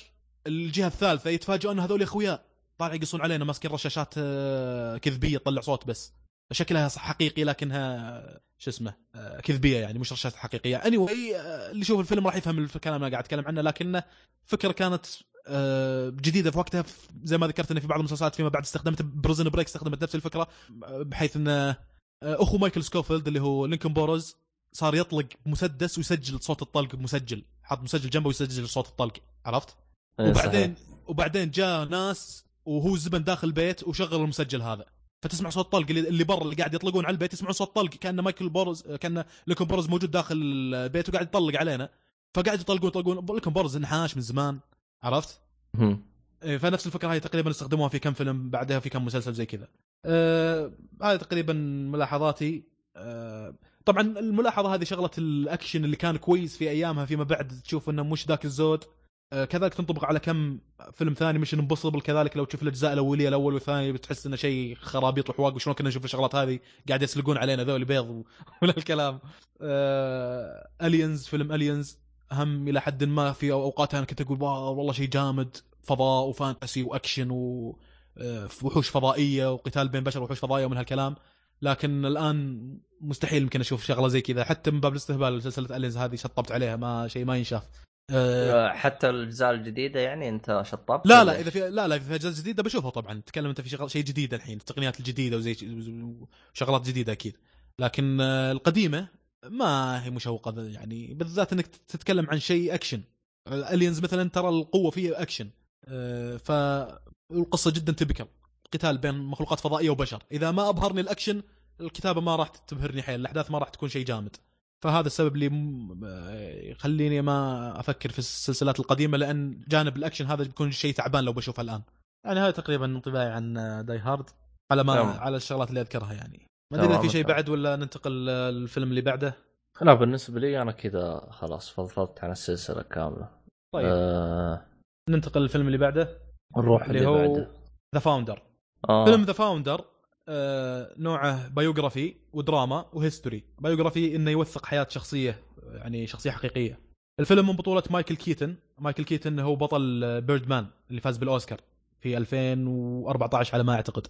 الجهة الثالثة يتفاجئون إن هذول أخويا. طالع يقصون علينا ماسكين رشاشات آه، كذبية تطلع صوت بس. شكلها حقيقي لكنها شو اسمه آه، كذبية يعني مش رشاشات حقيقية. anyway, اللي يشوف الفيلم راح يفهم الكلام اللي قاعد أتكلم عنه لكنه فكرة كانت آه، جديدة في وقتها زي ما ذكرت ان في بعض المسلسلات فيما بعد استخدمت Prison Break استخدمت نفس الفكرة آه، بحيث ان آه، أخو مايكل سكوفيلد اللي هو لينكن بوروز صار يطلق مسدس ويسجل صوت الطلق مسجل. حط مسجل جنبه ويسجل صوت الطلق عرفت؟
إيه،
وبعدين
صحيح.
وبعدين جاء ناس وهو زبن داخل البيت وشغل المسجل هذا. فتسمع صوت طلق اللي, اللي برا اللي قاعد يطلقون على البيت يسمعون صوت طلق كان مايكل بورز كان لينكن بوروز موجود داخل البيت وقاعد يطلق علينا. فقاعد يطلقون يطلقون. لينكن بوروز انحاش من زمان. عرفت؟ إيه، فنفس الفكرة هاي تقريبا استخدموها في كم فيلم بعدها في كم مسلسل زي كذا. آه هذه تقريبا ملاحظاتي. آه طبعا الملاحظة هذه شغلة الأكشن اللي كان كويس في أيامها فيما بعد تشوف إنه مش ذاك الزود. كذلك تنطبق على كم فيلم ثاني Mission Impossible كذلك لو تشوف الأجزاء الأولية الأول والثاني بتحس إنه شيء خرابيط وحواق وشلون كنا نشوف الشغلات هذه قاعد يسلقون علينا ذول بيض ولا الكلام آه Aliens فيلم Aliens هم إلى حد ما في أوقات أنا كنت أقول wow والله شيء جامد فضاء و fantasy وأكشن و آه، فضائية وقتال بين بشر وحوش فضائية ومن هالكلام. لكن الآن مستحيل يمكن أشوف شغلة زي كذا حتى من باب الاستهبال سلسلة Aliens هذه شطبت عليها ما شيء ما ينشاف. آه،
آه، حتى الأجزاء الجديدة يعني أنت شطبت
لا لا؟ إذا في لا لا في أجزاء جديدة بشوفها طبعا. تتكلم أنت في شغل شيء جديد الحين التقنيات الجديدة وزي شغلات جديدة أكيد. لكن آه، القديمة ما هي مشوقة يعني بالذات إنك تتكلم عن شيء أكشن. Aliens مثلا ترى القوة فيه أكشن. آه، فالقصة جدا تبكر قتال بين مخلوقات فضائية وبشر. إذا ما أبهرني الأكشن الكتابة ما راح تبهرني حيل الأحداث ما راح تكون شيء جامد. فهذا السبب اللي م- يخليني ما أفكر في السلسلات القديمة لأن جانب الأكشن هذا بيكون شيء تعبان لو بشوفه الآن. يعني هذا تقريبا انطباعي عن Die Hard على ما
تمام.
على الشغلات اللي أذكرها يعني. ما
أدري
في شيء. بعد ولا ننتقل للفيلم اللي بعده؟
لا بالنسبة لي أنا كذا خلاص فضفضت عن السلسلة كاملة.
طيب.
آه
ننتقل للفيلم اللي بعده؟
نروح
اللي
اللي
هو
بعده.
The Founder
آه.
فيلم The Founder نوعه biography ودراما و history biography إنه يوثق حياة شخصية يعني شخصية حقيقية. الفيلم من بطولة مايكل كيتن. مايكل كيتن هو بطل Birdman اللي فاز بالأوسكار في 2014 على ما أعتقد.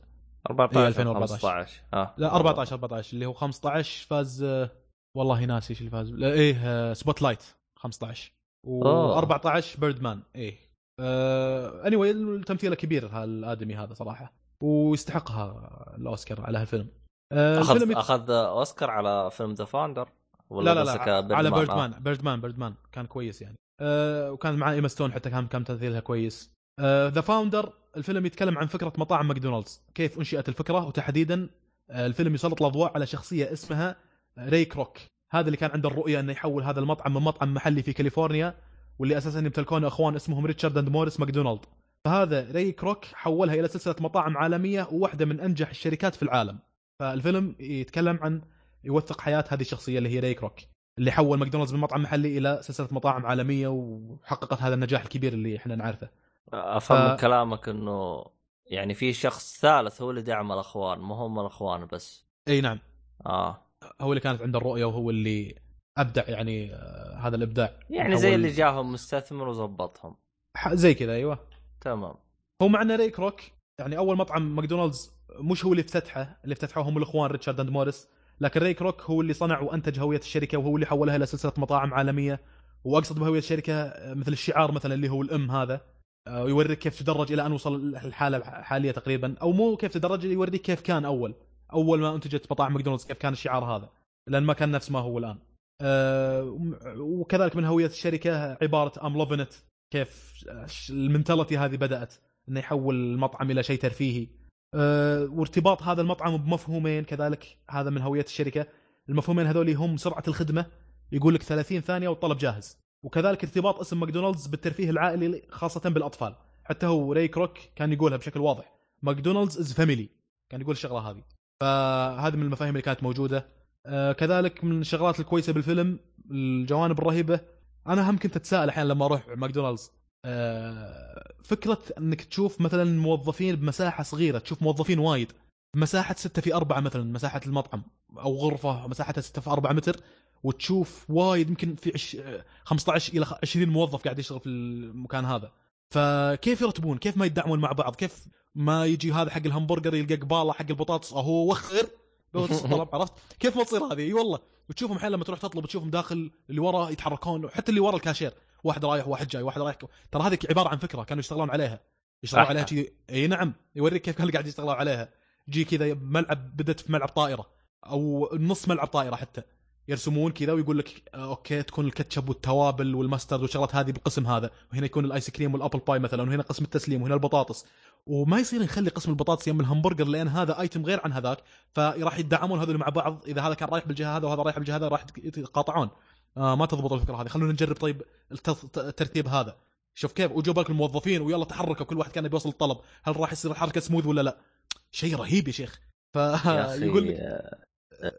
14
إيه، 2014.
15 آه.
لا 14 14 اللي هو 15 فاز آه، والله ناسي إيش اللي فاز. إيه آه، Spotlight 15
أوه.
و14 Birdman إيه. anyway التمثيله كبير هالآدمي هذا صراحة. ويستحقها الأوسكار على هالفيلم. آه،
اخذ
يت-
أخذ أوسكار على فيلم The Founder ولا
لا لا لا؟ على. Birdman Birdman Birdman كان كويس يعني. آه وكان معاه ايما ستون حتى كان كان تمثيلها كويس. The Founder الفيلم يتكلم عن فكرة مطاعم ماكدونالدز. كيف أنشئت الفكرة؟ وتحديدا آه الفيلم يسلط الأضواء على شخصية اسمها راي كروك هذا اللي كان عنده الرؤية إنه يحول هذا المطعم من مطعم محلي في كاليفورنيا واللي أساسا يمتلكونه أخوان اسمهم ريتشارد and موريس ماكدونالد. فهذا راي كروك حولها إلى سلسلة مطاعم عالمية وواحدة من أنجح الشركات في العالم. فالفيلم يتكلم عن يوثق حياة هذه الشخصية اللي هي ري كروك اللي حول ماكدونالدز من مطعم محلي إلى سلسلة مطاعم عالمية وحققت هذا النجاح الكبير اللي إحنا نعرفه.
أفهم
ف-
من كلامك إنه يعني في شخص ثالث هو اللي دعم الأخوان مو هم الأخوان بس.
إي نعم.
آه.
هو اللي كانت عنده الرؤية وهو اللي أبدع يعني آه، هذا الإبداع.
يعني زي اللي جاهم مستثمر وظبطهم
زي كذا أيوه.
تمام.
هو معنا ري كروك يعني أول مطعم ماكدونالدز مش هو اللي افتتحه اللي افتتحوه هم الإخوان ريتشارد and موريس لكن ري كروك هو اللي صنع وأنتج هوية الشركة وهو اللي حولها إلى سلسله مطاعم عالمية. وأقصد بهوية الشركة مثل الشعار مثلا اللي هو الأم هذا آه، يوريك كيف تدرج إلى أن وصل الحالة الحالية تقريبا أو مو كيف تدرج يوريك كيف كان أول أول ما أنتجت مطاعم ماكدونالدز كيف كان الشعار هذا لأن ما كان نفس ما هو الآن. آه، وكذلك من هوية الشركة عبارة I'm lovin' كيف ال mentality هذه بدأت إنه يحول المطعم إلى شيء ترفيهي. أه وارتباط هذا المطعم بمفهومين كذلك هذا من هوية الشركة. المفهومين هذول هم سرعة الخدمة يقول لك 30 ثانية والطلب جاهز. وكذلك ارتباط اسم ماكدونالدز بالترفيه العائلي خاصة بالأطفال. حتى هو ري كروك كان يقولها بشكل واضح. ماكدونالدز is family كان يقول الشغلة هذه. فهذه من المفاهيم اللي كانت موجودة. أه كذلك من الشغلات الكويسة بالفيلم الجوانب الرهيبة أنا هم كنت أتساءل أحيانا لما أروح ماكدونالدز آه، فكرة إنك تشوف مثلا موظفين بمساحة صغيرة تشوف موظفين وايد مساحة 6 في 4 مثلا مساحة المطعم أو غرفة مساحتها 6 في 4 متر وتشوف وايد يمكن في عش... 15 إلى 20 موظف قاعد يشتغل في المكان هذا. فكيف يرتبون؟ كيف ما يدعمون مع بعض؟ كيف ما يجي هذا حق الهمبرجر يلقى قبالة حق البطاطس أهو وخر! بطاطس الطلب عرفت؟ كيف ما تصير هذه؟ إي والله. وتشوفهم أحيانا لما تروح تطلب تشوفهم داخل اللي ورا يتحركون حتى اللي ورا الكاشير. واحد رايح واحد جاي واحد رايح. ترى هذه عبارة عن فكرة كانوا يشتغلون عليها. يشتغلون. عليها شي إي نعم. يوريك كيف كانوا قاعد يشتغلون عليها. يجي كذا ملعب بدت في ملعب طائرة أو نص ملعب طائرة حتى. يرسمون كذا ويقول لك آه، okay تكون الكاتشب والتوابل وال mustard والشغلات هذه بالقسم هذا. وهنا يكون ال ice cream وال apple pie مثلا وهنا قسم التسليم وهنا البطاطس. وما يصير نخلي قسم البطاطس يم الهمبرجر لأن هذا ايتم غير عن هذاك فراح يتدعمون هذول مع بعض. إذا هذا كان رايح بالجهة هذا وهذا رايح بالجهة هذا راح يتقاطعون. آه ما تضبط الفكرة هذه. خلونا نجرب طيب الترتيب هذا. شوف كيف؟ وجو بالك الموظفين ويلا تحركوا كل واحد كان بيوصل الطلب. هل راح يصير الحركه سموث ولا لا؟ شيء رهيب يا شيخ. فيقول لك
آه،.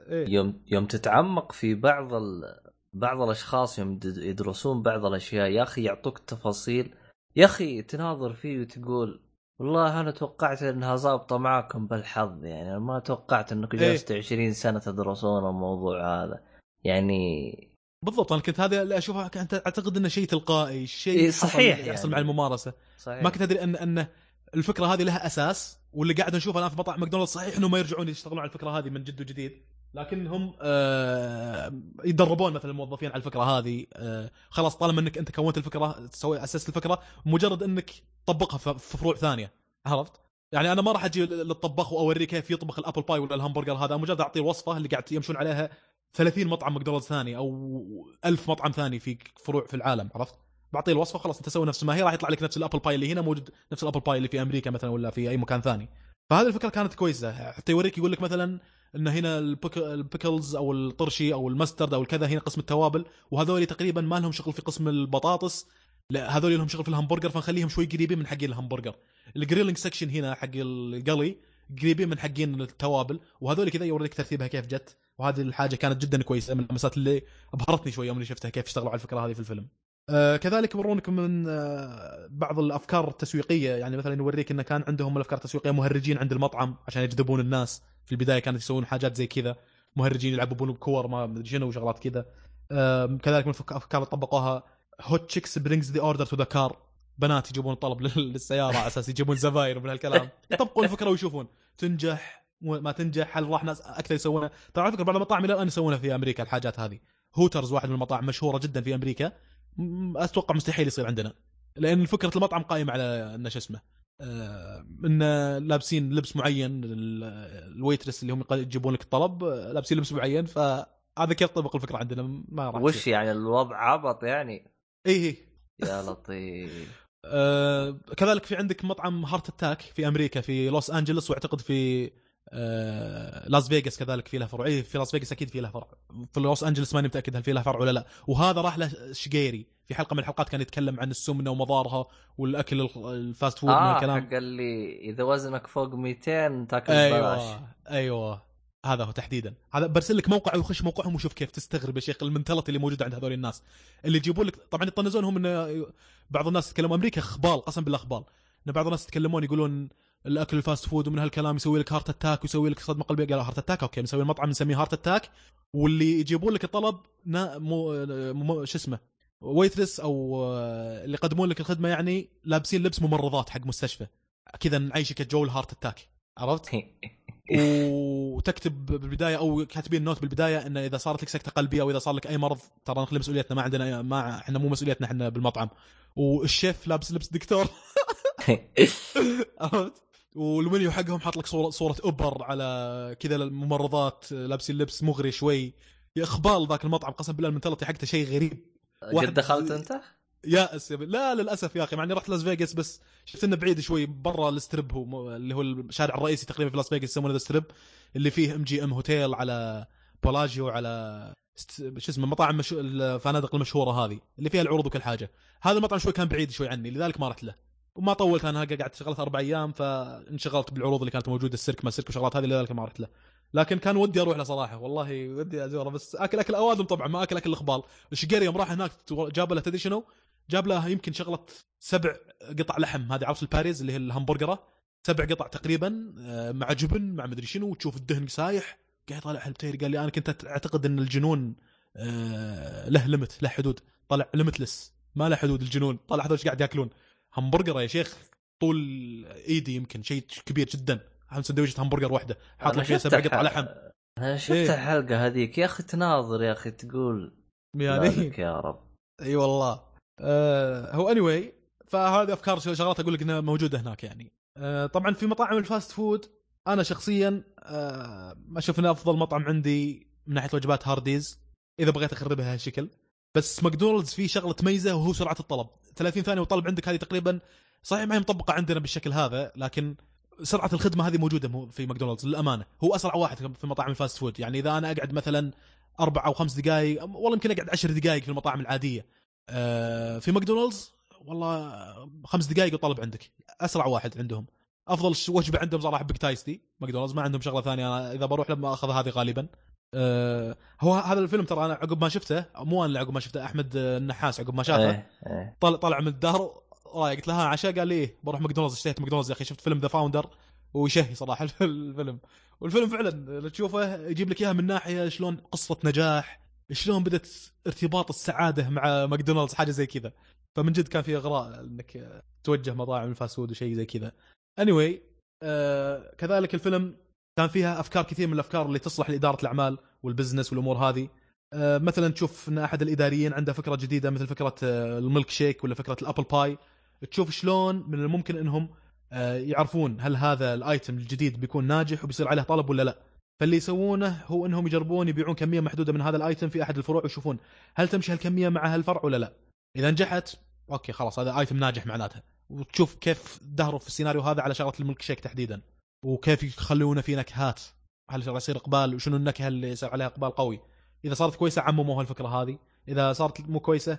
يوم يوم تتعمق في بعض ال... بعض الأشخاص يوم يد- يدرسون بعض الأشياء يا أخي يعطوك تفاصيل. يا أخي تناظر فيه وتقول والله أنا توقعت إنها ظابطة معاكم بالحظ. يعني ما توقعت انكم
إيه.
جلستوا 20 سنة تدرسون الموضوع هذا. يعني
بالضبط أنا كنت هذا اللي اشوفها كنت أعتقد إنه شيء تلقائي شيء
إيه، صحيح
يحصل
يعني.
مع الممارسة.
صحيح.
ما كنت أدري أن أن الفكرة هذه لها أساس واللي قاعد نشوفه الآن في مطاعم ماكدونالدز صحيح انهم ما يرجعون يشتغلون على الفكرة هذه من جد وجديد. لكنهم آه يدربون مثلا الموظفين على الفكرة هذه. آه خلاص طالما إنك أنت كونت الفكرة تسوي أسست الفكرة مجرد إنك تطبقها في فروع ثانية. عرفت؟ يعني أنا ما راح أجي للطباخ وأوريه كيف يطبخ ال apple pie ولا الهمبرجر هذا. مجرد أعطيه الوصفه اللي قاعد يمشون عليها 30 مطعم ماكدونالدز ثاني أو 1000 مطعم ثاني في فروع في العالم. عرفت؟ بعطيه الوصفة خلاص أنت سوي نفس ما هي راح يطلع لك نفس ال apple pie اللي هنا موجود نفس ال apple pie اللي في أمريكا مثلا ولا في أي مكان ثاني. فهذه الفكرة كانت كويسة. حتى يوريك يقول لك مثلا إن هنا ال pick- ال pickles أو الطرشي أو ال mustard أو الكذا هنا قسم التوابل وهذول تقريبا ما لهم شغل في قسم البطاطس. لا هذول لهم شغل في الهمبرجر فنخليهم شوي قريبين من حقين الهمبرجر. ال grilling section هنا حق القلي قريبين من حقين التوابل وهذول كذا يوريك ترتيبها كيف جت. وهذه الحاجة كانت جدا كويسة من اللمسات اللي أبهرتني شوي يوم اللي شفتها كيف اشتغلوا على الفكرة هذه في الفيلم. كذلك يورونك من آه بعض الأفكار التسويقية. يعني مثلا يوريك انه كان عندهم الأفكار التسويقية مهرجين عند المطعم عشان يجذبون الناس. في البداية كانوا يسوون حاجات زي كذا. مهرجين يلعبون بكور ما مدري شنو وشغلات كذا. آه كذلك من الافكار اللي طبقوها hot chicks brings the order to the car بنات يجيبون لل- للسيارة على أساس يجيبون زباين ومن هالكلام. يطبقون الفكرة ويشوفون. تنجح ما تنجح هل راح ناس أكثر يسوونها؟ ترى على فكرة بعض المطاعم إلى الآن يسوونها في أمريكا الحاجات هذه. هوترز واحد من المطاعم مشهورة جدا في أمريكا. أتوقع مستحيل يصير عندنا. لأن فكرة المطعم قائمة على إنه شو اسمه آه، إن لابسين لبس معين ال- ال waitress اللي هم يجيبون لك الطلب آه، لابسين لبس معين فهذا كيف طبق الفكرة عندنا؟ ما راح
وش يعني الوضع؟ عبط يعني.
اي اي
يا لطيف.
آه كذلك في عندك مطعم هارت أتاك في أمريكا في لوس انجلوس وأعتقد في لاس فيغاس كذلك في له فرع. إيه في لاس فيغاس أكيد في له فرع. في لوس انجلوس ماني متأكد هل في له فرع ولا لا. وهذا راح له شقيري في حلقة من الحلقات كان يتكلم عن السمنة ومضارها والأكل ال fast food
آه
الكلام
حق اللي إذا وزنك فوق 200 تاكل
أيوه
ببلاش
أيوه. هذا هو تحديدا. هذا برسل لك موقع وخش موقعهم وشوف كيف تستغرب يا شيخ ال mentality اللي موجوده عند هذول الناس. اللي يجيبون لك طبعا يطنزونهم إن بعض الناس يتكلمون أمريكا خبال قسم بالله خبال إن بعض الناس يتكلمون يقولون الأكل ال fast food ومن هالكلام يسوي لك heart attack ويسوي لك صدمة قلبية. قال heart attack okay نسوي المطعم نسميه هارت اتاك واللي يجيبون لك الطلب نا مو, مو شو اسمه waitress أو آه، اللي يقدمون لك الخدمة يعني لابسين لبس ممرضات حق مستشفى. كذا نعيشك جو ال heart attack عرفت؟ وتكتب بالبداية أو كاتبين note بالبداية انه إذا صارت لك سكتة قلبية أو إذا صار لك أي مرض ترى نخلي مسؤوليتنا ما عندنا ما إحنا مو مسؤوليتنا إحنا بالمطعم. والشيف لابس لبس دكتور. عرفت؟ والمنيو حقهم حاط لك صوره صورة ابر على كذا الممرضات لابسين لبس مغري شوي. يا خبال ذاك المطعم قسم بالله ال mentality حقته شيء غريب.
قد دخلت أنت؟
يائس يا لا للأسف يا أخي مع إني رحت لاس فيغاس بس شفت إنه بعيد شوي برا ال strip هو اللي هو الشارع الرئيسي تقريبا في لاس فيغاس يسمونه the strip اللي فيه إم جي إم هوتيل على بولاجيو على شو اسمه مطاعم مشو... الفنادق المشهورة هذه اللي فيها العروض وكل حاجة. هذا المطعم شوي كان بعيد شوي عني لذلك ما رحت له. وما طولت أنا قعدت شغلت أربع أيام فانشغلت بالعروض اللي كانت موجودة السيرك ما السيرك وشغلات هذه لذلك ما رحت له. لكن كان ودي أروح له صراحة والله ودي أزوره. بس اكل أكل أوادم طبعا ما اكل أكل الخبال. الشقيري يوم راح هناك جاب له تدري شنو؟ جاب له يمكن شغلة سبع قطع لحم. هذه عرف ال patties اللي هي الهمبرجرة؟ سبع قطع تقريبا آه، مع جبن مع مدري شنو وتشوف الدهن سايح. قاعد يطالع حلبتيري قال لي أنا كنت أعتقد إن الجنون آه، له limit له حدود. طلع limitless ما له حدود الجنون. طلع هذول قاعد يأكلون؟ همبرجره يا شيخ طول إيدي يمكن شيء كبير جدا. هم سندويشة همبرجر واحدة. حاط لك فيها سبع قطع لحم.
أنا شفت
إيه.
الحلقة هذيك. يا أخي تناظر يا أخي تقول
يعني
يا رب.
أي والله. آه هو اني anyway فهذه أفكار شغلات أقول لك إنها موجودة هناك يعني. آه طبعا في مطاعم ال fast food أنا شخصيا آه أشوف انه أفضل مطعم عندي من ناحية وجبات هارديز إذا بغيت أخربها هالشكل. بس ماكدونالدز فيه شغلة ميزه وهو سرعة الطلب. 30 ثانية وطلب عندك هذه تقريبا. صحيح ما هي مطبقة عندنا بالشكل هذا لكن سرعة الخدمة هذه موجودة مو- في ماكدونالدز للأمانة. هو أسرع واحد في مطاعم ال fast food. يعني إذا أنا أقعد مثلا أربع أو خمس دقائق والله يمكن أقعد عشر دقائق في المطاعم العادية. آه، في ماكدونالدز والله خمس دقائق وطلب عندك. أسرع واحد عندهم. أفضل وجبة عندهم صراحة Big Tasty. ماكدونالدز ما عندهم شغلة ثانية. أنا إذا بروح لما أخذ هذه غالبا. آه، هو هذا الفيلم ترى أنا عقب ما شفته مو أنا اللي عقب ما شفته أحمد النحاس عقب ما شافه.
إيه إيه.
طلع طلع من الدار رايح قلت له ها عشاء قال لي إيه بروح ماكدونالدز اشتهيت ماكدونالدز يا أخي شفت فيلم The Founder ويشهي صراحة الفيلم. والفيلم فعلا لو تشوفه يجيب لك إياها من ناحية شلون قصة نجاح شلون بدت ارتباط السعادة مع ماكدونالدز حاجة زي كذا. فمن جد كان في إغراء إنك توجه مطاعم ال fast food وشيء زي كذا. Anyway آه كذلك الفيلم كان فيها أفكار كثير من الأفكار اللي تصلح لإدارة الأعمال وال business والأمور هذه. آه، مثلا تشوف إن أحد الإداريين عنده فكرة جديدة مثل فكرة آه، الميلك شيك ولا فكرة ال apple pie. تشوف شلون من الممكن إنهم آه، يعرفون هل هذا الآيتم الجديد بيكون ناجح وبيصير عليه طلب ولا لا. فاللي يسوونه هو إنهم يجربون يبيعون كمية محدودة من هذا الآيتم في أحد الفروع ويشوفون هل تمشي هالكمية مع هالفرع ولا لا. إذا نجحت أوكي خلاص هذا آيتم ناجح معناتها. وتشوف كيف دهروا في السيناريو هذا على شغلة الميلك شيك تحديدا. وكيف يخلونه في نكهات؟ هل راح يصير إقبال؟ وشنو النكهة اللي يصير عليها إقبال قوي؟ إذا صارت كويسة عمموا هالفكره هذه. إذا صارت مو كويسة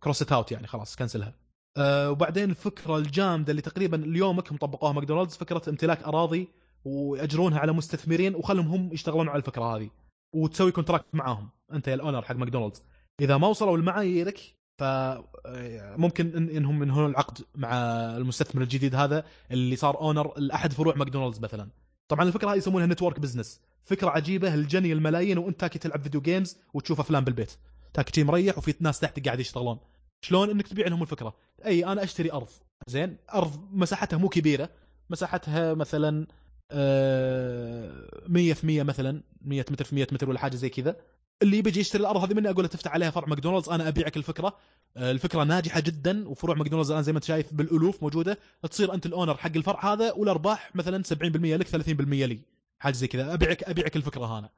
cross it out يعني خلاص cancel ها آه، وبعدين الفكرة الجامدة اللي تقريبا اليومك هم طبقوها ماكدونالدز فكرة امتلاك أراضي ويأجرونها على مستثمرين وخلهم هم يشتغلون على الفكرة هذه. وتسوي contract معاهم. أنت يا ال owner حق ماكدونالدز. إذا ما وصلوا لمعاييرك فممكن إن إنهم ينهون العقد مع المستثمر الجديد هذا اللي صار owner لأحد فروع ماكدونالدز مثلا. طبعا الفكرة هذه يسمونها network business فكرة عجيبة الجني الملايين وإنت تاكي تلعب video games وتشوف أفلام بالبيت. تاكي مريح وفي ناس تحت قاعد يشتغلون. شلون إنك تبيع لهم الفكرة؟ أي أنا أشتري أرض. زين؟ أرض مساحتها مو كبيرة. مساحتها مثلا آه، 100 في 100 مثلا 100 متر في 100 متر ولا حاجة زي كذا. اللي بيجي يشتري الأرض هذه مني أقول له تفتح عليها فرع ماكدونالدز أنا أبيعك الفكرة. آه، الفكرة ناجحة جدا وفروع ماكدونالدز الان زي ما أنت شايف بالألوف موجودة. تصير أنت ال owner حق الفرع هذا والأرباح مثلا 70% لك 30% لي. حاجة زي كذا. أبيعك أبيعك الفكرة هنا.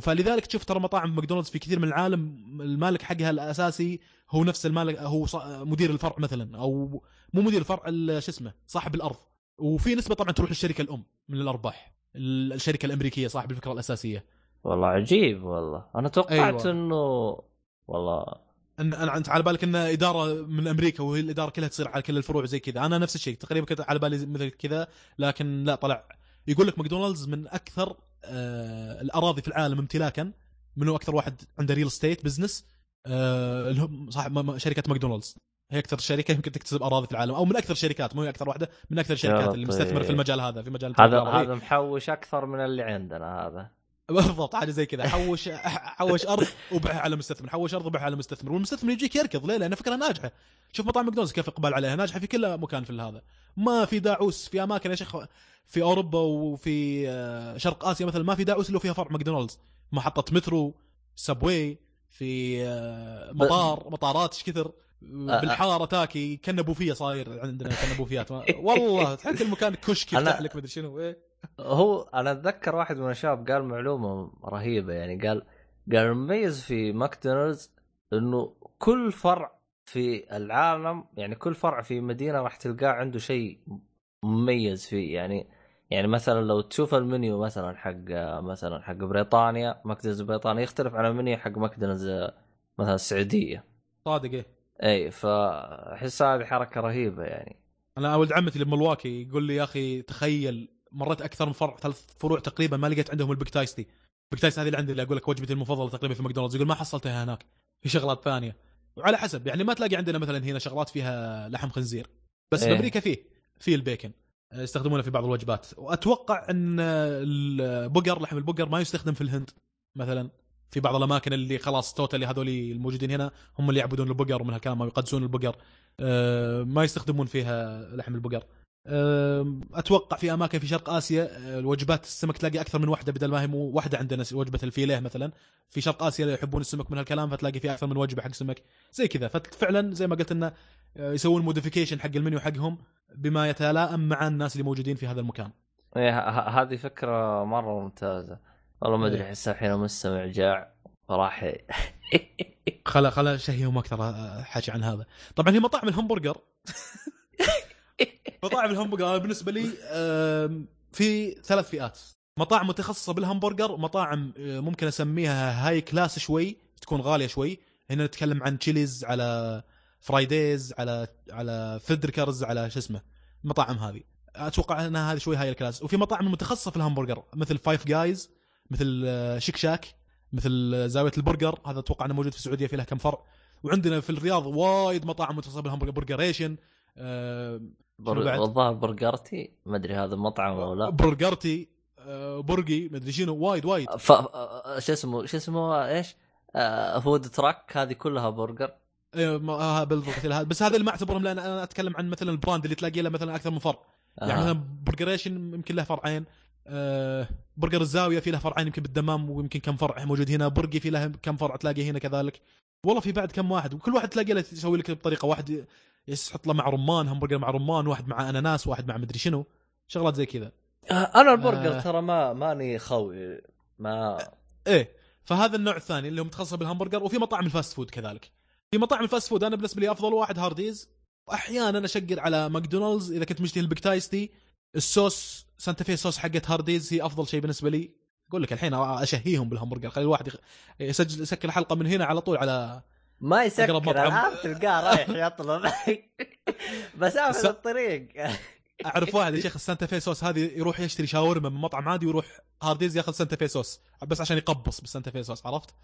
فلذلك تشوف ترى مطاعم ماكدونالدز في كثير من العالم المالك حقها الأساسي هو نفس المالك هو مدير الفرع مثلا أو مو مدير الفرع ال- شو اسمه صاحب الأرض. وفي نسبة طبعا تروح للشركة الأم من الأرباح ال- الشركة الأمريكية صاحب الفكرة الأساسية.
والله عجيب والله. أنا توقعت
أيوة.
إنه والله.
ان أنا أنت على بالك ان إدارة من أمريكا وهي الإدارة كلها تصير على كل الفروع زي كذا. أنا نفس الشيء تقريبا كنت على بالي مثل كذا لكن لا طلع. يقول لك ماكدونالدز من أكثر آه الأراضي في العالم امتلاكا منو أكثر واحد عنده real estate business آه اللي هم صاحب شركة ماكدونالدز. هي أكثر شركة يمكن تكتسب أراضي في العالم أو من أكثر الشركات مو هي أكثر واحدة من أكثر الشركات اللي. مستثمرة في المجال هذا في مجال
هذا. هذا محوش أكثر من اللي عندنا هذا.
بالضبط حاجة زي كذا. حوش حوش أرض وبيعها على مستثمر حوش أرض وبيعها على مستثمر. والمستثمر يجيك يركض. ليه؟ لأن فكرة ناجحة. شوف مطاعم ماكدونالدز كيف إقبال عليها؟ ناجحة في كل مكان في هذا. ما في داعوس في أماكن يا شيخ في أوروبا وفي آه، شرق آسيا مثلا ما في داعوس إلا فيها فرع ماكدونالدز. محطة مترو سبوي في آه، مطار مطارات إيش كثر؟ بالحارة تاكي. كنبوفية صاير عندنا كنبوفيات. ما- والله تحس المكان كشك يفتح لك مدري شنو. إيه.
هو أنا أتذكر واحد من الشباب قال معلومة رهيبة يعني قال قال المميز في ماكدونالدز إنه كل فرع في العالم يعني كل فرع في مدينة راح تلقاه عنده شيء مميز فيه يعني يعني مثلا لو تشوف المنيو مثلا حق مثلا حق بريطانيا ماكدونالدز بريطانيا يختلف عن المنيو حق ماكدونالدز مثلا السعودية.
صادق إيه.
إي فأحس هذه حركة رهيبة يعني.
أنا ولد عمتي اللي ب Milwaukee يقول لي يا أخي تخيل مريت أكثر من فرع ثلاث فروع تقريبا ما لقيت عندهم ال Big Tasty. Big Tasty هذه اللي عندي اللي أقول لك وجبتي المفضلة تقريبا في ماكدونالدز يقول ما حصلتها هناك في شغلات ثانية. وعلى حسب يعني ما تلاقي عندنا مثلا هنا شغلات فيها لحم خنزير بس
إيه.
في أمريكا فيه في البيكن. يستخدمونه في بعض الوجبات. وأتوقع إن البقر لحم البقر ما يستخدم في الهند مثلا. في بعض الأماكن اللي خلاص totally هذول الموجودين هنا هم اللي يعبدون البقر ومن هالكلام ما يقدسون البقر. آه، ما يستخدمون فيها لحم البقر. أتوقع في أماكن في شرق آسيا آه، الوجبات السمك تلاقي أكثر من واحدة بدل ما هي مو واحدة عندنا وجبة ال filet مثلا. في شرق آسيا يحبون السمك من هالكلام فتلاقي في أكثر من وجبة حق سمك. زي كذا. ففعلا زي ما قلت إنه آه، يسوون modification حق المنيو حقهم بما يتلائم مع الناس اللي موجودين في هذا المكان.
إيه ه- ه- هذه فكرة مرة ممتازة. والله ما أدري
إيه.
أحس الحين المستمع جاع فراح
خلا خلا شهيهم أكثر حكي عن هذا. طبعا هي مطاعم الهمبرجر. مطاعم الهمبرجر أنا بالنسبة لي في ثلاث فئات. مطاعم متخصصة بالهمبرجر ومطاعم آه، ممكن أسميها high class شوي تكون غالية شوي. هنا نتكلم عن تشيليز على فرايديز على على فدركرز على شو اسمه المطاعم هذه. أتوقع انها هذه شوي high ال class وفي مطاعم متخصصة في الهمبرجر مثل Five Guys مثل آه، Shake Shack مثل آه، زاوية البرجر. هذا أتوقع إنه موجود في السعودية في له كم فرع. وعندنا في الرياض وايد مطاعم متخصصة بالهمبرجر برجريشن آه،؟
الظاهر برجرتي ما أدري هذا مطعم أو لا.
برجرتي آه، برقي مدري شنو وايد وايد.
ف آه، شو اسمه شو اسمه إيش؟ آه فود تراك هذه كلها برجر.
ما- آه، بالضبط بس هذا اللي ما أعتبرهم لأن أنا أتكلم عن مثلا البراند اللي تلاقي له مثلا أكثر من فرع
آه.
يعني مثلا برجريشن يمكن له فرعين آه، برجر الزاوية في له فرعين يمكن بالدمام ويمكن كم فرع موجود هنا. برقي في له كم فرع تلاقي هنا كذلك. والله في بعد كم واحد وكل واحد تلاقي له يسوي لك بطريقة واحد. يحط له مع رمان همبرجر مع رمان واحد مع أناناس واحد مع مدري شنو. شغلات زي كذا.
آه، أنا البرجر
آه.
ترى ما ماني خوي ما
إيه فهذا النوع الثاني اللي هو متخصص بالهمبرجر وفي مطاعم ال fast food كذلك. في مطاعم ال fast food أنا بالنسبة لي أفضل واحد هارديز. وأحيانا أشقر على ماكدونالدز إذا كنت مشتهي ال Big Tasty الصوص Santa Fe sauce حقت هارديز هي أفضل شيء بالنسبة لي. أقول لك الحين أشهيهم بالهمبرجر خلي الواحد يسجل يسكر حلقة من هنا على طول على
ما يسكر. الان تلقاه رايح يطلب مسافه
س-
الطريق
أعرف واحد يا شيخ ال Santa Fe sauce هذه يروح يشتري شاورما من مطعم عادي ويروح هارديز ياخذ Santa Fe sauce بس عشان يغمس بال Santa Fe sauce عرفت؟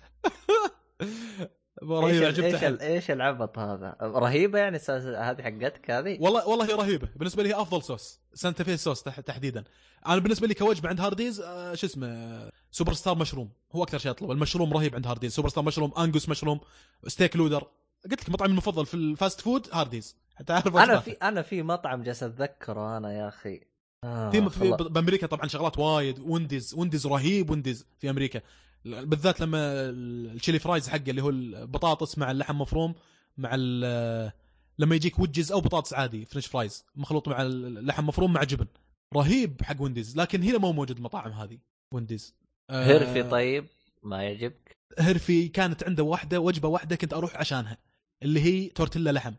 رهيب
إيش ال-
إيش
ال- إيش العبط هذا؟ رهيبة يعني هذه حقتك هذه؟
والله والله هي رهيبة بالنسبة لي هي أفضل صوص Santa Fe sauce تح- تحديدا أنا بالنسبة لي كوجبة عند هارديز آه، شو اسمه super star mushroom هو أكثر شيء أطلبه. المشروم رهيب عند هارديز super star mushroom angus mushroom steak لودر قلت لك مطعمي المفضل في ال fast food هارديز حتى
أعرف
أنا.
في أنا في مطعم جالس أتذكره أنا يا أخي. آه
في في. بأمريكا طبعا شغلات وايد. وينديز وينديز رهيب وينديز في أمريكا. بالذات لما ال chili fries حقه اللي هو البطاطس مع اللحم مفروم مع لما يجيك وجز أو بطاطس عادي french fries مخلوط مع اللحم مفروم مع جبن. رهيب حق وينديز لكن هنا مو موجود المطاعم هذه وينديز آه،
هرفي طيب ما يعجبك؟
هرفي كانت عنده واحدة وجبة واحدة كنت أروح عشانها اللي هي tortilla لحم.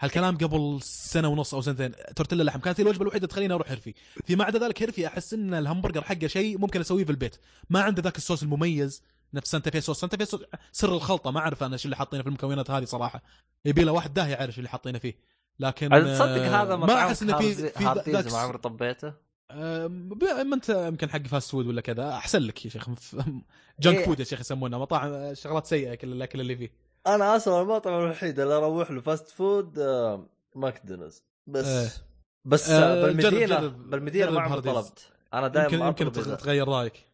هالكلام قبل سنة ونص أو سنتين tortilla لحم كانت هي الوجبة الوحيدة تخليني أروح هرفي فيما عدا ذلك هرفي أحس إن الهمبرجر حقه شيء ممكن أسويه في البيت. ما عنده ذاك الصوص المميز نفس Santa Fe sauce. Santa Fe sauce سر الخلطة ما أعرف أنا إيش اللي حاطينه في المكونات هذه صراحة. يبي له واحد داهي يعرف اللي حاطينه فيه. لكن
تصدق
آه،
هذا
ما
مطعم
أحس انه في في ذاك
ما عمري طبيته؟
ما أنت يمكن حق فاست فود ولا كذا أحسن لك يا شيخ. جنك
إيه.
فود يا شيخ يسمونها مطاعم شغلات سيئة كل الأكل اللي فيه.
أنا أصلا المطعم الوحيد اللي أروح له فاست فود آه، ماكدونالدز. بس
إيه.
بس
آه،
بالمدينة
جرب- جرب- بالمدينة
ما عمري. طلبت. أنا
يمكن
دائما
يمكن
إذا-
تغير رأيك.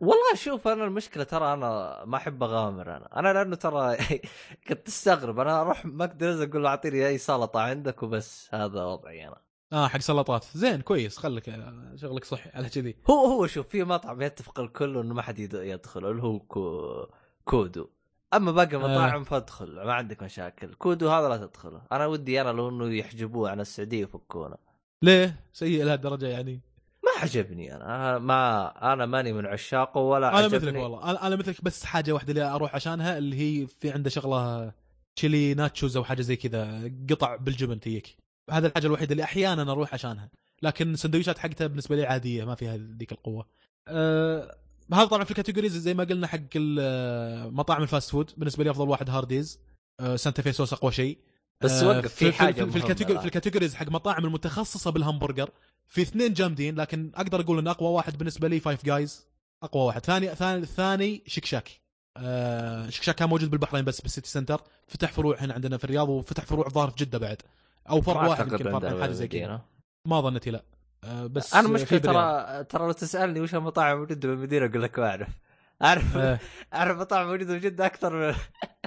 والله شوف أنا المشكلة ترى أنا ما أحب أغامر أنا. أنا لأنه ترى كنت تستغرب أنا أروح ماكدونالدز أقول له أعطيني أي سلطة عندك وبس هذا وضعي أنا.
آه حق سلطات. زين كويس. خليك آه، شغلك صحي. على كذي.
هو هو شوف في مطعم يتفق الكل إنه ما حد يد- يدخل اللي هو كو كودو. أما باقي المطاعم فادخل ما عندك مشاكل. كودو هذا لا تدخله. أنا ودي أنا لو إنه يحجبوه عن السعودية ويفكونه
ليه؟ سيء لهالدرجة يعني.
ما عجبني أنا. ما أنا ماني من عشاقه ولا
أنا
عجبني.
مثلك والله. أنا أنا مثلك بس حاجة واحدة اللي أروح عشانها اللي هي في عنده شغلة chili nachos أو حاجة زي كذا قطع بالجبن تيك هذا الحاجة الوحيدة اللي أحيانا أروح عشانها. لكن السندويشات حقتها بالنسبة لي عادية ما فيها ذيك القوة. أه هذا طبعا في ال categories زي ما قلنا حق ال- مطاعم ال fast food. بالنسبة لي أفضل واحد هارديز. أه Santa Fe sauce أقوى شيء.
بس
آه،
وقف في حاجة
في, في,
مهمة
ال
category.
في ال categories حق مطاعم المتخصصة بالهمبرجر في اثنين جامدين لكن أقدر أقول إن أقوى واحد بالنسبة لي فايف جايز أقوى واحد. ثاني ثاني الثاني شكشاك آه شكشاك كان موجود بالبحرين بس بالسيتي سنتر فتح فروع هنا عندنا في الرياض وفتح فروع ظاهر في جدة بعد. أو فرع واحد يمكن فرع حاجة زي كذا. ما ظنيتي لا آه بس أنا
مشكلة
بالرياض.
ترى ترى لو تسألني وش المطاعم موجوده بالمدينة أقول لك ما أعرف اعرف
آه.
أعرف مطاعم موجوده بجدة أكثر من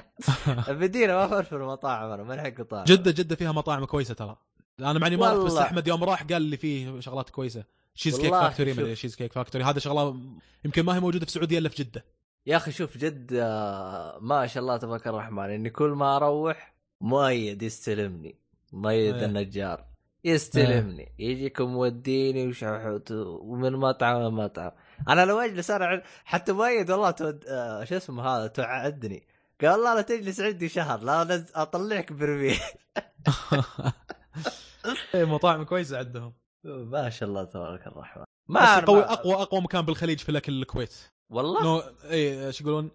المدينة ما افرفر مطاعم أنا ما حق مطاعم
جده جدة فيها مطاعم كويسة ترى أنا معني ما رحت بس. أحمد يوم راح قال لي فيه شغلات كويسة شيز كيك فاكتوري. ما شيز كيك فاكتوري هذا شغلة يمكن ما هي موجودة في السعودية إلا في جدة
يا أخي شوف جد آه، ما شاء الله تبارك الرحمن إني كل ما أروح مؤيد يستلمني مؤيد
إيه.
النجار. يستلمني. يجيكم موديني وش ومن مطعم لمطعم أنا لو أجلس أنا حتى مؤيد والله تود... آه، شو اسمه هذا توعدني. قال والله لا تجلس عندي شهر لا أنز- أطلعك برميل.
إيه مطاعم كويسة عندهم.
ما شاء الله تبارك الرحمن.
بس
ما
قوي
ما-
أقوى أقوى مكان بالخليج في الأكل الكويت.
والله؟
no إي إيش يقولون؟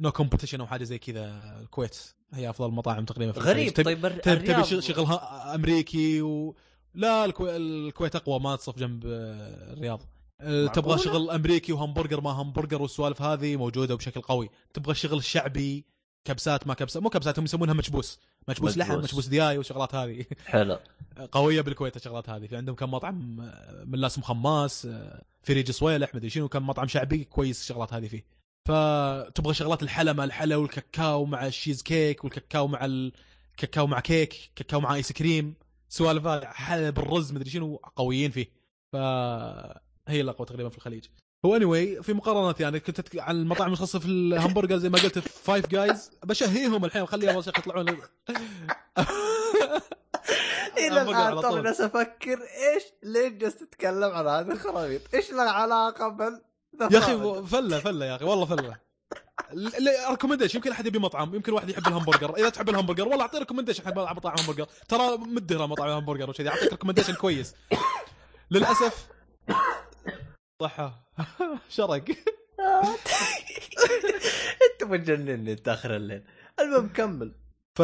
no competition أو حاجة زي كذا الكويت. هي أفضل مطاعم تقريبا في
غريب.
تبي
طيب
تبي, تبي
الرياض-
ش- شغل ها- أمريكي و لا الكو... الكويت أقوى ما تصف جنب آه، الرياض. آه، تبغى؟ شغل أمريكي وهمبرجر ما همبرجر والسوالف هذه موجودة بشكل قوي. تبغى الشغل الشعبي كبسات ما كبسات. مو كبسات هم يسمونها مشبوس مشبوس لحم
مشبوس.
مشبوس دياي والشغلات هذه.
حلو.
قوية بالكويت الشغلات هذه. في عندهم كم مطعم آه، من لاسم خماس آه، في ريج صويلح مدري شنو كم مطعم شعبي كويس الشغلات هذه فيه. فتبغى شغلات الحلا مع الحلا والكاكاو مع الشيز كيك والكاكاو مع الكاكاو مع كيك كاكاو مع ice cream سوالف حلا بالرز مدري شنو قويين فيه. فهي الاقوى تقريبا في الخليج. هو any- anyway, في مقارنات يعني كنت أتك... عن المطاعم المتخصصه في الهمبرجر زي ما قلت فايف جايز بشهيهم الحين خليهم يطلعون.
إلى
الآن
ترى. جالس أفكر إيش ليش جالس تتكلم عن هذه الخرابيط؟ إيش لها علاقة بال
يا أخي فلة فلة يا أخي والله فلة. recommendation يمكن أحد يبي مطعم يمكن واحد يحب الهمبرجر. إذا تحب الهمبرجر والله أعطيه recommendation حق مطعم همبرجر. ترى مدهره مطعم همبرجر وشذي أعطيك recommendation كويس. للأسف صحة شرق.
أنت مجنني أنت آخر الليل. المهم كمل.
ف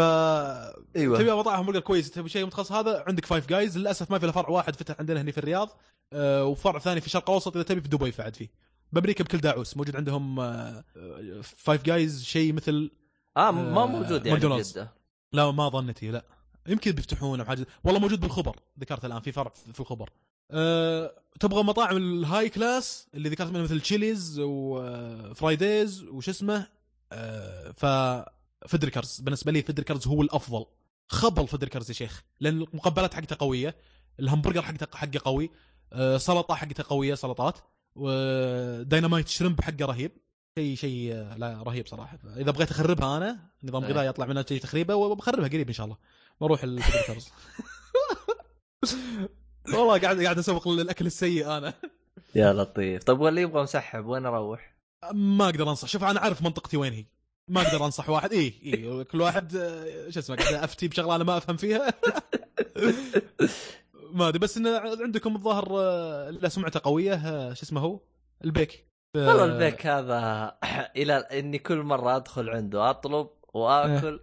أيوه.
تبي مطعم همبرجر كويس تبي شيء متخصص؟ هذا عندك فايف جايز للأسف ما في إلا فرع واحد فتح عندنا هنا في الرياض. آه، وفرع ثاني في الشرق الأوسط إذا تبي في دبي بعد فيه. بأمريكا بكل داعوس. موجود عندهم آه، آه، فايف جايز شيء مثل
آه ما
آه،
موجود يعني
ماكدونالدز. لا ما ظنتي لا. يمكن بيفتحون أو حاجة والله موجود بالخبر ذكرت الآن في فرع في الخبر. أه... تبغى مطاعم ال high class اللي ذكرت منها مثل تشيليز وفرايديز وش اسمه؟ أه... ف فدريكرز بالنسبة لي فدريكرز هو الأفضل. خبل فدريكرز يا شيخ لأن المقبلات حقته قوية الهمبرجر حقته حقه قوي أه... سلطة حقته قوية سلطات. و dynamite shrimp حقه رهيب. شيء شيء آه، لا رهيب صراحة. إذا بغيت أخربها أنا نظام
إيه.
غذائي يطلع منها شيء تخريبه وبخربها قريب إن شاء الله. بروح الفدريكرز والله قاعد قاعد أسوق للأكل السيء أنا.
يا لطيف. طيب واللي يبغى مسحب وين أروح؟
ما أقدر أنصح. شوف أنا عارف منطقتي وين هي. ما أقدر أنصح واحد. اي اي كل واحد آه، شو اسمه قاعد أفتي بشغلة أنا ما أفهم فيها. ما أدري بس إن عندكم الظاهر آه، له سمعته قوية آه، شو اسمه هو؟ البيك. آه،
والله البيك هذا إلى إني كل مرة أدخل عنده أطلب وآكل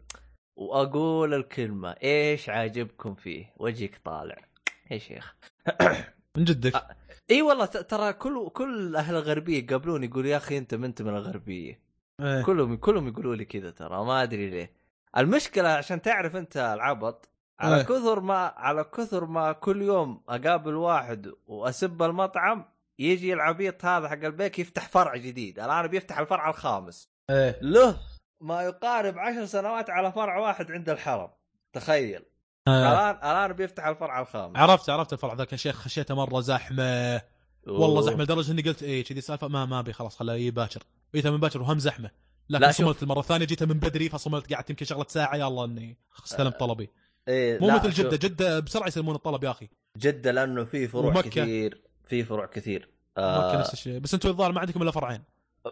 وأقول الكلمة إيش عاجبكم فيه؟ وجهك طالع. يا شيخ.
من جدك؟
أ- إي والله ترى كل كل أهل الغربية يقابلوني يقول يا أخي أنت ما انت من الغربية.
إيه.
كلهم كلهم يقولوا لي كذا ترى ما أدري ليه. المشكلة عشان تعرف أنت العبط على
إيه.
كثر ما على كثر ما كل يوم أقابل واحد وأسب المطعم يجي العبيط هذا حق البيك يفتح فرع جديد. الآن بيفتح الفرع الخامس.
إيه.
له ما يقارب عشر سنوات على فرع واحد عند الحرم. تخيل.
آه.
الآن الآن بيفتح الفرع الخامس.
عرفت عرفت الفرع ذاك. يا شيخ خشيته مرة زحمة. والله
أوه.
زحمة لدرجة إني قلت إيه كذي سالفة ما ما أبي خلاص خليه يجي باكر جيتها من باكر وهم زحمة. لكن
لا،.
صملت المره الثانية جيتها من بدري فصملت قعدت يمكن شغلة ساعة. يلا إني استلمت طلبي.
إيه
مو مثل جدة. جدة بسرعة يسلمون الطلب يا أخي.
جدة لأنه في فروع
ومكة.
كثير. في فروع كثير.
مكة
آه
نفس الشيء. بس أنتم الظاهر ما عندكم إلا فرعين.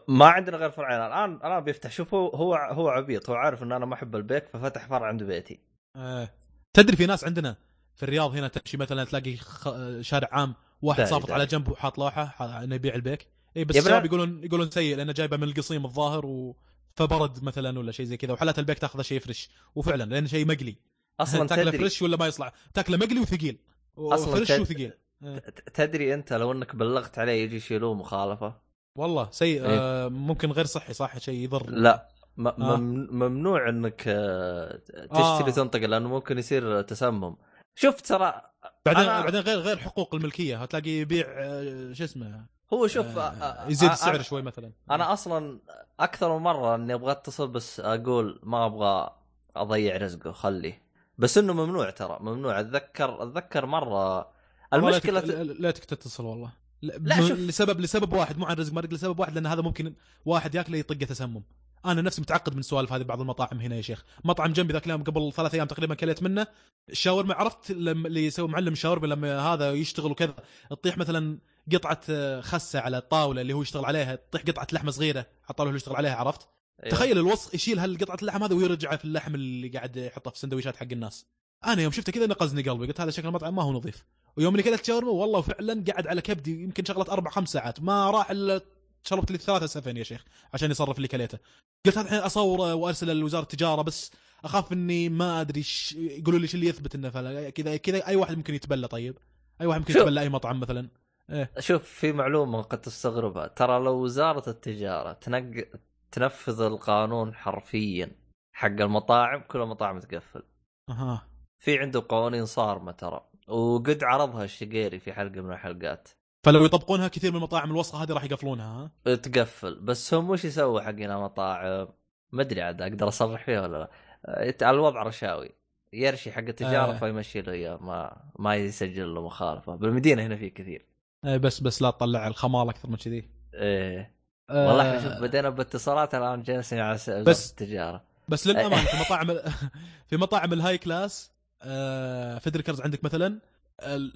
ما عندنا غير فرعين. الآن الآن بيفتح. شوف هو هو هو عبيط. هو عارف إن أنا ما أحب البيك ففتح فرع عند بيتي.
آه. تدري في ناس عندنا في الرياض هنا تمشي مثلا تلاقي خ... شارع عام واحد صافط. على جنب وحاط لوحة إنه يبيع البيك. اي بس الشباب يقولون يقولون سيء لأنه جايبه من القصيم الظاهر و... فبرد مثلا ولا شيء زي كذا وحالات البيك تأخذه شيء fresh وفعلا لأنه شيء مقلي.
أصلا
تاكله فريش ولا ما يصلح؟ تاكله مقلي وثقيل.
أصلاً
فريش
تد-
وثقيل.
ت- تدري أنت لو إنك بلغت عليه يجي يشيلوه مخالفة؟
والله سيء.
إيه.
آه ممكن غير صحي صح؟ شيء يضر.
لا. م-
آه.
مم- ممنوع إنك آه، تشتري
آه.
تنطق لأنه ممكن يصير تسمم. شوف ترى
بعدين
أنا-
بعدين غير غير حقوق الملكية. هتلاقي يبيع آه، شو اسمه؟
هو شوف
آه،
آه، آه،
يزيد
آه،
السعر
أنا-
شوي مثلا.
أنا أصلا أكثر من مرة إني أبغى اتصل بس أقول ما أبغى أضيع رزقه خليه بس إنه ممنوع ترى ممنوع. أتذكر أتذكر
مرة
المشكلة
لا تك- لا تتصل والله. لا,
لا، شوف.
لسبب لسبب واحد مو عن رزق مرق لسبب واحد لأن هذا ممكن واحد ياكله يطقه تسمم. أنا نفسي متعقد من السوالف هذه بعض المطاعم هنا يا شيخ. مطعم جنبي ذاك اليوم قبل ثلاث أيام تقريبا كليت منه الشاورما عرفت لما اللي يسوي معلم شاورما لما هذا يشتغل وكذا تطيح مثلا قطعة خسة على الطاولة اللي هو يشتغل عليها تطيح قطعة لحمة صغيرة على الطاوله اللي هو يشتغل عليها عرفت؟
أيوه.
تخيل الوص يشيل هالقطعة اللحم هذا ويرجعه في اللحم اللي قاعد يحطه في سندويشات حق الناس. أنا يوم شفته كذا نقزني قلبي قلت هذا شكل المطعم ما هو نظيف. ويوم اللي كلت شاورما والله فعلا قعد على كبدي يمكن شغلت أربع خمس ساعات ما راح إلا شربت لي ثلاثة سفن يا شيخ عشان يصرف اللي كليته. قلت هذا الحين أصوره وأرسله لوزارة التجارة بس أخاف إني ما أدري ش... يقولوا لي شو اللي يثبت إنه فلا كذا كذا أي واحد ممكن يتبلى طيب؟ أي واحد ممكن. يتبلى أي مطعم مثلا؟
شوف في معلومة قد تستغربها. ترى لو وزارة التجارة تنق... تنفذ القانون حرفيا حق المطاعم كل المطاعم تقفل.
أها.
في عنده قوانين صارمة ترى وقد عرضها الشقيري في حلقة من الحلقات.
فلو يطبقونها كثير من المطاعم الوسخة هذه راح يقفلونها ها؟
تقفل. بس هم وش يسووا حقنا مطاعم ما أدري عاد أقدر أصرح فيها ولا لا. يت- الوضع رشاوي. يرشي حق التجارة
آه.
فيمشي له إياه ما ما يسجل له مخالفة. بالمدينة هنا في كثير.
إيه بس بس لا تطلع الخمال أكثر من كذي.
إيه. والله
آه،
إحنا شوف بدينا باتصالات الآن جالسين على
بس-
التجارة.
بس للأمانة في مطاعم في مطاعم ال high class آه، فيدريكرز عندك مثلا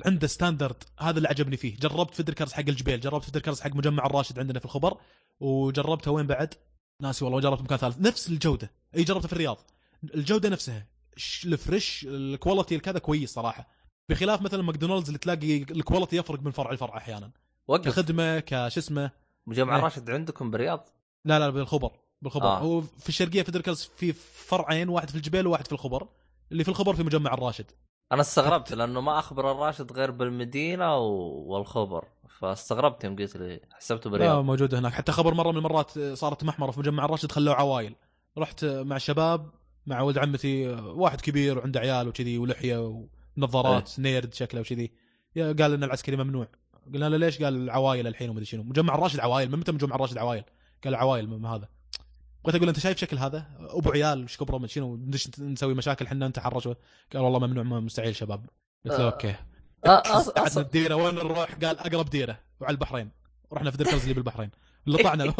عنده standard هذا اللي عجبني فيه. جربت فيدريكرز حق الجبيل جربت فيدريكرز حق مجمع الراشد عندنا في الخبر وجربتها وين بعد؟ ناسي والله جربت مكان ثالث. نفس الجودة. إي جربتها في الرياض. الجودة نفسها ال fresh ال quality الكذا كويس صراحة. بخلاف مثلا ماكدونالدز اللي تلاقي ال quality يفرق من فرع لفرع أحيانا.
وقف.
كخدمة كش اسمه
مجمع
إيه.
راشد عندكم برياض
لا لا بالخبر بالخبر.
آه.
هو في الشرقية فيدريكرز في فرعين واحد في الجبيل وواحد في الخبر. اللي في الخبر في مجمع الراشد.
أنا استغربت لأنه ما أخبر الراشد غير بالمدينة والخبر. فاستغربت يوم قلت لي حسبته
لا
برياض
موجوده هناك. حتى خبر مرة من المرات صارت محمرة في مجمع الراشد خلوه عوايل. رحت مع الشباب مع ولد عمتي واحد كبير وعنده عيال وكذي ولحية ونظارات نيرد شكله وكذي. قال إن العسكري ممنوع. قلنا له ليش قال عوايل الحين ومدري شنو؟ مجمع الراشد عوايل من متى مجمع الراشد عوايل؟ قال عوايل من هذا. بغيت أقول أنت شايف شكل هذا؟ أبو عيال وش كبره من شنو؟ نسوي مشاكل حنا نتحرش. قال والله ممنوع مستحيل شباب. قلت له
آه.
أوكي.
آه، أص-
قعدنا الديره وين نروح؟ قال أقرب ديرة وعلى البحرين. رحنا فدركرز اللي بالبحرين. لطعنا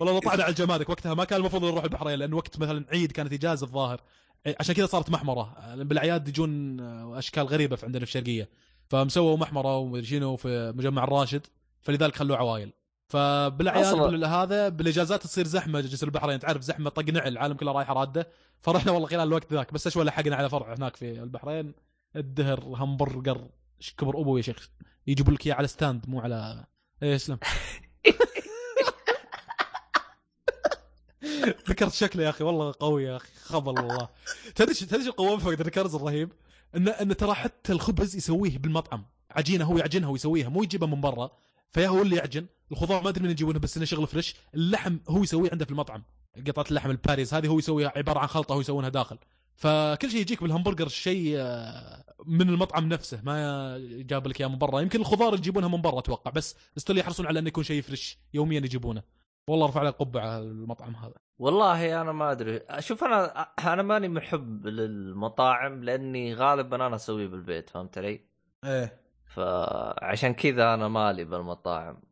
والله لطعنا على الجمارك وقتها ما كان المفروض نروح البحرين لأن وقت مثلا عيد كانت إجازة الظاهر. عشان كذا صارت محمرة. بالأعياد يجون أشكال غريبة في عندنا في الشرقية. فمسووا محمرة ومدري شنو في مجمع الراشد فلذلك خلوه عوايل. فبالاعياد هذا بالإجازات تصير زحمة جسر البحرين تعرف زحمة طق نعل العالم كله رايحة رادة. فرحنا والله خلال الوقت ذاك بس شوي لحقنا على فرع هناك في البحرين. الدهر همبرجر إيش كبر أبو يا شيخ يجيبوا لك إياه على stand مو على إيه اسلم. ذكرت شكله يا أخي والله قوي يا أخي خبل والله تدري تدري شو القوام فدريكرز الرهيب؟ انه انه ترى حتى الخبز يسويه بالمطعم. عجينة هو يعجنها ويسويها مو يجيبها من برا. فيا هو اللي يعجن. الخضار ما أدري من يجيبونه بس إنه شغل fresh. اللحم هو يسويه عنده في المطعم. قطعة اللحم الباريس هذه هو يسويها عبارة عن خلطة هو يسوونها داخل. فكل شيء يجيك بالهمبرجر شيء آه، من المطعم نفسه. ما جاب لك إياه من برا. يمكن الخضار يجيبونها من برا أتوقع بس استل يحرصون على إنه يكون شيء فريش يوميا يجيبونه. والله ارفع له قبعه المطعم هذا.
والله أنا ما أدري. شوف أنا أنا ماني محب للمطاعم لأني غالبا أنا أسويه بالبيت فهمت علي؟
إيه.
فعشان كذا أنا مالي بالمطاعم.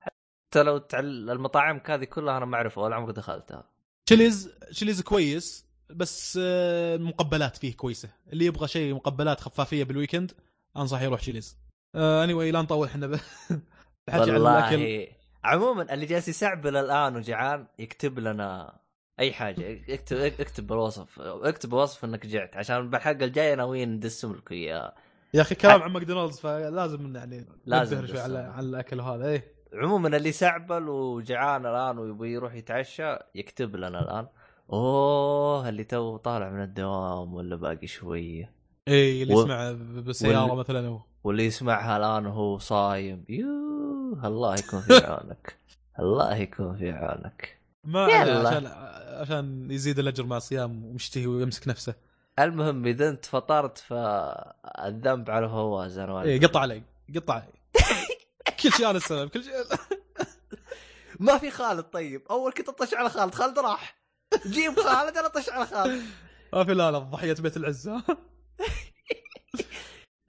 حتى لو تعل... المطاعم هذه كلها أنا ما أعرفها ولا عمري دخلتها.
تشيليز تشيليز كويس بس آه، المقبلات فيه كويسة. اللي يبغى شيء مقبلات خفافية بال weekend انصح يروح تشيليز اني anyway لا نطول إحنا ب... الحكي عن
الأكل. عموما اللي جالس يسعبل الآن وجعان يكتب لنا أي حاجة. اكتب اكتب بالوصف اكتب وصف إنك جعت. عشان بالحلقة الجاية ناويين ندسم لكم إياه.
يا أخي كلام عن ماكدونالدز فلازم يعني
لازم
شوي على. على الأكل وهذا إيه.
عموما اللي سعبل وجعان الآن ويبغى يروح يتعشى يكتب لنا الآن. أوه اللي تو طالع من الدوام ولا باقي شوية
إيه اللي
و-
يسمع بالسيارة
وال-
مثلا هو.
واللي يسمعها الآن وهو صايم. يوه. الله يكون في عونك. الله يكون في عونك.
ما عشان عشان يزيد الأجر مع الصيام ومشتهي ويمسك نفسه.
المهم إذا أنت فطرت فالذنب على فواز أنا
إيه قطع علي. قطع. علي كل شيء أنا السبب كل شيء
ما في خالد طيب. أول كنت أطش على خالد. خالد راح. جيب خالد أنا أطش على خالد.
ما في لا لا ضحية بيت العزة.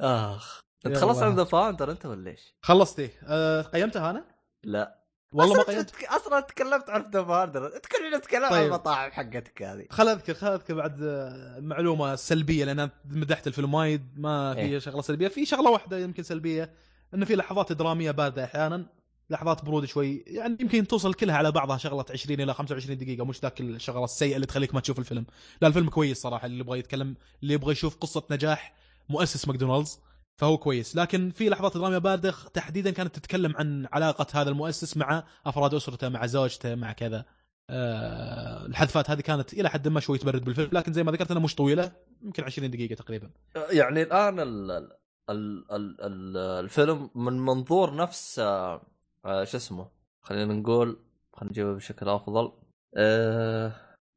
آخ. انت. خلصت عن ذا فاوندر انت ولا إيش؟
خلصت إيه أه قيمتها أنا؟
لا
والله ما قيمت
تك- أصلا تكلمت عن the founder انت كلنا نتكلم عن
طيب.
المطاعم حقتك هذه
خل أذكر خل أذكر بعد آه، معلومة سلبية لأن أنا مدحت الفيلم وايد ما في
إيه.
شغلة سلبية في شغلة واحدة يمكن سلبية إنه في لحظات درامية باردة أحيانا لحظات برود شوي يعني يمكن توصل كلها على بعضها شغلة 20 إلى 25 دقيقة مش ذاك الشغلة السيئة اللي تخليك ما تشوف الفيلم لا الفيلم كويس صراحة اللي يبغى يتكلم اللي يبغى يشوف قصة نجاح مؤسس ماكدونالدز فهو كويس. لكن في لحظات دراميه بارده تحديدا كانت تتكلم عن علاقة هذا المؤسس مع أفراد أسرته مع زوجته مع كذا. آه الحذفات هذه كانت إلى حد ما شوي تبرد بالفيلم لكن زي ما ذكرت أنها مش طويلة يمكن 20 دقيقة تقريبا.
يعني الآن ال ال ال ال ال الفيلم من منظور نفس آه، آه، شو اسمه؟ خلينا نقول خلينا نجيبها بشكل أفضل. آه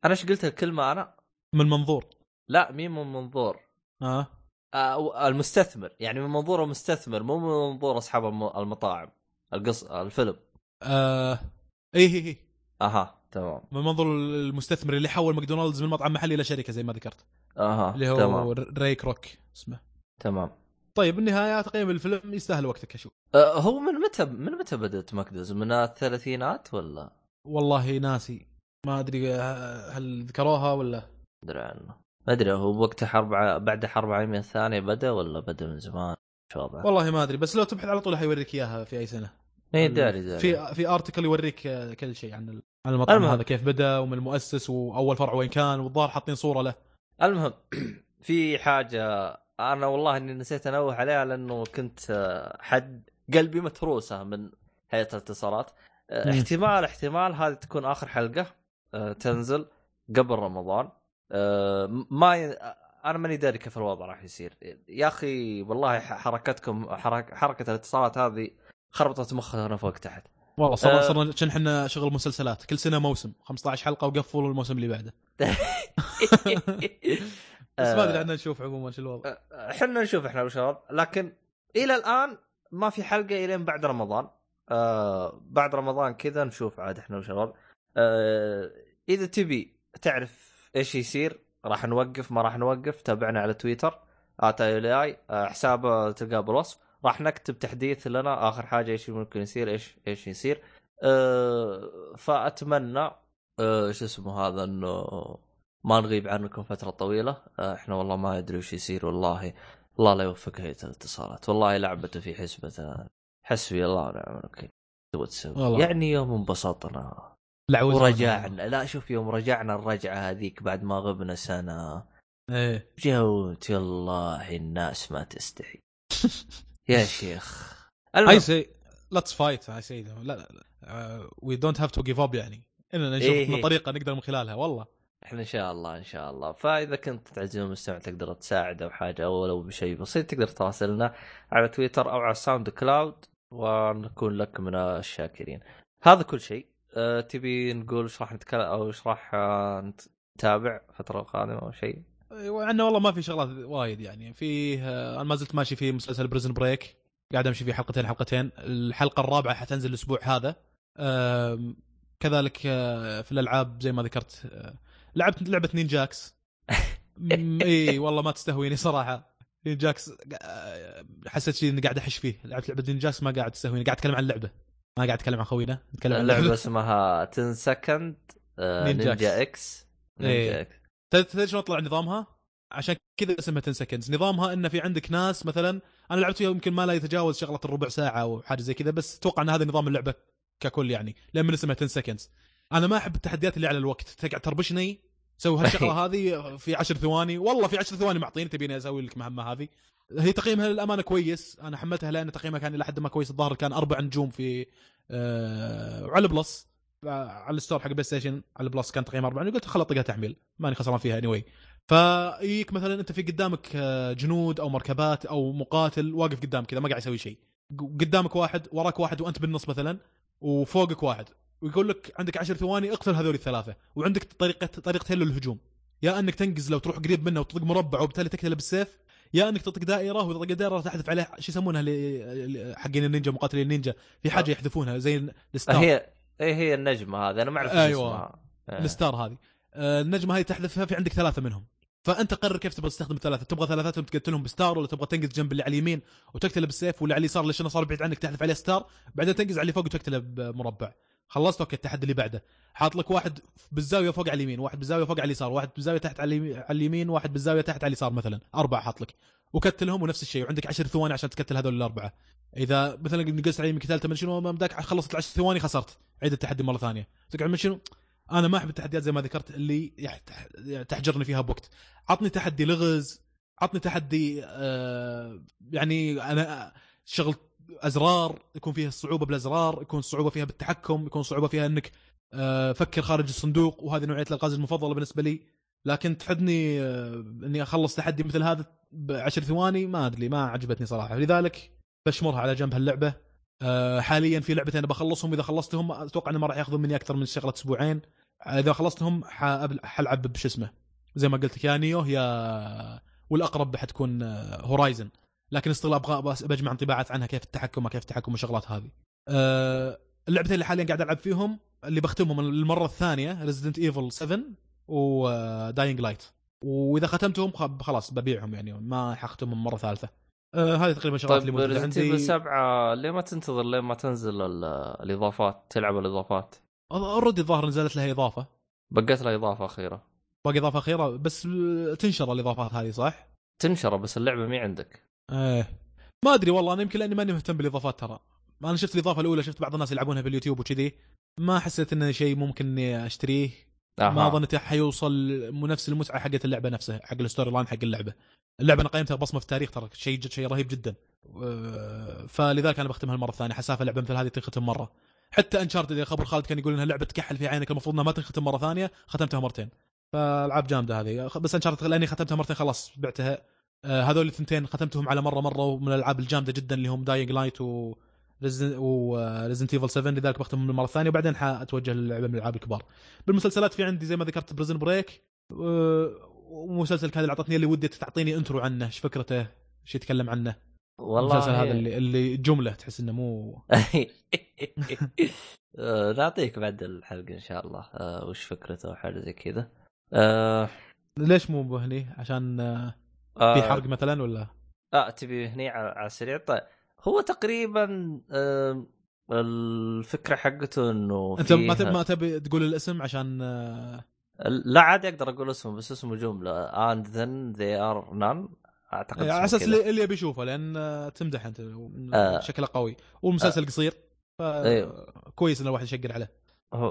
أنا إيش قلت الكلمة أنا؟
من منظور.
لا مين من منظور. آه. المستثمر. يعني من منظور المستثمر مو من منظور أصحاب الم- المطاعم القص الفيلم.
آه إيه إيه إيه.
أها تمام.
من منظور المستثمر اللي حول ماكدونالدز من مطعم محلي إلى شركة زي ما ذكرت.
أها
اللي هو
تمام.
ري كروك اسمه.
تمام.
طيب بالنهاية تقييم الفيلم يستاهل وقتك أشوف
آه هو من متى من متى بدأت ماكدونالدز؟ من الثلاثينات ولا؟
والله ناسي. ما أدري آه، هل ذكروها ولا؟
ادري عنه. ما أدري هو وقت حرب ع- بعد حرب العالمية الثانية بدأ ولا بدأ من زمان؟ شو وضعه؟
والله ما أدري بس لو تبحث على طول حيوريك إياها في أي سنة
اي داري داري
في في ارتكل يوريك آه، كل شيء عن عن المطعم
المهم.
هذا كيف بدأ ومن المؤسس وأول فرع وين كان والظاهر حاطين صورة له
المهم في حاجة أنا والله إني نسيت أنوه عليها لأنه كنت آه، حد قلبي متروسة من هيئة الاتصالات آه،. احتمال احتمال هذه تكون آخر حلقة تنزل قبل رمضان ما ي... أنا ماني داري كيف الوضع راح يصير. يا أخي والله حركتكم حرك... حركة الاتصالات هذه خربطت مخنا فوق تحت.
والله صرنا
آه.
صرنا كان إحنا شغل مسلسلات. كل سنة موسم. 15 حلقة وقفوا الموسم اللي بعده. بس ما أدري عنا نشوف عموما شو الوضع.
إحنا نشوف إحنا وشباب لكن إلى الآن ما في حلقة الين بعد رمضان. آه بعد رمضان كذا نشوف عاد إحنا وشباب آه إذا تبي تعرف إيش يصير؟ راح نوقف ما راح نوقف. تابعنا على تويتر اتاي آه حسابه تلقاه بالوصف. راح نكتب تحديث لنا آخر حاجة إيش ممكن يصير إيش إيش يصير. آه فأتمنى آه شو اسمه هذا إنه ما نغيب عنكم فترة طويلة. آه إحنا والله ما أدري وش يصير والله الله لا يوفق هيئة الاتصالات. والله لعبته في حسبة حسبي الله ونعم الوكيل. تبغى تسوي. يعني يوم انبسطنا.
لعوز
ورجعنا. لا شوف يوم رجعنا الرجعة هذيك بعد ما غبنا سنة.
إيه.
جوت والله الناس ما تستحي. يا شيخ.
اي سي ليتس فايت اي سي لا لا وي دونت هاف تو جيف اب يعني. إننا نشوف
إيه إيه.
طريقة نقدر من خلالها والله.
إحنا إن شاء الله إن شاء الله. فإذا كنت تعزيز المستمع تقدر تساعد أو حاجة أو لو بشيء بسيط تقدر تراسلنا على تويتر أو على ساوند كلاود ونكون لك من الشاكرين. هذا كل شيء. أه تبي نقول إيش راح نتكلم أو إيش راح آه، نتابع الفترة القادمة أو شيء؟
عندنا والله ما في شغلات وايد يعني. فيه آه، أنا ما زلت ماشي في مسلسل بريزن بريك قاعد أمشي فيه حلقتين حلقتين. الحلقة الرابعة حتنزل الأسبوع هذا. كذلك آه، في الألعاب زي ما ذكرت آه، لعبت لعبة نينجاكس إي والله ما تستهويني صراحة. نينجاكس آه، حسيت شيء إني قاعد أحش فيه. لعبت لعبة نينجاكس ما قاعد تستهويني. قاعد أتكلم عن اللعبة. ما قاعد أتكلم عن خوينا نتكلم عن اللعبة
اسمها 10 second ninja X
ninja.
X
تدري تدري شلون طلع نظامها؟ عشان كذا اسمها 10 seconds نظامها إنه في عندك ناس مثلا أنا لعبت فيها يمكن ما لا يتجاوز شغلة الربع ساعة أو حاجة زي كذا بس أتوقع إن هذا نظام اللعبة ككل يعني لأن من اسمها 10 seconds أنا ما أحب التحديات اللي على الوقت. تقعد تربشني سوي هالشغلة هذه في 10 ثواني. والله في 10 ثواني معطيني تبيني أسوي لك مهمة هذه. هي تقييمها للأمانة كويس. أنا حملتها لأن تقييمها كان إلى حد ما كويس. الظاهر كان أربع نجوم في آه وعلى plus على ال store حق بلاي ستيشن. على ال plus كان تقييم اربعه قلت خلاص طقها تحميل ماني خسران فيها anyway. فيجيك مثلا أنت في قدامك آه، جنود أو مركبات أو مقاتل واقف قدامك كذا ما قاعد يسوي شيء. قدامك واحد وراك واحد وأنت بالنص مثلا وفوقك واحد. ويقول لك عندك عشر ثواني اقتل هذول الثلاثة. وعندك طريقه طريقتين للهجوم. يا أنك تنقز لو تروح قريب منه وتطق مربع وبالتالي تقتله بالسيف يا انك تطق دائرة وإذا طق دائرة تحذف عليه شو يسمونها اللي- حقين النينجا مقاتلين النينجا. في حاجة يحذفونها زي ال star.
هي هي هي النجمة هذه. أنا ما أعرف
أيوة.
اسمها. آه.
ال star هذه. آه، النجمة هذه تحذفها في عندك ثلاثة منهم. فأنت قرر كيف تبغى تستخدم الثلاثة. تبغى ثلاثتهم تقتلهم ب star ولا تبغى تنقز جنب اللي على اليمين وتقتله بالسيف واللي على اليسار ليش انه صار بعيد عنك تحذف عليه star بعدين تنقز على اللي فوق وتقتله بمربع. خلصت أوكي التحدي اللي بعده. حاط لك واحد بالزاوية فوق على اليمين واحد بالزاوية فوق على اليسار واحد بالزاوية تحت على اليمين- واحد بالزاوية تحت على اليسار مثلا. أربعة حاط لك. وكتلهم ونفس الشيء وعندك عشر ثواني عشان تكتل هذول الأربعة. إذا مثلا نقزت على اليمين من شنو ما بدك خلصت العشر ثواني خسرت. عيد التحدي مرة ثانية. تقعد من شنو؟ أنا ما أحب التحديات زي ما ذكرت اللي يح- تحجرني فيها بوقت. عطني تحدي لغز عطني تحدي آه يعني أنا شغل أزرار يكون فيها الصعوبه بالأزرار يكون الصعوبه فيها بالتحكم يكون الصعوبه فيها إنك آه فكر خارج الصندوق وهذه نوعية الألغاز المفضلة بالنسبة لي. لكن تحدني آه إني أخلص تحدي مثل هذا بعشر ثواني ما أدري ما عجبتني صراحة. لذلك بشمرها على جنب هاللعبة. آه حاليا في لعبتين بخلصهم إذا خلصتهم أتوقع إنه ما راح يأخذون مني أكثر من شغلة أسبوعين. إذا خلصتهم حلعب بشو اسمه. زي ما قلت لك يا Nioh يا والأقرب حتكون Horizon لكن استغل أبغى بجمع انطباعات عنها كيف التحكم كيف التحكم والشغلات هذه. أه اللعبتين اللي حاليا قاعد ألعب فيهم اللي بختمهم للمره الثانية Resident Evil 7 و Dying Light وإذا ختمتهم خلاص ببيعهم يعني ما حختمهم مرة ثالثة. أه هذه تقريبا شغلات اللي
طيب
موجودة
Resident
عندي.
Evil 7 ليه ما تنتظر؟ لين ما تنزل ال- الإضافات؟ تلعب الإضافات.
already الظاهر نزلت لها إضافة.
بقت لها إضافة أخيرة.
باقي إضافة أخيرة بس آه، تنشر الإضافات هذه صح؟
تنشر بس اللعبة مي عندك.
إيه. ما أدري والله أنا يمكن لأني ماني مهتم بالإضافات ترى. أنا شفت الإضافة الأولى شفت بعض الناس يلعبونها في اليوتيوب وكذي. ما حسيت انه شيء ممكن إني أشتريه.
أها.
ما ظنيت حيوصل نفس المتعة حقت اللعبة نفسها حق ال story line حق اللعبة. اللعبة أنا قيمتها بصمة في التاريخ ترى شيء جد شيء رهيب جدا. أه، فلذلك أنا بختمها المرة الثانية حسافة لعبه مثل هذه تنختم مرة. حتى Uncharted خبر خالد كان يقول إنها لعبة تكحل في عينك المفروض إنها ما تنختم مرة ثانية ختمتها مرتين. فالعاب جامدة هذه. بس Uncharted لأني ختمتها مرتين خلاص بعتها. آه، هذول الثنتين ختمتهم على مرة مرة ومن الألعاب الجامدة جدا اللي هم Dying Light و و Resident Evil 7 لذلك بختمهم المرة الثانية وبعدين حأتوجه للعبة من الألعاب الكبار. بالمسلسلات في عندي زي ما ذكرت Prison Break ومسلسل كان اللي أعطتني اللي ودي تعطيني انترو عنه إيش فكرته؟ إيش يتكلم عنه؟
والله
المسلسل هذا اللي اللي جملة تحس إنه مو
آه، نعطيك بعد الحلقة إن شاء الله آه، وش فكرته أو حاجة زي كذا آه،
ليش مو هني؟ عشان آه،
آه،
في حرق مثلا ولا؟
آه تبي هني على على السريع طيب هو تقريبا آه، الفكرة حقته إنه
أنت ما تبي ما تبي تقول الاسم عشان آه،
لا عادي أقدر أقول اسمه بس اسمه جملة and then they are none أعتقد
على
اسمه أساس.
اللي اللي يبي يشوفه لأن آه، تمدح أنت
آه.
شكله قوي والمسلسل قصير ف
أيوه.
كويس إن الواحد يشقر عليه
هو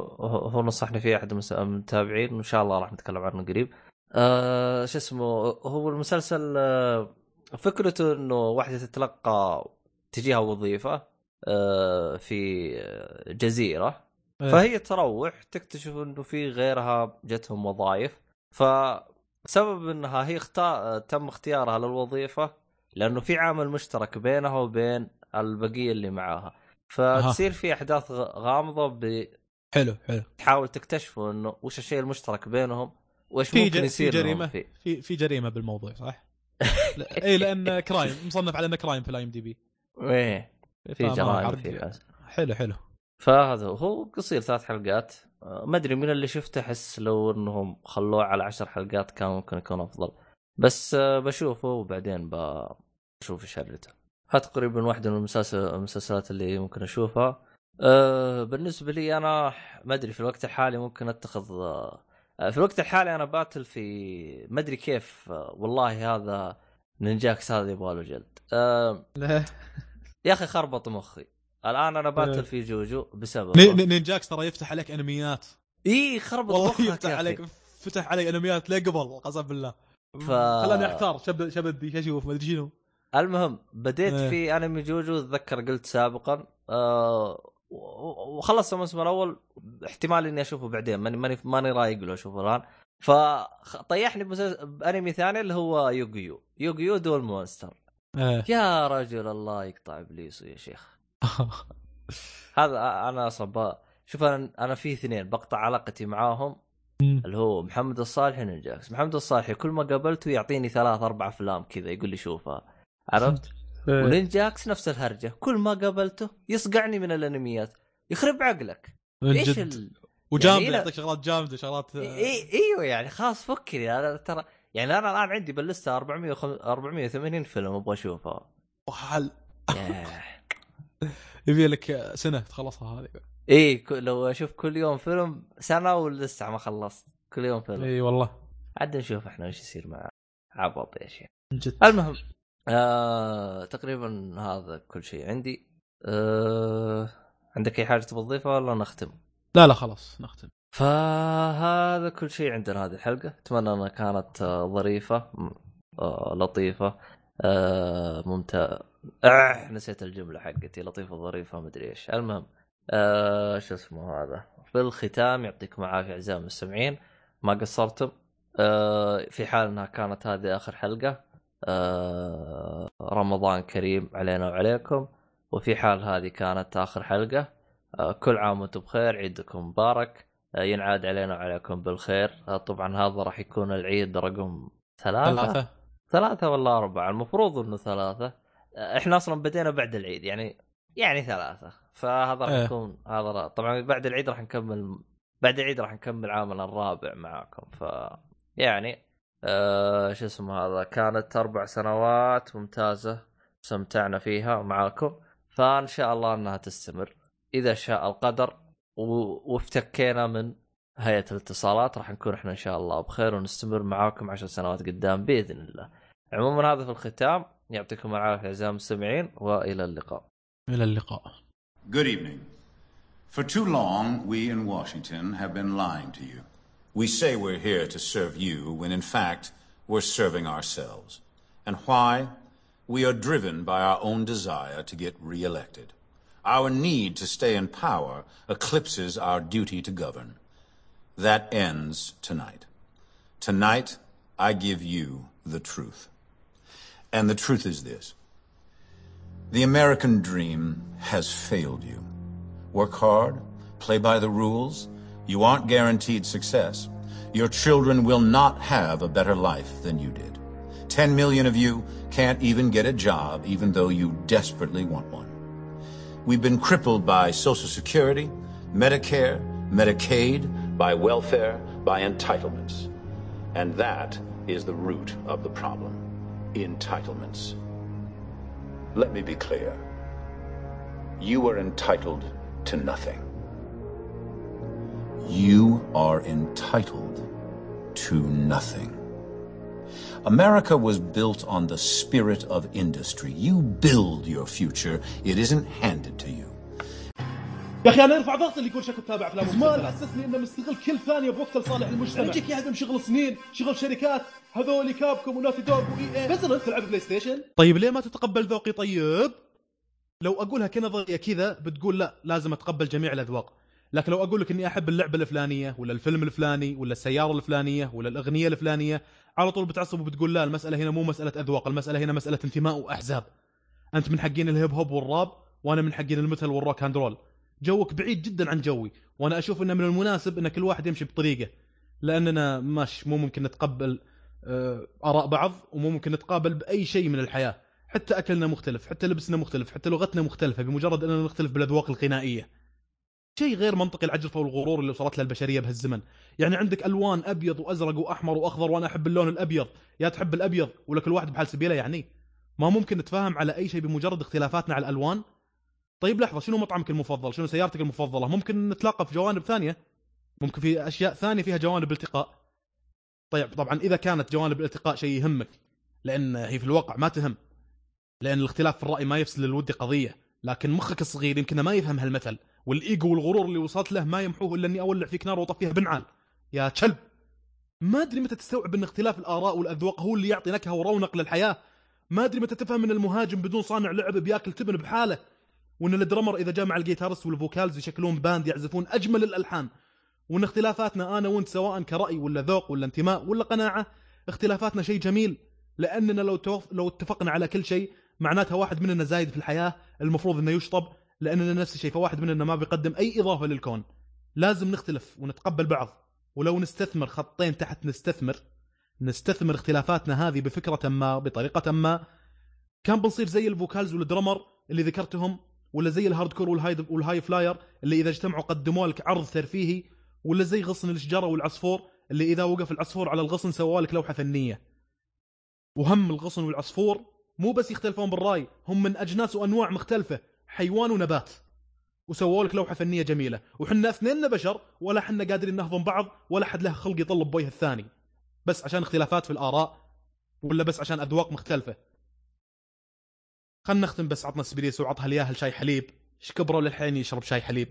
هو نصحني فيه أحد المتابعين وإن شاء الله راح نتكلم عنه قريب. آه شو اسمه هو المسلسل آه فكرته إنه واحدة تتلقى تجيها وظيفة آه في آه، جزيرة.
إيه.
فهي تروح تكتشف إنه في غيرها جتهم وظائف. فسبب إنها هي اختار تم اختيارها للوظيفة لأنه في عامل مشترك بينها وبين البقية اللي معاها. فتصير في أحداث غامضة
حلو حلو.
بتحاول تكتشفوا إنه وش الشيء المشترك بينهم. وإيش
في
ممكن
في
يصير لهم جريمة؟
في في جريمة بالموضوع صح؟ لا- اي لأن crime مصنف على إنه crime في ال IMDb
إيه في جرائم في ناس
حلو حلو.
فهذا هو. قصير ثلاث حلقات. آه، ما أدري من اللي شفته أحس لو إنهم خلوه على عشر حلقات كان ممكن يكون أفضل. بس آه، بشوفه وبعدين بشوف شرته هذا تقريبا واحدة من المسلسل- المسلسلات اللي ممكن أشوفها. أه بالنسبة لي أنا ما أدري في الوقت الحالي ممكن أتخذ آه، في الوقت الحالي أنا battle في ما أدري كيف. والله هذا نينجاكس هذا يبغى له جلد. أه
لا.
يا أخي خربط مخي. الآن أنا
أه.
battle في جوجو بسبب
ني- ني- نينجاكس ترى يفتح عليك أنميات.
إي خربط
والله
مخك
يفتح عليك فتح علي أنميات ليه قبل قسم بالله.
ف-
خلاني احتار شب شبدي شو أشوف؟ ما أدري شنو.
المهم بديت
إيه.
في أنمي جوجو أتذكر قلت سابقا. و- وخلصت الموسم الأول احتمال إني أشوفه بعدين ماني ماني ماني رايق له أشوفه الآن. فطيحني بانمي ثاني اللي هو يوغيو. يوغيو Duel Monster.
إيه.
يا رجل الله يقطع ابليسه يا شيخ. هذا أنا ب- شوف أنا أنا في اثنين بقطع علاقتي معاهم اللي هو محمد الصالحي ونجاكس محمد الصالحي كل ما قابلته يعطيني ثلاث أربع أفلام كذا يقول لي شوفها. عرفت؟
إيه.
ونينجاكس نفس الهرجة. كل ما قابلته يصقعني من الأنميات. يخرب عقلك.
إيش
ال...
وجامده
يعني
يعطيك شغلات جامدة شغلات
إي... إيوه يعني خلاص فكني أنا ترى يعني أنا الآن عندي باللسته 400 480 فيلم أبغى اشوفها
وحل. يبي لك سنة تخلصها هذه.
إي ك- لو أشوف كل يوم فيلم سنة ولسه ما خلصت. كل يوم فيلم.
إي والله.
عاد نشوف إحنا إيش يصير مع عبط يا شيخ. المهم. آه تقريبا هذا كل شيء عندي. آه عندك أي حاجة تبغى تضيفها؟ ولا نختم؟
لا لا خلاص نختم.
فهذا كل شيء عندنا هذه الحلقة. أتمنى أنها كانت آه، ظريفة آه لطيفة. آه ممتاز آه نسيت الجملة حقتي لطيفة ظريفة مدري إيش. المهم آه شو اسمه هذا؟ في الختام يعطيكم العافية أعزائي المستمعين. ما قصرتم. آه في حال إنها كانت هذه آخر حلقة آه رمضان كريم علينا وعليكم. وفي حال هذه كانت آخر حلقة آه كل عام وأنتم بخير عيدكم مبارك آه ينعاد علينا وعليكم بالخير. آه طبعا هذا راح يكون العيد رقم ثلاثة.
ثلاثة.
ثلاثة ولا أربعة؟ المفروض إنه ثلاثة. آه، إحنا أصلا بدينا بعد العيد يعني يعني ثلاثة. فهذا راح
إيه.
يكون هذا را- طبعا بعد العيد راح نكمل بعد العيد راح نكمل عامنا الرابع معاكم. ف يعني آه شو اسمه هذا كانت أربع سنوات ممتازة استمتعنا فيها معاكم فإن شاء الله أنها تستمر إذا شاء القدر. وافتكينا من هيئة الاتصالات راح نكون إحنا إن شاء الله بخير ونستمر معاكم عشر سنوات قدام بإذن الله. عموما هذا في الختام يعطيكم العافية أعزائي المستمعين وإلى اللقاء.
إلى اللقاء
Good evening. For too long, we in Washington have been lying to you. We say we're here to serve you when in fact we're serving ourselves. And why? We are driven by our own desire to get reelected. Our need to stay in power eclipses our duty to govern. That ends tonight. Tonight, I give you the truth. And the truth is this. The American dream has failed you. Work hard, play by the rules. You aren't guaranteed success. Your children will not have a better life than you did. Ten million of you can't even get a job, even though you desperately want one. We've been crippled by Social Security, Medicare, Medicaid, by welfare, by entitlements. And that is the root of the problem. Entitlements. Let me be clear. You are entitled to nothing. You are entitled to nothing. America was built on the spirit of industry. You build your future, it isn't handed to you.
يا أخي أنا أرفع ضغط اللي يقول شكو تتابع افلام زمان حسسني انه مستغل كل ثانية بوقته لصالح المجتمع يجيك يهدم شغل سنين شغل شركات هذول Capcom و Naughty Dog و EA بس أنت تلعب PlayStation
طيب ليه ما تتقبل ذوقي طيب؟ لو أقولها كنظرية كذا بتقول لا لازم أتقبل جميع الأذواق لكن لو أقول لك إني أحب اللعبة الفلانية ولا الفيلم الفلاني ولا السيارة الفلانية ولا الأغنية الفلانية على طول بتعصب وبتقول لا المسألة هنا مو مسألة أذواق المسألة هنا مسألة انتماء وأحزاب. أنت من حقين ال hip hop وال rap وأنا من حقين ال metal وال rock and roll. جوك بعيد جدا عن جوي وأنا أشوف إنه من المناسب إن كل واحد يمشي بطريقة لأننا مش مو ممكن نتقبل آه، آراء بعض ومو ممكن نتقابل بأي شيء من الحياة حتى أكلنا مختلف حتى لبسنا مختلف حتى لغتنا مختلفة بمجرد أننا نختلف بالأذواق الغنائية. شيء غير منطقي العجرفه والغرور اللي وصلت له البشرية بهالزمن. يعني عندك ألوان أبيض وأزرق وأحمر وأخضر وأنا أحب اللون الأبيض. يا تحب الأبيض ولا كل واحد بحال سبيله يعني. ما ممكن نتفاهم على أي شيء بمجرد اختلافاتنا على الألوان. طيب لحظة شنو مطعمك المفضل؟ شنو سيارتك المفضلة؟ ممكن نتلاقى في جوانب ثانية. ممكن في أشياء ثانية فيها جوانب التقاء. طيب طبعا إذا كانت جوانب الالتقاء شيء يهمك لأن هي في الواقع ما تهم لأن الاختلاف في الرأي ما يفسد للود قضية. لكن مخك الصغير يمكن ما يفهم هالمثل والإيجو والغرور اللي وصلت له ما يمحوه إلا إني أولع فيك نار وأطفيها بنعال يا كلب! ما أدري متى تستوعب إن اختلاف الآراء والأذواق هو اللي يعطي نكهة ورونق للحياة. ما أدري متى تفهم إن المهاجم بدون صانع لعب بيأكل تبن بحاله وإن ال drummer إذا جاء مع ال guitarist وال vocals يشكلون band يعزفون أجمل الألحان. وإن اختلافاتنا أنا وإنت سواء كرأي ولا ذوق ولا انتماء ولا قناعة اختلافاتنا شيء جميل لأننا لو. لو اتفقنا على كل شيء معناتها واحد مننا زايد في الحياة المفروض إنه يشطب لأننا نفس الشيء فواحد مننا ما بيقدم أي إضافة للكون. لازم نختلف ونتقبل بعض. ولو نستثمر خطين تحت نستثمر نستثمر اختلافاتنا هذه بفكرة ما بطريقة ما كان بنصير زي ال vocals وال drummer اللي ذكرتهم ولا زي ال hardcore وال high وال high flyer اللي إذا اجتمعوا قدموا لك عرض ترفيهي ولا زي غصن الشجرة والعصفور اللي إذا وقف العصفور على الغصن سووا لك لوحة فنية. وهم الغصن والعصفور مو بس يختلفون بالرأي هم من أجناس وأنواع مختلفة حيوان ونبات. وسووا لك لوحة فنية جميلة. وحنا اثنين بشر ولا حنا قادرين نهضم بعض ولا حد له خلق يطلب بوجه الثاني. بس عشان اختلافات في الآراء ولا بس عشان أذواق مختلفة. خلنا نختم بس عطنا سبريس وعطها الياهل شاي حليب. إيش كبره للحين يشرب شاي حليب؟